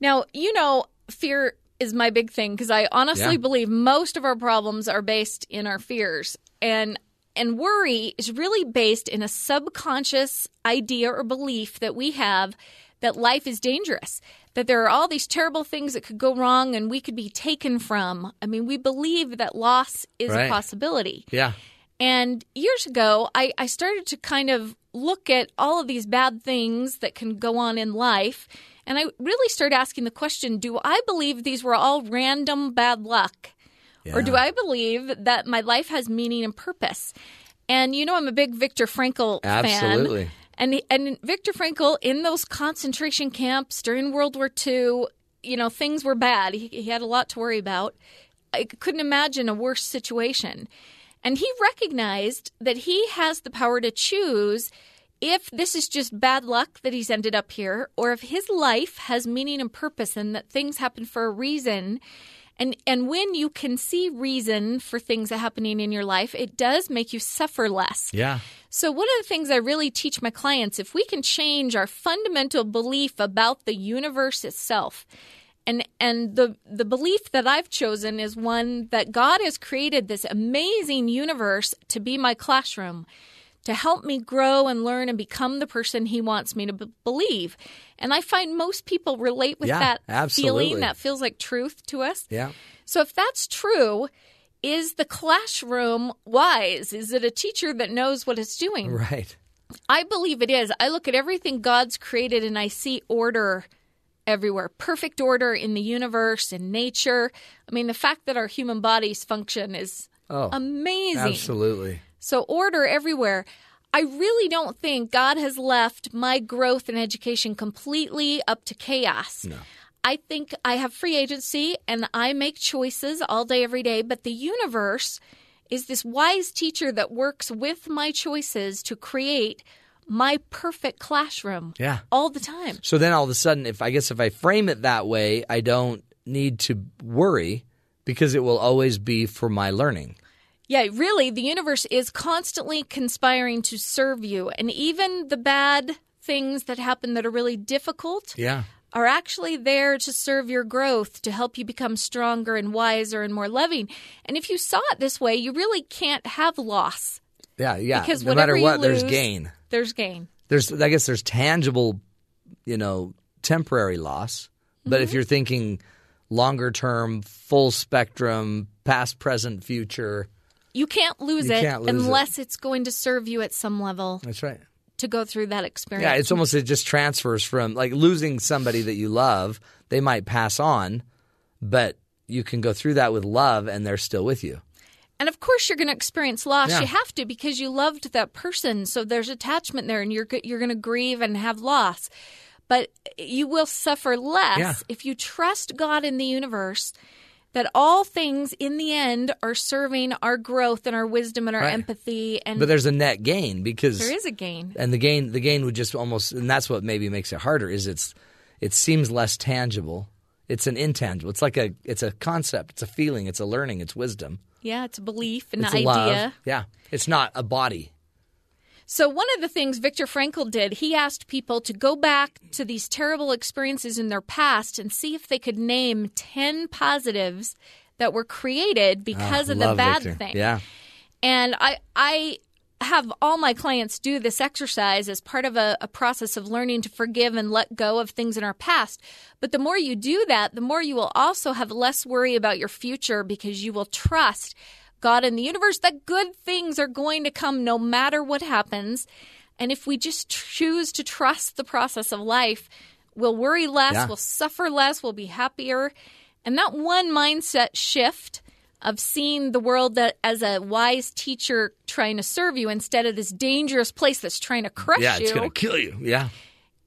Now, you know, fear is my big thing because I honestly Yeah. believe most of our problems are based in our fears. And and worry is really based in a subconscious idea or belief that we have that life is dangerous, that there are all these terrible things that could go wrong and we could be taken from. I mean, we believe that loss is Right. a possibility. Yeah. And years ago, I, I started to kind of look at all of these bad things that can go on in life. And I really started asking the question do I believe these were all random bad luck? Or do I believe that my life has meaning and purpose? And you know, I'm a big Viktor Frankl fan. Absolutely. And and Viktor Frankl in those concentration camps during World War II, you know, things were bad. He, he had a lot to worry about. I couldn't imagine a worse situation. And he recognized that he has the power to choose if this is just bad luck that he's ended up here or if his life has meaning and purpose and that things happen for a reason. And and when you can see reason for things happening in your life, it does make you suffer less. Yeah. So, one of the things I really teach my clients if we can change our fundamental belief about the universe itself, and and the the belief that I've chosen is one that God has created this amazing universe to be my classroom, to help me grow and learn and become the person He wants me to b- believe. And I find most people relate with Yeah, that absolutely. feeling that feels like truth to us. Yeah. So if that's true, is the classroom wise? Is it a teacher that knows what it's doing? Right. I believe it is. I look at everything God's created and I see order everywhere. Perfect order in the universe and nature. I mean, the fact that our human bodies function is Oh. amazing. Absolutely. So, order everywhere. I really don't think God has left my growth and education completely up to chaos. No. I think I have free agency and I make choices all day, every day, but the universe is this wise teacher that works with my choices to create my perfect classroom Yeah. all the time. So then all of a sudden, if I guess if I frame it that way, I don't need to worry because it will always be for my learning. Yeah, really, the universe is constantly conspiring to serve you. And even the bad things that happen that are really difficult Yeah. are actually there to serve your growth, to help you become stronger and wiser and more loving. And if you saw it this way, you really can't have loss. Yeah, yeah. Because no matter what, there's gain. There's gain. There's, I guess, there's tangible, you know, temporary loss. But Mm-hmm. if you're thinking longer term, full spectrum, past, present, future, You can't lose You it can't lose it. unless it's going to serve you at some level that's right. to go through that experience. Yeah, it's almost it just transfers from like losing somebody that you love. They might pass on, but you can go through that with love, and they're still with you. And of course, you're going to experience loss. Yeah. You have to because you loved that person. So there's attachment there, and you're you're going to grieve and have loss. But you will suffer less Yeah. if you trust God in the universe. That all things in the end are serving our growth and our wisdom and our Right. empathy, and But there's a net gain because there is a gain. and the gain the gain would just almost and that's what maybe makes it harder is it's it seems less tangible. It's an intangible. It's like a it's a concept. It's a feeling. It's a learning. It's wisdom. Yeah, it's a belief, an it's idea. love. Yeah, it's not a body. So, one of the things Viktor Frankl did, he asked people to go back to these terrible experiences in their past and see if they could name 10 positives that were created because Ah, of the bad Victor. thing. Yeah. And I, I have all my clients do this exercise as part of a, a process of learning to forgive and let go of things in our past. But the more you do that, the more you will also have less worry about your future because you will trust God and the universe that good things are going to come no matter what happens. And if we just choose to trust the process of life, we'll worry less, Yeah. we'll suffer less, we'll be happier. And that one mindset shift of seeing the world that as a wise teacher trying to serve you instead of this dangerous place that's trying to crush yeah, you, Yeah, it's gonna kill you. Yeah.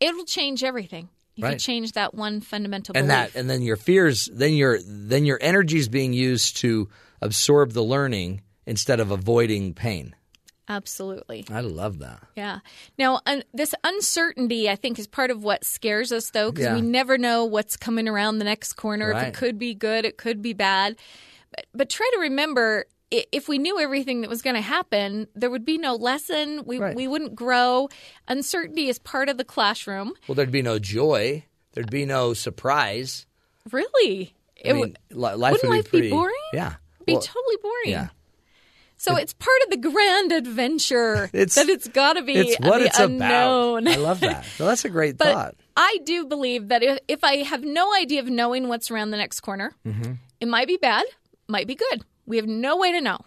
it'll change everything. If you change that one fundamental and belief. that and then your fears then your then your energy is being used to absorb the learning instead of avoiding pain Absolutely. i love that Yeah. Now, un- this uncertainty, I think, is part of what scares us, though, because Yeah. we never know what's coming around the next corner. If it could be good, it could be bad. But, but try to remember if we knew everything that was going to happen, there would be no lesson. We, Right. we wouldn't grow. Uncertainty is part of the classroom. well there'd be no joy there'd be no surprise Really? I It mean, li- life wouldn't would life be be boring? yeah be Well, totally boring. yeah So it's part of the grand adventure It's- that it's got to be it's what it's unknown. about i love that well, that's a great But thought I do believe that if, if I have no idea of knowing what's around the next corner, mm-hmm. it might be bad, might be good. We have no way to know.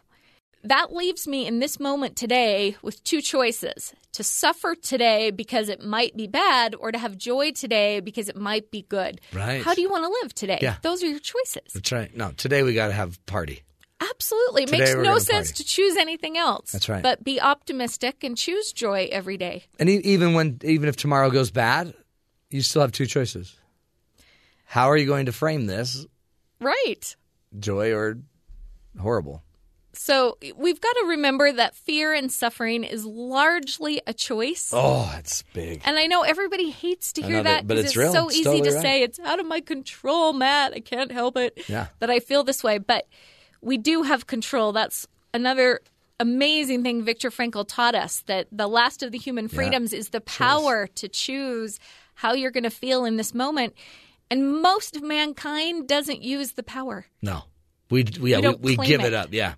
That leaves me in this moment today with two choices to suffer today because it might be bad, or to have joy today because it might be good. Right. How do you want to live today? Yeah. Those are your choices. that's right no today we got to have party Absolutely. It Today makes no sense party. to choose anything else. That's right. But be optimistic and choose joy every day. and even when even if tomorrow goes bad you still have two choices how are you going to frame this Right. joy or horrible So we've got to remember that fear and suffering is largely a choice. oh it's big And I know everybody hates to hear that but it's it's, so It's easy totally to right. say it's out of my control, Matt. I can't help it Yeah. that I feel this way. But we do have control. That's another amazing thing Viktor Frankl taught us that the last of the human freedoms is the power to choose how you're going to feel in this moment. And most of mankind doesn't use the power. No, we we, yeah, we, we give it. it up. Yeah,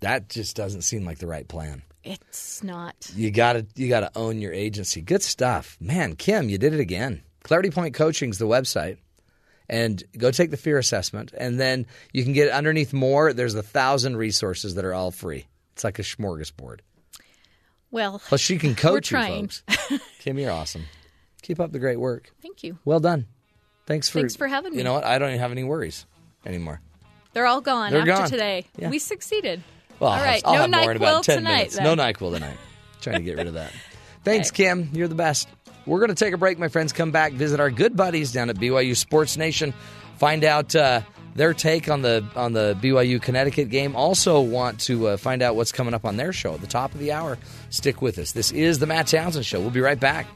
that just doesn't seem like the right plan. It's not. You got to you got to own your agency. Good stuff, man. Kim, you did it again. Clarity Point Coaching's the website, and go take the fear assessment, and then you can get underneath more. There's a thousand resources that are all free. It's like a smorgasbord. Well, Plus, she can coach we're you, folks. Kim, you're awesome. Keep up the great work. Thank you. Well done. Thanks for Thanks for having me. You know what? I don't even have any worries anymore. They're all gone They're after gone. today. Yeah. We succeeded. Well, all I'll right, have, I'll no have more in about 10 tonight. minutes. then. No NyQuil tonight. Trying to get rid of that. Thanks, Kim. You're the best. We're going to take a break, my friends. Come back, visit our good buddies down at BYU Sports Nation. Find out uh, their take on the on the BYU Connecticut game. Also, want to uh, find out what's coming up on their show at the top of the hour. Stick with us. This is the Matt Townsend Show. We'll be right back.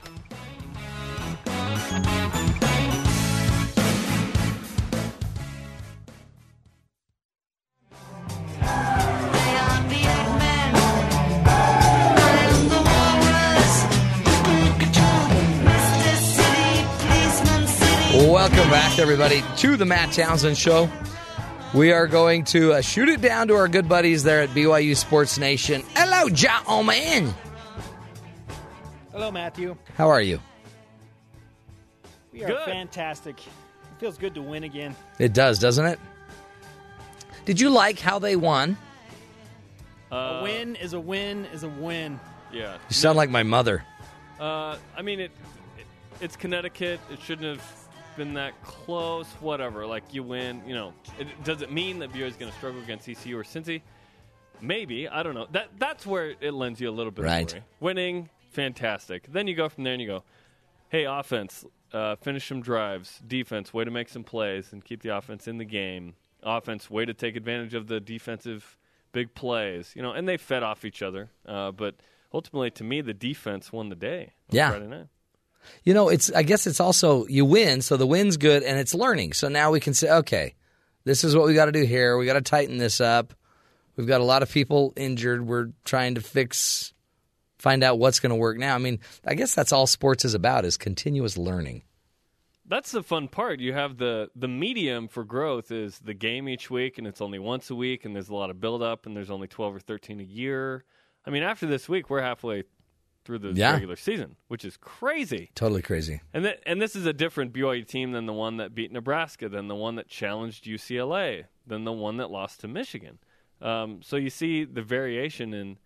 Welcome back, everybody, to the Matt Townsend Show. We are going to uh, shoot it down to our good buddies there at BYU Sports Nation. Hello, gentlemen. Hello, Matthew. How are you? We are fantastic. It feels good to win again. It does, doesn't it? Did you like how they won? a win is a win is a win. Yeah. You sound like my mother. Uh, I mean, it, it. It's Connecticut. It shouldn't have been that close. Whatever. Like you win. You know. It, does it mean that BYU is going to struggle against ECU or Cincy? Maybe. I don't know. That that's where it lends you a little bit Right. of worry. Winning, fantastic. Then you go from there and you go, hey, offense, uh, finish some drives. Defense, way to make some plays and keep the offense in the game. Offense, way to take advantage of the defensive big plays. You know, and they fed off each other. Uh, but ultimately, to me, the defense won the day. Yeah. Friday night. You know, it's. I guess it's also you win, so the win's good, and it's learning. So now we can say, okay, this is what we got to do here. We got to tighten this up. We've got a lot of people injured. We're trying to fix, find out what's going to work now. I mean, I guess that's all sports is about is continuous learning. That's the fun part. You have the the medium for growth is the game each week, and it's only once a week, and there's a lot of build up, and there's only twelve or thirteen a year. I mean, after this week, we're halfway through the Yeah. regular season, which is crazy. Totally crazy. And th- and this is a different BYU team than the one that beat Nebraska, than the one that challenged UCLA, than the one that lost to Michigan. Um, so you see the variation in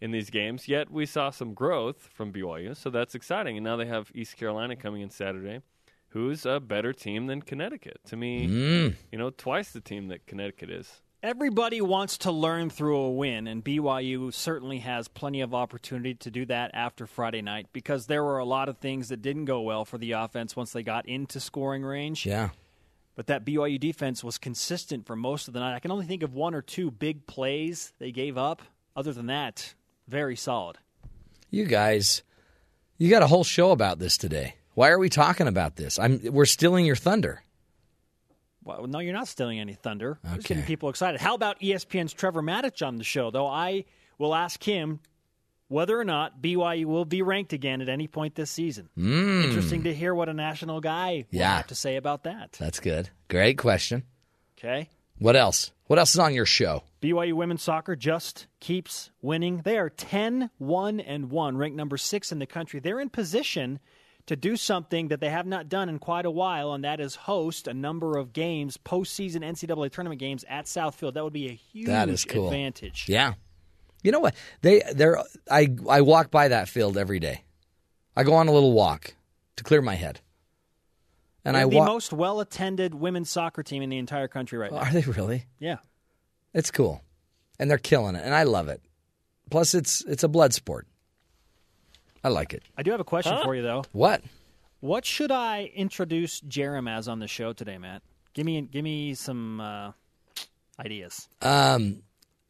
in these games. Yet we saw some growth from BYU, so that's exciting. And now they have East Carolina coming in Saturday, who's a better team than Connecticut. To me, Mm. you know, twice the team that Connecticut is. Everybody wants to learn through a win, and BYU certainly has plenty of opportunity to do that after Friday night because there were a lot of things that didn't go well for the offense once they got into scoring range. Yeah. But that BYU defense was consistent for most of the night. I can only think of one or two big plays they gave up. Other than that, very solid. You guys, you got a whole show about this today. Why are we talking about this? I'm. We're stealing your thunder. Well, no, you're not stealing any thunder. Just Okay. getting people excited. How about ESPN's Trevor Matich on the show? Though I will ask him whether or not BYU will be ranked again at any point this season. Mm. Interesting to hear what a national guy will Yeah. have to say about that. That's good. Great question. Okay. What else? What else is on your show? BYU women's soccer just keeps winning. They are 10 1 and 1, ranked number 6 in the country. They're in position to do something that they have not done in quite a while, and that is host a number of games, postseason NCAA tournament games at South Field. That would be a huge That is cool. advantage. Yeah. You know what? They they're I I walk by that field every day. I go on a little walk to clear my head. And They're I the most well attended women's soccer team in the entire country right now. Are they really? Yeah. It's cool. And they're killing it and I love it. Plus it's it's a blood sport. I like it. I do have a question Huh? for you, though. What? What should I introduce Jarom as on the show today, Matt? Give me give me some uh, ideas. Um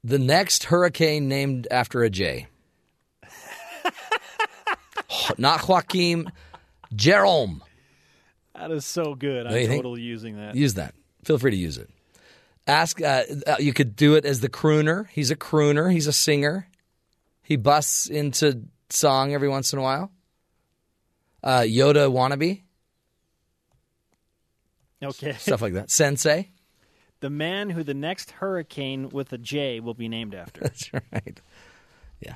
the next hurricane named after a J. Not Joaquin, Jerome. That is so good. Don't I'm totally using that. Use that. Feel free to use it. Ask. Uh, uh, you could do it as the crooner. He's a crooner. He's a singer. He busts into song every once in a while. Uh, Yoda wannabe Okay. stuff like that. Sensei. the man who the next hurricane with a J will be named after. That's right. Yeah,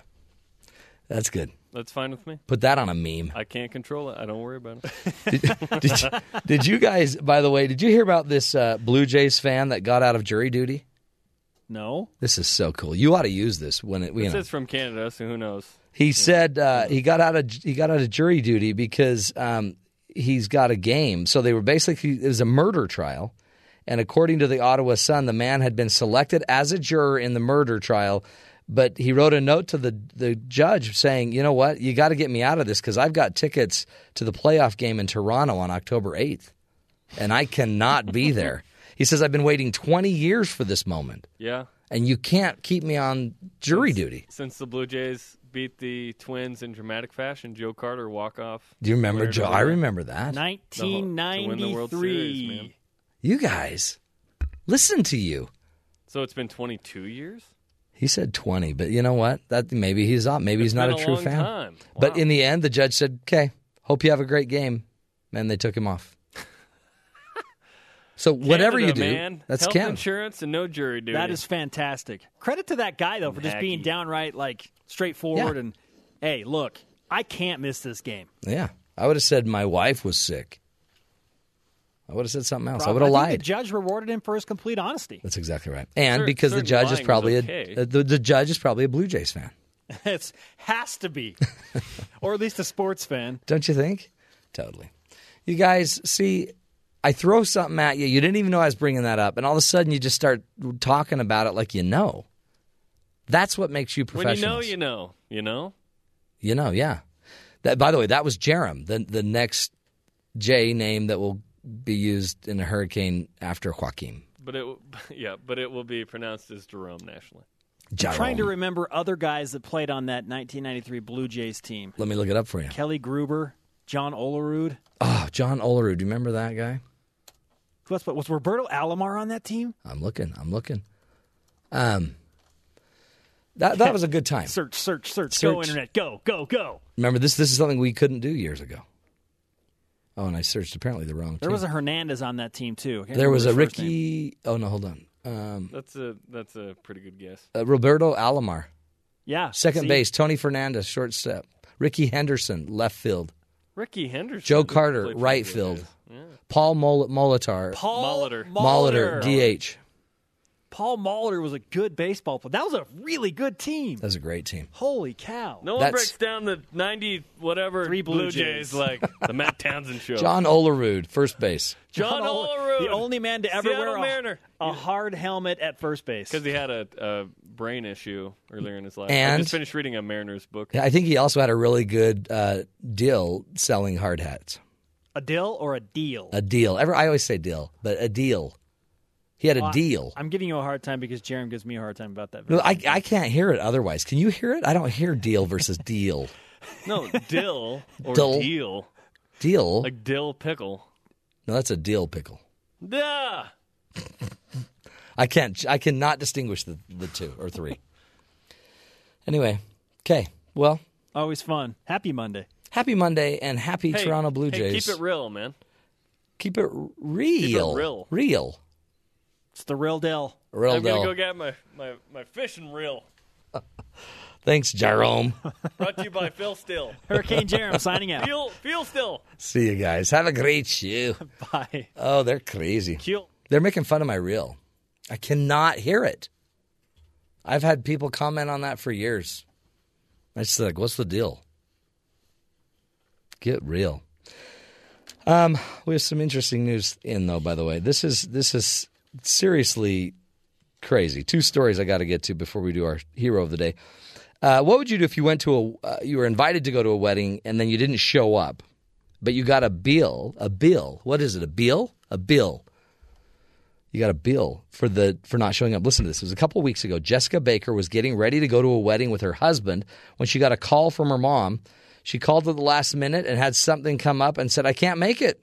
that's good. That's fine with me. Put that on a meme. I can't control it. I don't worry about it. did, did, you, did you guys? By the way, did you hear about this uh, Blue Jays fan that got out of jury duty? No. This is so cool. You ought to use this when it. You This know. is from Canada, so who knows? He said uh, he got out of he got out of jury duty because um, he's got a game. So they were basically it was a murder trial, and according to the Ottawa Sun, the man had been selected as a juror in the murder trial. But he wrote a note to the the judge saying, "You know what? You got to get me out of this because I've got tickets to the playoff game in Toronto on October eighth, and I cannot be there." He says, "I've been waiting twenty years for this moment, Yeah. and you can't keep me on jury duty." Since the Blue Jays beat the Twins in dramatic fashion, Joe Carter walk off. Do you remember Joe? to I remember that. The whole- to win the World Series, man. 1993. You guys, listen to you. So it's been 22 years. He said 20, but you know what? That maybe he's not. Maybe It's he's not a a true long fan. time. But in the end, the judge said, "Okay, hope you have a great game," and they took him off. So whatever you do, man. that's Health Kev. insurance and no jury duty. That is fantastic. Credit to that guy though for just being downright like straightforward Yeah. and hey, look, I can't miss this game. Yeah, I would have said my wife was sick. I would have said something else. I would have lied. The judge rewarded him for his complete honesty. That's exactly right. And Cer- because the judge is probably okay. a, uh, the, the judge is probably a Blue Jays fan. it has to be, or at least a sports fan. Don't you think? Totally. You guys, see, I throw something at you. You didn't even know I was bringing that up, and all of a sudden you just start talking about it like you know. That's what makes you professional. when you know, you know. You know. You know, yeah. That by the way, that was Jarom, the the next J name that will be used in a hurricane after Joaquin. But it, yeah, but it will be pronounced as Jerome nationally. I'm trying to remember other guys that played on that 1993 Blue Jays team. Let me look it up for you. Kelly Gruber, John Olerud. Oh, John Olerud. Do you remember that guy? Who else? Was Roberto Alomar on that team? I'm looking. I'm looking. Um, that that was a good time. Search, search, search, Go internet. Go, go, go. Remember this? This is something we couldn't do years ago. Oh, and I searched apparently the wrong. There team. was a Hernandez on that team too. There was a remember his first name. Ricky. Oh no, hold on. Um, That's a that's a pretty good guess. uh, Roberto Alomar, Yeah, second see? base. Tony Fernandez, shortstop. Rickey Henderson, left field. Rickey Henderson. Joe Carter, right field. Jays. Yeah. Paul Mol- Molitor, Paul Molitor. Molitor, DH. Paul Molitor was a good baseball player. That was a really good team. That was a great team. Holy cow! No one That's- breaks down the ninety whatever Three Blue Jays. like the Matt Townsend show. John Olerud, first base. John Ol- Olerud, the only man to ever Seattle wear a, a hard helmet at first base. because he had a, a brain issue earlier in his life. I And- just finished reading a Mariners book. I think he also had a really good uh, deal selling hard hats. A deal or a deal? A deal. Ever, I always say deal, but a deal. He had a Well, deal. I'm giving you a hard time because Jarom gives me a hard time about that. No, I, I can't hear it otherwise. Can you hear it? I don't hear deal versus deal. No, dill or Dull. deal, Deal? like dill pickle. No, that's a deal pickle. Yeah. I can't. I cannot distinguish the, the two or three. Anyway, okay. Well, Always fun. Happy Monday. happy Monday and happy Hey, Toronto Blue hey, Jays. keep it real, man. Keep it real. real. Real. It's the real deal. Real I'm gonna go get my, my, my fishing reel. Thanks, Jerome. Brought to you by Phil Still. Hurricane Jarom signing out. Feel feel still. See you guys. Have a great show. Bye. Oh, they're crazy. Kill. They're making fun of my reel. I cannot hear it. I've had people comment on that for years. I just like, what's the deal? Get real. Um, we have some interesting news in though. By the way, this is this is seriously crazy. Two stories I got to get to before we do our hero of the day. Uh, what would you do if you went to a uh, you were invited to go to a wedding and then you didn't show up, but you got a bill? A bill? What is it? A bill? A bill? You got a bill for the for not showing up. Listen to this. It was a couple weeks ago. Jessica Baker was getting ready to go to a wedding with her husband when she got a call from her mom. She called at the last minute and had something come up and said, "I can't make it."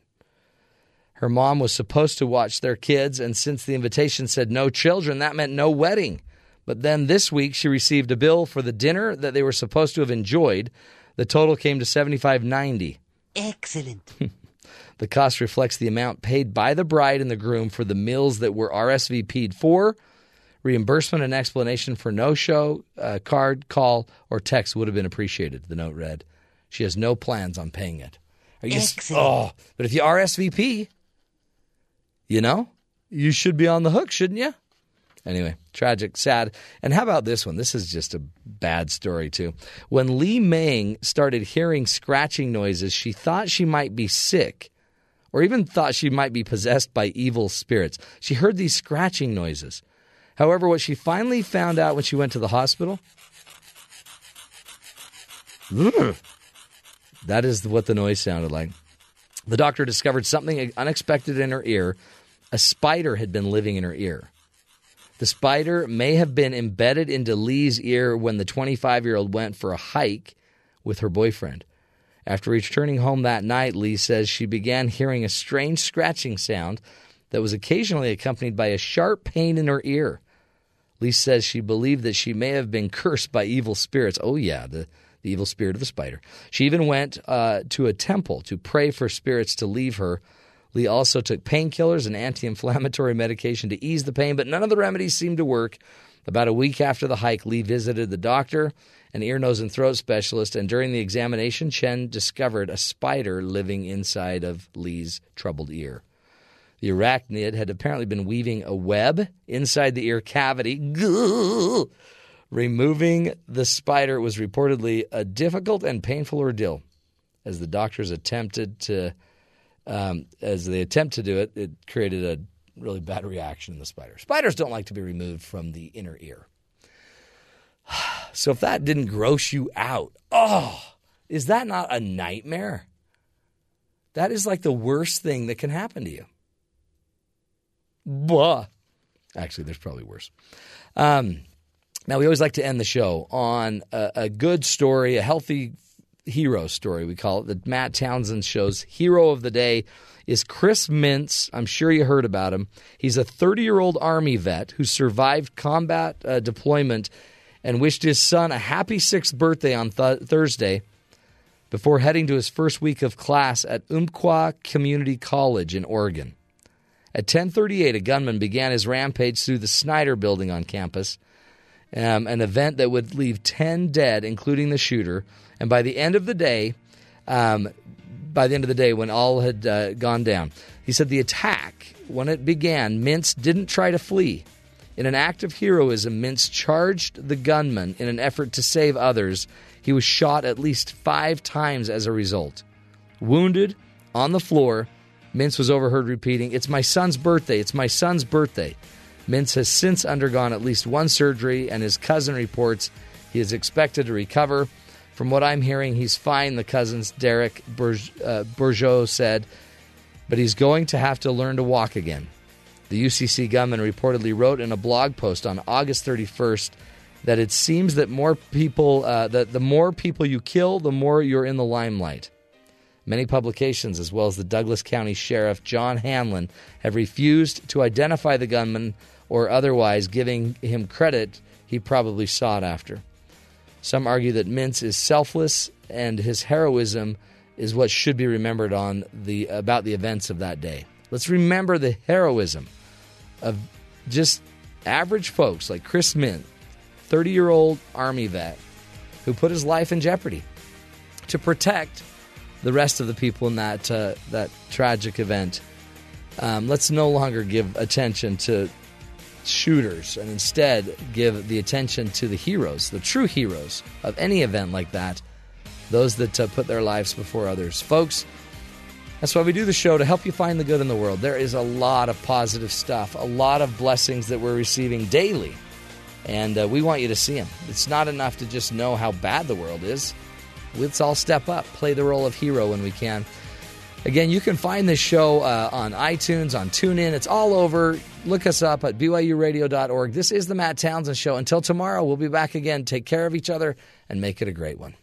Her mom was supposed to watch their kids, and since the invitation said no children, that meant no wedding. But then this week, she received a bill for the dinner that they were supposed to have enjoyed. The total came to seventy five ninety. Excellent. The cost reflects the amount paid by the bride and the groom for the meals that were RSVP'd for. Reimbursement and explanation for no show, uh, card, call, or text would have been appreciated, the note read. She has no plans on paying it. Are you Excellent. oh, but if you RSVP, you know, you should be on the hook, shouldn't you? Anyway, tragic, sad. And how about this one? This is just a bad story, too. When Li Meng started hearing scratching noises, she thought she might be sick or even thought she might be possessed by evil spirits. She heard these scratching noises. However, what she finally found out when she went to the hospital that is what the noise sounded like. The doctor discovered something unexpected in her ear. A spider had been living in her ear. The spider may have been embedded into Li's ear when the 25 year old went for a hike with her boyfriend. After returning home that night, Li says she began hearing a strange scratching sound that was occasionally accompanied by a sharp pain in her ear. Li says she believed that she may have been cursed by evil spirits. Oh, yeah, the, the evil spirit of a spider. She even went uh, to a temple to pray for spirits to leave her. Li also took painkillers and anti inflammatory medication to ease the pain, but none of the remedies seemed to work. About a week after the hike, Li visited the doctor, an ear, nose, and throat specialist, and during the examination, Chen discovered a spider living inside of Li's troubled ear. The arachnid had apparently been weaving a web inside the ear cavity. Removing the spider was reportedly a difficult and painful ordeal. As the doctors attempted to, um, as they attempt to do it, it created a really bad reaction in the spider. Spiders don't like to be removed from the inner ear. So if that didn't gross you out, oh, is that not a nightmare? That is like the worst thing that can happen to you. Blah. Actually, there's probably worse. Um, now, we always like to end the show on a, a, good story, a healthy hero story, we call it. The Matt Townsend show's hero of the day is Chris Mintz. I'm sure you heard about him. He's a 30 year old Army vet who survived combat uh, deployment and wished his son a happy sixth birthday on th- Thursday before heading to his first week of class at Umpqua Community College in Oregon. At 10:38, a gunman began his rampage through the Snyder Building on campus, um, an event that would leave 10 dead, including the shooter. And by the end of the day, um, by the end of the day, when all had uh, gone down, he said the attack, when it began, Mintz didn't try to flee. In an act of heroism, Mintz charged the gunman in an effort to save others. He was shot at least five times as a result. Wounded, on the floor, Mintz was overheard repeating, It's my son's birthday, it's my son's birthday. Mintz has since undergone at least one surgery, and his cousin reports he is expected to recover. From what I'm hearing, he's fine, the cousins, Derek uh, said, but he's going to have to learn to walk again. The UCC gunman reportedly wrote in a blog post on August 31st that it seems that more people, uh, that the more people you kill, the more you're in the limelight. Many publications, as well as the Douglas County Sheriff John Hanlon, have refused to identify the gunman or otherwise giving him credit he probably sought after. Some argue that Mintz is selfless and his heroism is what should be remembered on the about the events of that day. Let's remember the heroism of just average folks like Chris Mintz, 30 year old Army vet who put his life in jeopardy to protect the rest of the people in that uh, that tragic event. Um, let's no longer give attention to shooters and instead give the attention to the heroes, the true heroes of any event like that, those that uh, put their lives before others. Folks, that's why we do the show to help you find the good in the world. There is a lot of positive stuff, a lot of blessings that we're receiving daily, and uh, we want you to see them. It's not enough to just know how bad the world is let's all step up, play the role of hero when we can. Again, you can find this show uh, on iTunes, on TuneIn. It's all over. Look us up at BYURadio.org. This is the Matt Townsend Show. Until tomorrow, we'll be back again. Take care of each other and make it a great one.